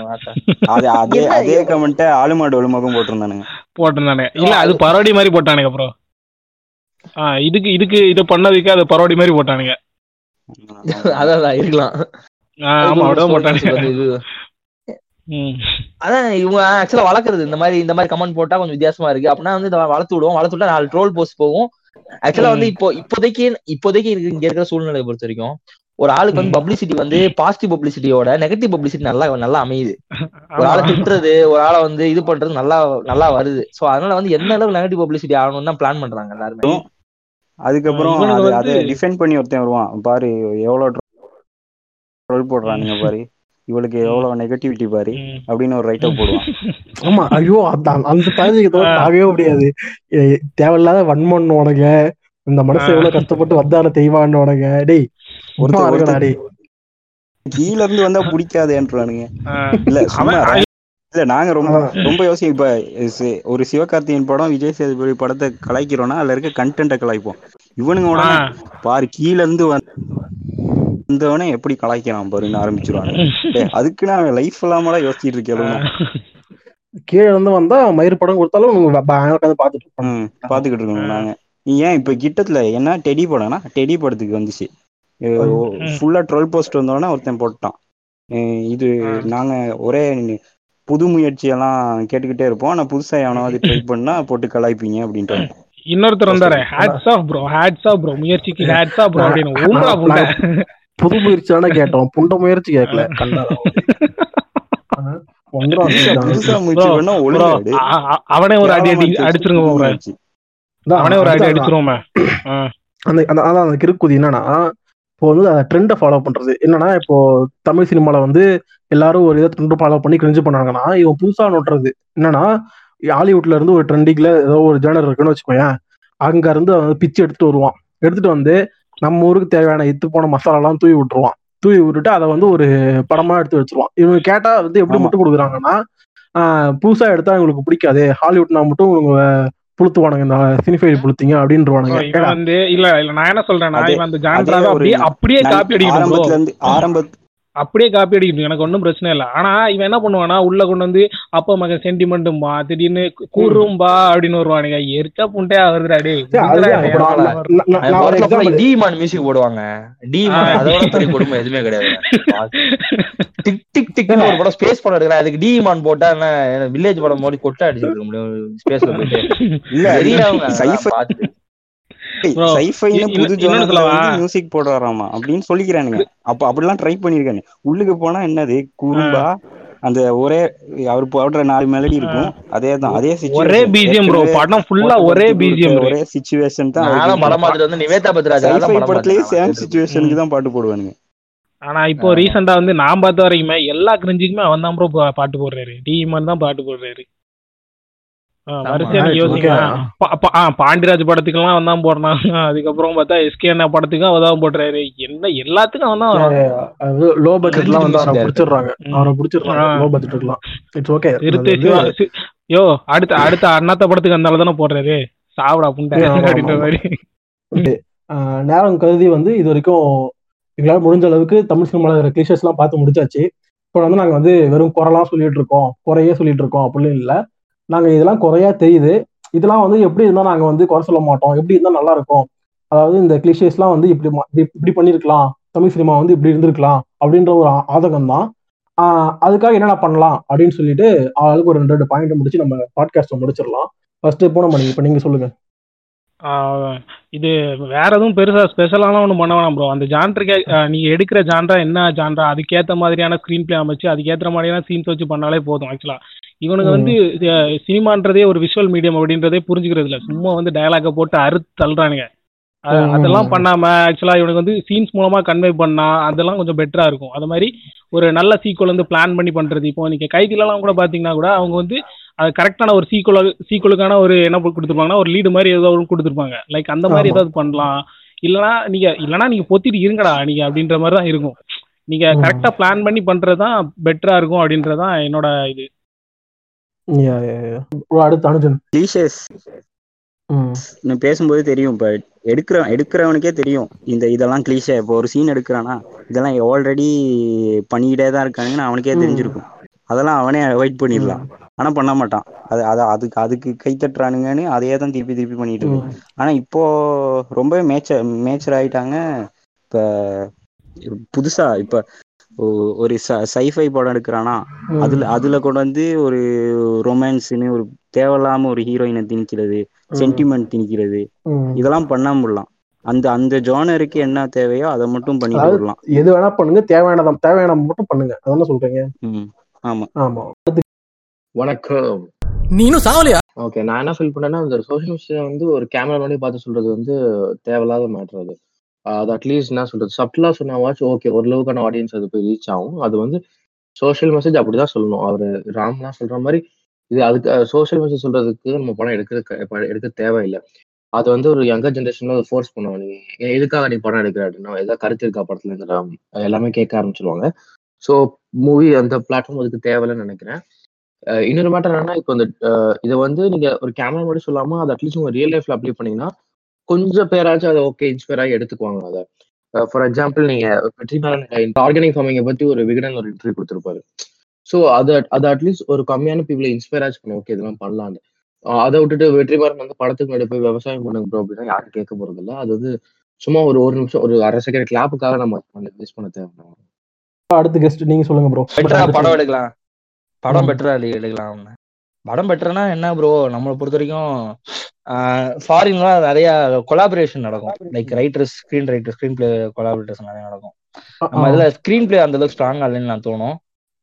G: பார்த்தேன்.
J: அது அதே கமெண்ட்டை ஆளுமாடு ஒழுமகம் போட்டிருந்தானுங்க.
B: போட்டிருந்தானுங்க. இல்ல அது பரோடி மாதிரி போட்டானுங்க ப்ரோ ஆ இதுக்கு இதுக்கு இது பண்ணதுக்கு அது பரோடி மாதிரி போட்டானுங்க.
G: அதான் இருக்கலாம். அதான் இவங்க ஆக்சுவலா வளர்க்குறது இந்த மாதிரி இந்த மாதிரி கமெண்ட் போட்டா கொஞ்சம் வித்தியாசமா இருக்கு. அப்படின்னா வந்து வளர்த்து விடுவோம். வளர்த்து விட்டா நாலு ட்ரோல் போஸ்ட் போகும். ஆக்சுவலா வந்து இப்போ இப்போதைக்கு இப்போதைக்கு இருக்கு இங்க இருக்கிற சூழ்நிலையை பொறுத்த வரைக்கும். ஒரு ஆளுக்கு வந்து பப்ளிசிட்டி வந்து பாசிட்டிவ் பப்ளிசிட்டியோட நெகட்டிவ் பப்ளிசிட்டி நல்லா நல்லா அமையுது. ஒரு ஆளை திட்டுறது ஒரு ஆளை வந்து இது பண்றது நல்லா நல்லா வருது. சோ அதனால வந்து எந்த அளவுக்கு நெகட்டிவ் பப்ளிசிட்டி ஆகணும்னு தான் பிளான் பண்றாங்க எல்லாருமே.
J: அதுக்கப்புறம் அது டிஃபெண்ட் பண்ணி ஒருத்தன் வருவான். பாரு எவ்வளவு ட்ரோல் போடுறானுங்க பாரு. இவளுக்கு எவ்வளவு நெகட்டிவிட்டி பாரு. அப்படின்னு ஒரு ரைட்டப் போடுவான்.
A: ஆமா ஐயோ அந்த அந்த தாஜிக்கு தாகவே முடியாது. தேவையில்லாத வன்மன் உனக்கு. இந்த மனசு எவ்வளவு கஷ்டப்பட்டு வந்தான தெய்வான்னு உனக்கு. டேய்
J: ஒருத்தர் கீழ இருந்து வந்தா பிடிக்காதேன்றானுங்க. இல்ல சும்மா இல்ல நாங்க ரொம்ப. ரொம்ப யோசிக்கும் இப்ப ஒரு சிவகார்த்திகேயன் படம் விஜய் சேதுபதி படத்தை கலாய்க்கிறோம்னா அதுல இருக்க கண்டென்ட்டை கலாய்ப்போம். இவனுங்க உடனே பாரு கீழ இருந்து வந்தவனே எப்படி கலாய்க்கிறான் பாருன்னு ஆரம்பிச்சிருவாங்க டேய், அதுக்கு நான் லைஃப் இல்லாமலாம் யோசிச்சுட்டு இருக்கேன்
A: கீழே இருந்து வந்தா மயிர் படம் கொடுத்தாலும் பாத்துட்டு
J: பாத்துக்கிட்டு இருக்கோம் நாங்க. ஏன் இப்ப கிட்டத்துல என்ன டெடி படம்னா டெடி படத்துக்கு வந்துச்சு. ஃபுல்லா ட்ரோல் போஸ்ட் வந்தோடனே ஒருத்தன் போட்டான். இது நாங்க ஒரே புது முயற்சியெல்லாம் கேட்டுக்கிட்டே இருப்போம். ஆனா புதுசா எவனாவது ட்ரை பண்ணா போட்டு கலாய்ப்பீங்க அப்படின்ட்டு.
B: இன்னொருத்தர் வந்தாரு hats off bro hats off bro முயற்சிக்கு ஹேட்ஸ் ஆஃப் ப்ரோ அப்படின்னு.
A: புது முயற்சி தானே கேட்டோம். புண்ட முயற்சி கேட்கல
B: அவனே ஒரு அடி அடி அடிச்சிருங்க. அவனே ஒரு அடி அடிச்சிருவோமே.
A: அந்த அந்த- அதான் அந்த கிறுக்குதி என்னன்னா இப்போ வந்து ட்ரெண்டை ஃபாலோ பண்றது. என்னன்னா இப்போ தமிழ் சினிமால வந்து எல்லாரும் ஒரு இதை ட்ரெண்ட் ஃபாலோ பண்ணி கிரிஞ்சு பண்ணாங்கன்னா இவன் புதுசா நோட்டுறது. என்னன்னா ஹாலிவுட்ல இருந்து ஒரு ட்ரெண்டிங்ல ஏதோ ஒரு ஜேனர் இருக்குன்னு வச்சுக்கோயேன். அங்க இருந்து அவன் பிச்சு எடுத்துட்டு வருவான். எடுத்துட்டு வந்து நம்ம ஊருக்கு தேவையான இத்து போன மசாலாலாம் தூவி விட்டுருவான் தூவி விட்டுட்டு அதை வந்து ஒரு படமா எடுத்து வச்சிருவான் இவங்க கேட்டா வந்து எப்படி
J: ஆமா.
A: முட்டு கொடுக்குறாங்கன்னா ஆஹ் புதுசா எடுத்தா இவங்களுக்கு பிடிக்காது ஹாலிவுட்னா மட்டும் இவங்க புளுத்துவானுங்க இந்த சினிஃபைல் புளுத்திங்க அப்படின்றவானுங்க
B: வந்து இல்ல இல்ல நான் என்ன சொல்றேன்னா இவன் அந்த ஜான்ராவை அப்படியே காப்பி அடிக்கணும்.
J: ஆரம்பத்துல இருந்து ஆரம்பத்
B: அப்படியே காப்பி அடிக்கணும் எனக்கு ஒன்றும் பிரச்சனை இல்லை. ஆனா இவன் என்ன பண்ணுவானா உள்ள கொண்டு வந்து அப்பா மகன் சென்டிமெண்ட்டும்பா திடீர்னு கூறும்பா அப்படின்னு வருவானுங்க. எரிச்சா
G: படத்துல
A: எக்ஸாம்பிள்
G: டி மான் மியூசிக் போடுவாங்க. டி மான் அதோட பெரிய கொடுமை எதுவுமே கிடையாது. டிக் டிக் டிக்னு ஒரு படம் ஸ்பேஸ் படம் எடுக்கிறேன். அதுக்கு டி மான் போட்டா என்ன வில்லேஜ் படம் மாதிரி கொட்டை அடிச்சிருக்க முடியும். ஸ்பேஸ்ல போயிட்டு.
J: இல்ல மியூசிக் போடுறாராமா அப்படின்னு சொல்லிக்கிறானுங்க. அப்ப அப்படிலாம் ட்ரை பண்ணிருக்கானு உள்ளுக்கு போனா என்னது? குறும்பா அந்த ஒரே அவர் போடுற நாலு மெலடி இருக்கும். அதே தான் அதே
B: ஒரே bro.
J: ஏற்கனவே
B: படம்
J: போட்ட
B: ஒரே bro.
J: ஒரே சுச்சுவேஷன் தான்
G: வந்து நிவேதா பத்ராஜ்
J: படத்துலயே சேம் சுச்சுவேஷனுக்கு தான் பாட்டு போடுவானுங்க.
B: ஆனா இப்போ ரீசெண்டா வந்து நான் பார்த்த வரைக்குமே எல்லா கிரிஞ்சுக்குமே அவன் தான் ப்ரோ பாட்டு போடுறாரு. டிமான் தான் பாட்டு போடுறாரு ஆ, வரிசையா நீங்க
A: right,
B: யோசிங்க
A: okay.
B: பா- பா- ஆ, பாண்டியராஜ் படத்துக்கெல்லாம் அவன் தான் போடுறான். அதுக்கப்புறம் பார்த்தா எஸ்கே அண்ணா படத்துக்கும் அவன் தான் போடுறாரு. என்ன எல்லாத்துக்கும் அவன் தான் வரான்
A: லோ பட்ஜெட்லாம் வந்து அவரை பிடிச்சிடுறாங்க. அவரை பிடிச்சிடுறாங்க. லோ பட்ஜெட் இருக்கலாம் இட்ஸ் ஓகே
B: யோ அடுத்த அடுத்த அண்ணாத்த படத்துக்கு அந்த தானே போடுறாரு. சாவடா புண்டை. அப்படின்ற. மாதிரி.
A: நேரம் கருதி வந்து இது வரைக்கும் எங்களால் முடிஞ்ச அளவுக்கு தமிழ் சினிமாவில் இருக்கிற கிளிஷஸ்லாம் பார்த்து முடிச்சாச்சு. இப்போ வந்து நாங்கள் வந்து வெறும் குறைலாம் சொல்லிட்டு இருக்கோம். குறையே சொல்லிட்டு இருக்கோம். அப்படின்னு இல்லை. நாங்கள் இதெல்லாம் குறையா தெரியுது. இதெல்லாம் வந்து எப்படி இருந்தால் நாங்கள் வந்து குறை சொல்ல மாட்டோம். எப்படி இருந்தால் நல்லா இருக்கும். அதாவது இந்த கிளிஷேஸ்லாம் வந்து இப்படி இப்படி பண்ணியிருக்கலாம் தமிழ் சினிமா வந்து இப்படி இருந்திருக்கலாம். அப்படின்ற ஒரு ஆ- ஆதங்கம் தான் அதுக்காக என்னென்ன பண்ணலாம்? அப்படின்னு சொல்லிட்டு ஆளுக்கு ஒரு ரெண்டு ரெண்டு பாயிண்ட் முடிச்சு நம்ம பாட்காஸ்ட்டை முடிச்சிடலாம். ஃபர்ஸ்ட் இப்போ நம்ம இப்போ நீங்கள் சொல்லுங்க.
B: ஆஹ் இது வேற எதுவும் பெருசா ஸ்பெஷலாலாம் ஒன்றும் பண்ண வேணாம் ப்ரோ அந்த ஜான்ருக்கு நீங்க எடுக்கிற ஜான்ரா என்ன ஜான்ரா அதுக்கேத்த மாதிரியான ஸ்க்ரீன் பிளே அமைச்சு அதுக்கேற்ற மாதிரியான சீன்ஸ் வச்சு பண்ணாலே போதும் ஆக்சுவலா இவனுக்கு வந்து சினிமான்றதே ஒரு விஷுவல் மீடியம் அப்படின்றதே புரிஞ்சுக்கிறது இல்ல சும்மா வந்து டயலாக போட்டு அறுத்து தள்ளுறானுங்க. அதெல்லாம் பண்ணாம ஆக்சுவலா இவனுக்கு வந்து சீன்ஸ் மூலமா கன்வே பண்ணா அதெல்லாம் கொஞ்சம் பெட்டரா இருக்கும். அது மாதிரி ஒரு நல்ல சீக்குவல் வந்து பிளான் பண்ணி பண்றது. இப்போ நீங்க கைதிலலாம் கூட பாத்தீங்கன்னா கூட அவங்க வந்து அது கரெக்டான ஒரு சீக்குவல் சீக்குவலுக்கான ஒரு என்ன கொடுத்துருப்பாங்கன்னா ஒரு லீடு மாதிரி ஏதோ ஒன்று கொடுத்துருப்பாங்க. லைக் அந்த மாதிரி. ஏதாவது பண்ணலாம். இல்லனா நீங்க இல்லனா நீங்க பொத்திட்டு இருங்கடா நீங்க அப்படின்ற மாதிரி தான் இருக்கும். நீங்க. கரெக்டா பிளான் பண்ணி பண்றது தான் பெட்டரா இருக்கும் அப்படின்றது தான் என்னோட இது.
A: அடுத்து அனுஜன்.
J: பேசும்போது தெரியும் இப்போ எடுக்கிற எடுக்கிறவனுக்கே தெரியும். இந்த இதெல்லாம் கிளீஷே இப்போ ஒரு சீன் எடுக்கிறானா இதெல்லாம் ஆல்ரெடி பண்ணிக்கிட்டே தான் இருக்கானுங்கன்னு அவனுக்கே. தெரிஞ்சிருக்கும். அதெல்லாம் அவனே அவாய்ட் பண்ணிடலாம். ஆனா பண்ண மாட்டான். அது அது அதுக்கு அதுக்கு கை தட்டுறானுங்கன்னு அதையே தான் திருப்பி திருப்பி பண்ணிட்டு இருக்கு. ஆனா இப்போ ரொம்பவே மேச்சர் மேச்சர் ஆயிட்டாங்க. இப்ப புதுசா இப்ப ஒரு சைஃபை படம் எடுக்கிறானா. அதுல அதுல கொண்டு வந்து ஒரு ரொமான்ஸ்னு ஒரு தேவையில்லாம ஒரு ஹீரோயினை திணிக்கிறது சென்டிமெண்ட் திணிக்கிறது. இதெல்லாம் பண்ணாம விடலாம். அந்த அந்த ஜானருக்கு என்ன தேவையோ அதை மட்டும்
A: அதாவது
J: விடலாம்.
A: எது வேணா பண்ணுங்க தேவையானதை தேவையானதை மட்டும் பண்ணுங்க. அதான சொல்றீங்க?
J: ஆமா.
A: ஆமா.
C: வணக்கம்.
K: நீனும் சாவலியா?
C: ஓகே நான் என்ன ஃபீல் பண்ணேன்னா இந்த சோஷியல் மீடியா வந்து ஒரு கேமரா பண்ணி பார்த்து சொல்றது வந்து தேவையில்லாத மேட்ரு அது. Uh, அது அட்லீஸ்ட் என்ன சொல்றது? சப்டலா சொன்னாவாச்சும் ஓகே ஓரளவுக்கான ஆடியன்ஸ் அது போய் ரீச் ஆகும். அது வந்து
K: சோஷியல் மெசேஜ் அப்படிதான் சொல்லணும். அவர் ராம்லாம் சொல்ற மாதிரி இது அதுக்கு சோஷியல் மெசேஜ் சொல்றதுக்கு நம்ம படம் எடுக்க எடுக்க தேவையில்லை. அது வந்து ஒரு யங்கர் ஜென்ரேஷன்ல ஃபோர்ஸ் பண்ணுவாங்க. நீ ஏன் எதுக்காக நீ படம் எடுக்கிற அப்படின்னா ஏதாவது கருத்து இருக்கா படத்துல இந்த ராம்? எல்லாமே கேட்க ஆரம்பிச்சிருவாங்க. ஸோ மூவி அந்த பிளாட்ஃபார்ம் அதுக்கு தேவையில்லைன்னு நினைக்கிறேன். இன்னொரு மேட்டர் என்னன்னா இப்போ இந்த இதை வந்து நீங்க ஒரு கேமரா மட்டும் சொல்லாம அது அட்லீஸ்ட் உங்க ரியல் லைஃப்ல அப்ளை பண்ணீங்கன்னா கொஞ்சம் பேராச்சும் அதை ஓகே இன்ஸ்பயர் ஆகி எடுத்துக்குவாங்க அதை. ஃபார் எக்ஸாம்பிள் நீங்க வெற்றிமாறன் ஆர்கானிக் ஃபார்மிங்கை பத்தி ஒரு விகடன் ஒரு இன்டர்வியூ கொடுத்துருப்பாரு. ஸோ அது அது அட்லீஸ்ட் ஒரு கம்மியான பீப்புளை இன்ஸ்பயர் ஆச்சு பண்ண. ஓகே இதெல்லாம் பண்ணலான்னு அதை விட்டுட்டு வெற்றிமாறன் வந்து படத்துக்கு முன்னாடி போய் விவசாயம் பண்ணுங்க ப்ரோ அப்படின்னா யாரும் கேட்க போறது இல்ல. அது வந்து சும்மா ஒரு ஒரு நிமிஷம் ஒரு அரை செகண்ட் கிளாப்புக்காக நம்ம யூஸ் பண்ண தேவை
A: அடுத்த கெஸ்ட் நீங்க சொல்லுங்க ப்ரோ
G: பெட்டரா படம் எடுக்கலாம். படம் பெட்டரா எடுக்கலாம் படம் பெட்டர்னா என்ன ப்ரோ நம்மளை பொறுத்த வரைக்கும் ஃபாரின்லாம் நிறைய கொலாபரேஷன் நடக்கும். Like writers screenwriter screenplay collaborators நிறைய நடக்கும். நம்ம இதுல ஸ்க்ரீன் பிளே அந்த அளவுக்கு ஸ்ட்ராங்கா இல்லைன்னு நான் தோணும்.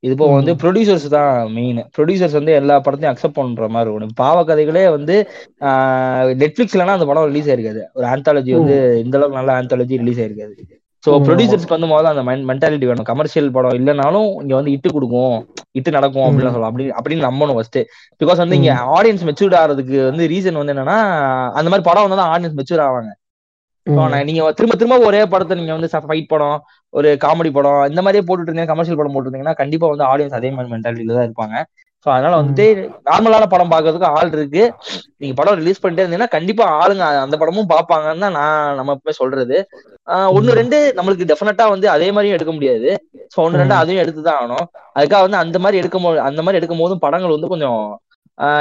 G: இது இப்போ வந்து ப்ரொடியூசர்ஸ் தான் மெயின் ப்ரொடியூசர்ஸ் வந்து எல்லா படத்தையும் அக்செப்ட் பண்ற மாதிரி இருக்கும் பாவ கதைகளே வந்து நெட்ஃபிளிக்ஸ்லனா அந்த படம் ரிலீஸ் ஆயிருக்காது. ஒரு ஆந்தாலஜி வந்து இந்த அளவுக்கு நல்ல ஆந்தாலஜி ரிலீஸ் ஆயிருக்காது. ஸோ ப்ரொடியூசர்ஸ்க்கு வந்து முதல்ல அந்த மென்டாலிட்டி வேணும். கமர்ஷியல் படம் இல்லைனாலும் இங்க வந்து இட்டு கொடுக்கும். இட்டு நடக்கும் அப்படின்னு சொல்லலாம். அப்படி அப்படின்னு நம்பணும் ஃபர்ஸ்ட் பிகாஸ் வந்து இங்க ஆடியன்ஸ் மெச்சூர்ட் ஆகிறதுக்கு வந்து ரீசன் வந்து என்னன்னா அந்த மாதிரி படம் வந்து ஆடியன்ஸ் மெச்சூர் ஆவாங்க. நீங்க திரும்ப திரும்ப ஒரே படத்தை நீங்க வந்து ஃபைட் படம் ஒரு காமெடி படம் இந்த மாதிரியே போட்டுட்டு இருந்தீங்க கமர்ஷியல் படம் போட்டுருந்தீங்கன்னா கண்டிப்பா வந்து ஆடியன்ஸ் அதே மாதிரி மென்டாலிட்டியில தான் இருப்பாங்க. ஸோ அதனால வந்துட்டு நார்மலான படம் பார்க்கறதுக்கு ஆள் இருக்கு. நீங்க படம் ரிலீஸ் பண்ணிட்டே இருந்தீங்கன்னா கண்டிப்பா ஆளுங்க அந்த படமும் பார்ப்பாங்கன்னு தான் நான் நம்ம எப்பவுமே சொல்றது. ஒன்னு ரெண்டு நம்மளுக்கு டெஃபினட்டா வந்து அதே மாதிரியும் எடுக்க முடியாது. ஸோ ஒன்னு ரெண்டு அதையும் எடுத்து தான் ஆகணும். அதுக்காக வந்து அந்த மாதிரி எடுக்கும் போது அந்த மாதிரி எடுக்கும் போதும் படங்கள் வந்து கொஞ்சம்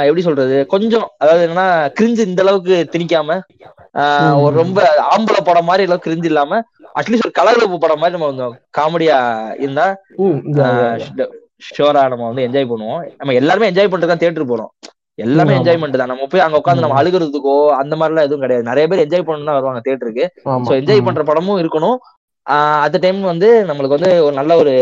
G: எப்படி சொல்றது? கொஞ்சம் அதாவது என்னன்னா கிரிஞ்சு இந்த அளவுக்கு திணிக்காம ஒரு ரொம்ப ஆம்பளை படம் மாதிரி எல்லாம் கிரிஞ்சு இல்லாம அட்லீஸ்ட் ஒரு கலகலப்பு படம் மாதிரி நம்ம கொஞ்சம் காமெடியா இருந்தா ஷோரா நம்ம வந்து என்ஜாய் பண்ணுவோம். நம்ம எல்லாருமே என்ஜாய் பண்ணிட்டு தான் தேட்டர் போறோம். எல்லாமே என்ஜாய்மெண்ட் தான். நம்ம போய் அங்க உட்காந்து நம்ம அழுகிறதுக்கோ அந்த மாதிரி எல்லாம் எதுவும் கிடையாது. நிறைய பேர் என்ஜாய் பண்ணணும் தான் வருவாங்க தேட்டருக்கு ஸோ என்ஜாய் பண்ற படமும் இருக்கணும். அட் டைம் வந்து நம்மளுக்கு வந்து ஒரு நல்ல ஒரு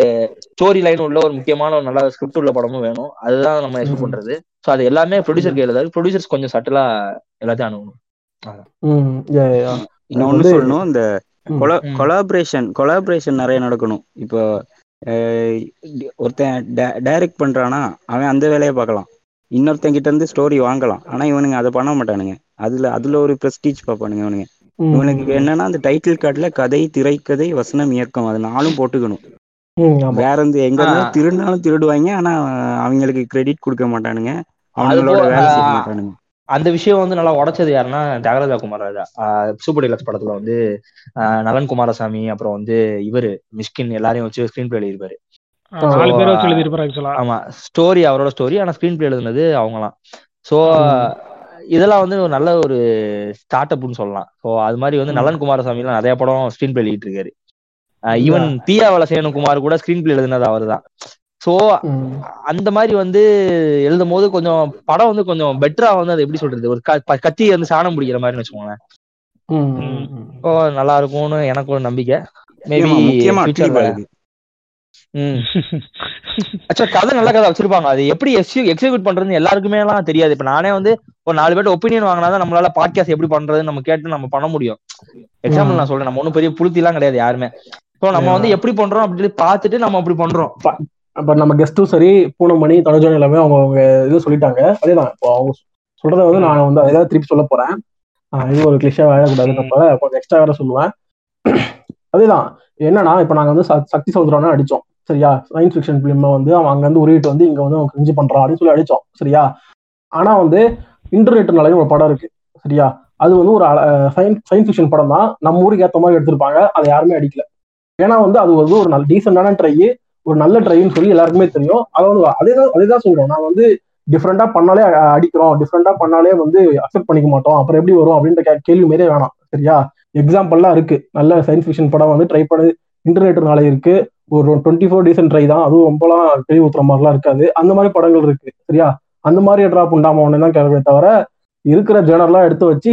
G: ஸ்டோரி லைன் உள்ள ஒரு முக்கியமான ஒரு நல்ல ஸ்கிரிப்ட் உள்ள படமும் வேணும். அதுதான் நம்ம எக்ஸ்பெக்ட் பண்றது. ஸோ அது எல்லாமே ப்ரொடியூசர் கையில தான் ப்ரொடியூசர்ஸ் கொஞ்சம் சட்டலா எல்லாத்தையும் அணுகணும்.
J: இன்னொன்னு சொல்லணும் இந்த கொலாபரேஷன் கொலாபரேஷன் நிறைய நடக்கணும். இப்போ ஒருத்தன் டைரக்ட் பண்றானா அவன் அந்த வேலையை பார்க்கலாம். இன்னொருத்தன் கிட்ட இருந்து ஸ்டோரி வாங்கலாம். ஆனா இவனுங்க அதை பண்ண மாட்டானுங்க. அதுல அதுல ஒரு பிரஸ்டீஜ் பார்ப்பானுங்க இவனுங்க. இவனுக்கு என்னன்னா அந்த டைட்டில் கார்டுல கதை திரைக்கதை வசனம் இயக்கம் அது நாளும் போட்டுக்கணும். வேற இருந்து எங்க திருடினாலும் திருடுவாங்க. ஆனா அவங்களுக்கு கிரெடிட் கொடுக்க மாட்டானுங்க. அவங்களோட வேலை செய்ய மாட்டானுங்க.
G: அந்த விஷயம் வந்து நல்லா உடைச்சது யாருன்னா தியாகராஜா குமாரராஜா. சூப்பர் டிலக்ஸ் படத்துல வந்து நலன் குமாரசாமி அப்புறம் வந்து இவரு மிஷ்கின் எல்லாரையும் வச்சு ஸ்கிரீன் பிளே எழுதிருப்பாரு ஆமா ஸ்டோரி அவரோட ஸ்டோரி ஆனா ஸ்கிரீன் பிளே எழுதுனது அவங்கலாம் சோ இதெல்லாம் வந்து ஒரு நல்ல ஒரு ஸ்டார்ட் அப்னு சொல்லலாம். ஸோ அது மாதிரி வந்து நலன் குமாரசாமி எல்லாம் நிறைய படம் ஸ்கிரீன் பிளே எழுதிட்டு இருக்காரு. ஈவன் பியா வலசேனு குமார் கூட ஸ்கிரீன் பிளே எழுதுனது அவர் தான் ஸோ அந்த மாதிரி வந்து எழுதும் போது கொஞ்சம் படம் வந்து கொஞ்சம் பெட்டரா வந்து அது எப்படி சொல்றது? ஒரு கத்தி வந்து சாணம் பிடிக்கிற மாதிரி வச்சுக்கோங்களேன். ஓ நல்லா இருக்கும்னு எனக்கு ஒரு நம்பிக்கை. மேபி ஆக்சுவலா கதை நல்ல கதை வச்சிருப்பாங்க. அது எப்படி எக்ஸிக்யூட் பண்றதுன்னு எல்லாருக்குமே எல்லாம் தெரியாது. இப்ப நானே வந்து ஒரு நாலு பேர்ட்ட ஒப்பீனியன் வாங்கினாதான் நம்மளால பாட்காஸ்ட் எப்படி பண்றதுன்னு நம்ம கேட்டு நம்ம பண்ண முடியும். எக்ஸாம்பிள் நான் சொல்றேன். நம்ம ஒன்றும் பெரிய புளுத்தி எல்லாம் கிடையாது யாருமே. ஸோ நம்ம வந்து எப்படி பண்றோம் அப்படின்னு பார்த்துட்டு நம்ம அப்படி பண்றோம்.
A: இப்ப நம்ம கெஸ்டும் சரி பூனமணி தனுஜன் எல்லாமே அவங்க அவங்க இது சொல்லிட்டாங்க. அதேதான். இப்போ அவங்க சொல்றத வந்து நான் வந்து அதாவது திருப்பி சொல்ல போறேன். இது ஒரு கிளிஷா வாழக்கூடாதுன்றப்ப கொஞ்சம் எக்ஸ்ட்ரா வேற சொல்லுவேன். அதேதான். என்னன்னா இப்ப நாங்க வந்து சக்தி சௌதரான அடிச்சோம். சரியா? சயின்ஸ் ஃபிக்ஷன் பிலிம் வந்து அவன் அங்க வந்து உருவிட்டு வந்து இங்க வந்து அவன் கிரிஞ்சு பண்றான் அப்படின்னு சொல்லி அடிச்சோம். சரியா? ஆனா வந்து இன்டர்நெட்னாலையும் ஒரு படம் இருக்கு. சரியா? அது வந்து ஒரு சயின்ஸ் சயின்ஸ் ஃபிக்ஷன் படம் தான் நம்ம ஊருக்கு ஏற்ற மாதிரி எடுத்திருப்பாங்க. அதை யாருமே அடிக்கல. ஏன்னா வந்து அது வந்து ஒரு நல்ல டீசெண்டான ட்ரை ஒரு நல்ல ட்ரைன்னு சொல்லி எல்லாருக்குமே தெரியும். அதை வந்து அதே தான் அதே தான் சொல்றோம். நான் வந்து டிஃப்ரெண்டா பண்ணாலே அடிக்கிறோம். டிஃப்ரெண்டா பண்ணாலே வந்து அக்செப்ட் பண்ணிக்க மாட்டோம். அப்புறம் எப்படி வரும் அப்படின்ற கேள்வி மாரியே வேணாம். சரியா? எக்ஸாம்பிள்லாம் இருக்கு. நல்ல சயின்ஸ் ஃபிக்ஷன் படம் வந்து ட்ரை பண்ணி. இன்டர்நெட்னால இருக்கு. ஒரு டுவெண்ட்டி ஃபோர் டேஸ் ட்ரை தான். அதுவும் ரொம்பலாம் பெரிய ஊத்துற மாதிரிலாம் இருக்காது. அந்த மாதிரி படங்கள் இருக்கு. சரியா? அந்த மாதிரி ட்ராப் உண்டாம ஒன்னு தான் கேள்வி தவிர இருக்கிற ஜேனர்லாம் எடுத்து வச்சு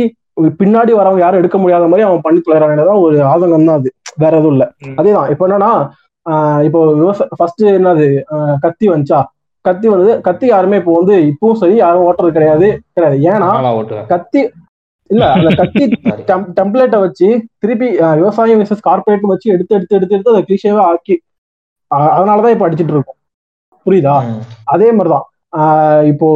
A: பின்னாடி வரவங்க யாரும் எடுக்க முடியாத மாதிரி அவன் பண்ணி தொலைறான் ஒரு ஆதங்கம் தான் அது. வேற எதுவும் இல்ல. அதேதான். இப்போ என்னன்னா இப்போ விவசாய ஃபர்ஸ்ட் என்னது? கத்தி வந்துச்சா? கத்தி வந்து கத்தி யாருமே இப்போ வந்து இப்பவும் சரி யாரும் ஓட்டுறது கிடையாது கிடையாது. ஏன்னா கத்தி இல்ல அந்த கத்தி டெம்ப்ளேட்டை வச்சு திருப்பி விவசாயம் விசஸ் கார்பரேட் வச்சு எடுத்து எடுத்து எடுத்து எடுத்து அதை கிளிஷேவே ஆக்கி அதனாலதான் இப்ப அடிச்சிட்டு இருக்கோம். புரியுதா? அதே மாதிரிதான். ஆஹ் இப்போ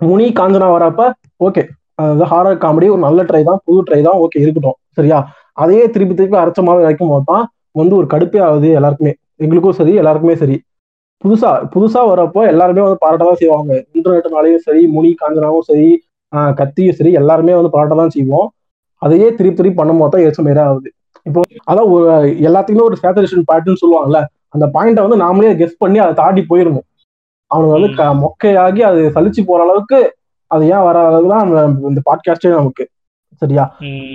A: முனி காஞ்சனா வரப்ப ஓகே அதாவது ஹாரர் காமெடி ஒரு நல்ல ட்ரை தான் புது ட்ரை தான் ஓகே இருக்கட்டும் சரியா? அதையே திருப்பி திருப்பி அரைச்ச மாதிரி வைக்கும் போது தான் வந்து ஒரு கடுப்பே ஆகுது எல்லாருக்குமே. எங்களுக்கும் சரி எல்லாருக்குமே சரி. புதுசா புதுசா வரப்போ எல்லாருமே வந்து பாராட்ட தான் செய்வாங்க. இன்டர்நெட்னாலையும் சரி முனி காஞ்சனாவும் சரி கத்தியும் சரி எல்லாருமே வந்து பாராட்ட தான் செய்வோம். அதையே திருப்பி திருப்பி பண்ணும்போது தான் எரிச்ச மாரி ஆகுது. இப்போ அதான் ஒரு எல்லாத்துக்குமே ஒரு சேச்சுரேஷன் பாயிண்ட்னு சொல்லுவாங்கல்ல அந்த பாயிண்ட்டை வந்து நாமளே கெஸ் பண்ணி அதை தாண்டி போயிடணும் அவனுக்கு வந்து க- மொக்கையாகி அது சலிச்சு போற அளவுக்கு அது ஏன் வர அளவுக்கு தான் இந்த பாட்காஸ்டே நமக்கு. சரியா?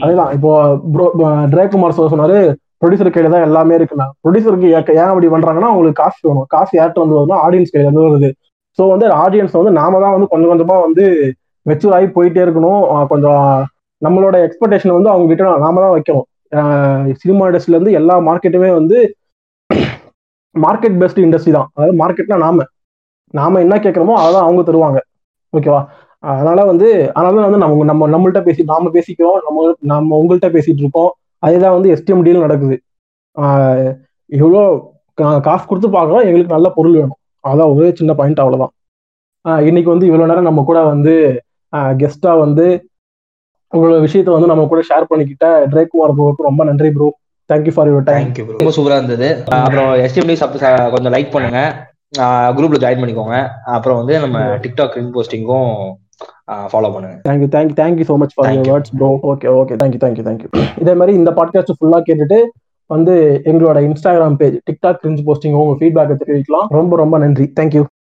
A: அதுதான் இப்போ ப்ரோ டிரேகுமார் சார் சொன்னாரு ப்ரொடியூசர் கையில தான் எல்லாமே இருக்குண்ணா ப்ரொடியூசருக்கு ஏன் அப்படி பண்றாங்கன்னா அவங்களுக்கு காசு வேணும். காசு யார்கிட்ட வந்து வருதுன்னா ஆடியன்ஸ் கையில இருந்து வருது. ஸோ வந்து ஆடியன்ஸ் வந்து நாம தான் வந்து கொஞ்சம் கொஞ்சமா வந்து மெச்சூர் ஆகி போயிட்டே இருக்கணும். கொஞ்சம் நம்மளோட எக்ஸ்பெக்டேஷன் வந்து அவங்க கிட்ட நாம தான் வைக்கணும். சினிமா இண்டஸ்ட்ரியில இருந்து எல்லா மார்க்கெட்டுமே வந்து மார்க்கெட் பெஸ்ட் இண்டஸ்ட்ரி தான். அதாவது மார்க்கெட்னா நாம. நாம என்ன கேட்குறோமோ அதான் அவங்க தருவாங்க. ஓகேவா அதனால வந்து அதனால தான் வந்து நம்ம நம்ம நம்மள்ட்ட பேசி நாம பேசிக்கிறோம். நம்ம நம்ம உங்கள்கிட்ட பேசிட்டு இருக்கோம். அதேதான் வந்து எஸ்டிஎம் டீல் நடக்குது. கா- காசு கொடுத்து பார்க்குறோம் எங்களுக்கு நல்ல பொருள் வேணும். அதான் ஒரே சின்ன பாயிண்ட் அவ்வளோதான் இன்னைக்கு வந்து இவ்வளோ நேரம் நம்ம கூட வந்து கெஸ்டா வந்து உங்களோட விஷயத்த வந்து நம்ம கூட ஷேர் பண்ணிக்கிட்ட ட்ரேக்குமார் ப்ரோக்கு ரொம்ப நன்றி bro thank you for your time
G: thank you ரொம்ப சூப்பரா இருந்தது. அப்புறம் எஸ்டிஎம்டி சப் கொஞ்சம் லைக் பண்ணுங்க. குரூப்ல ஜாயின் பண்ணிக்கோங்க. அப்புறம் வந்து நம்ம டிக்டாக் ரிங் போஸ்டிங்கும் ஃபாலோ பண்ணுங்க.
A: Thank you thank you thank you so much for your words bro okay okay thank you thank you thank you இதே மாதிரி இந்த பாட்காஸ்ட் ஃபுல்லாக கேட்டுட்டு வந்து எங்களோட Instagram page TikTok cringe posting உங்க ஃபீட்பேக்கை தெரிவிக்கலாம். ரொம்ப ரொம்ப நன்றி. தேங்க்யூ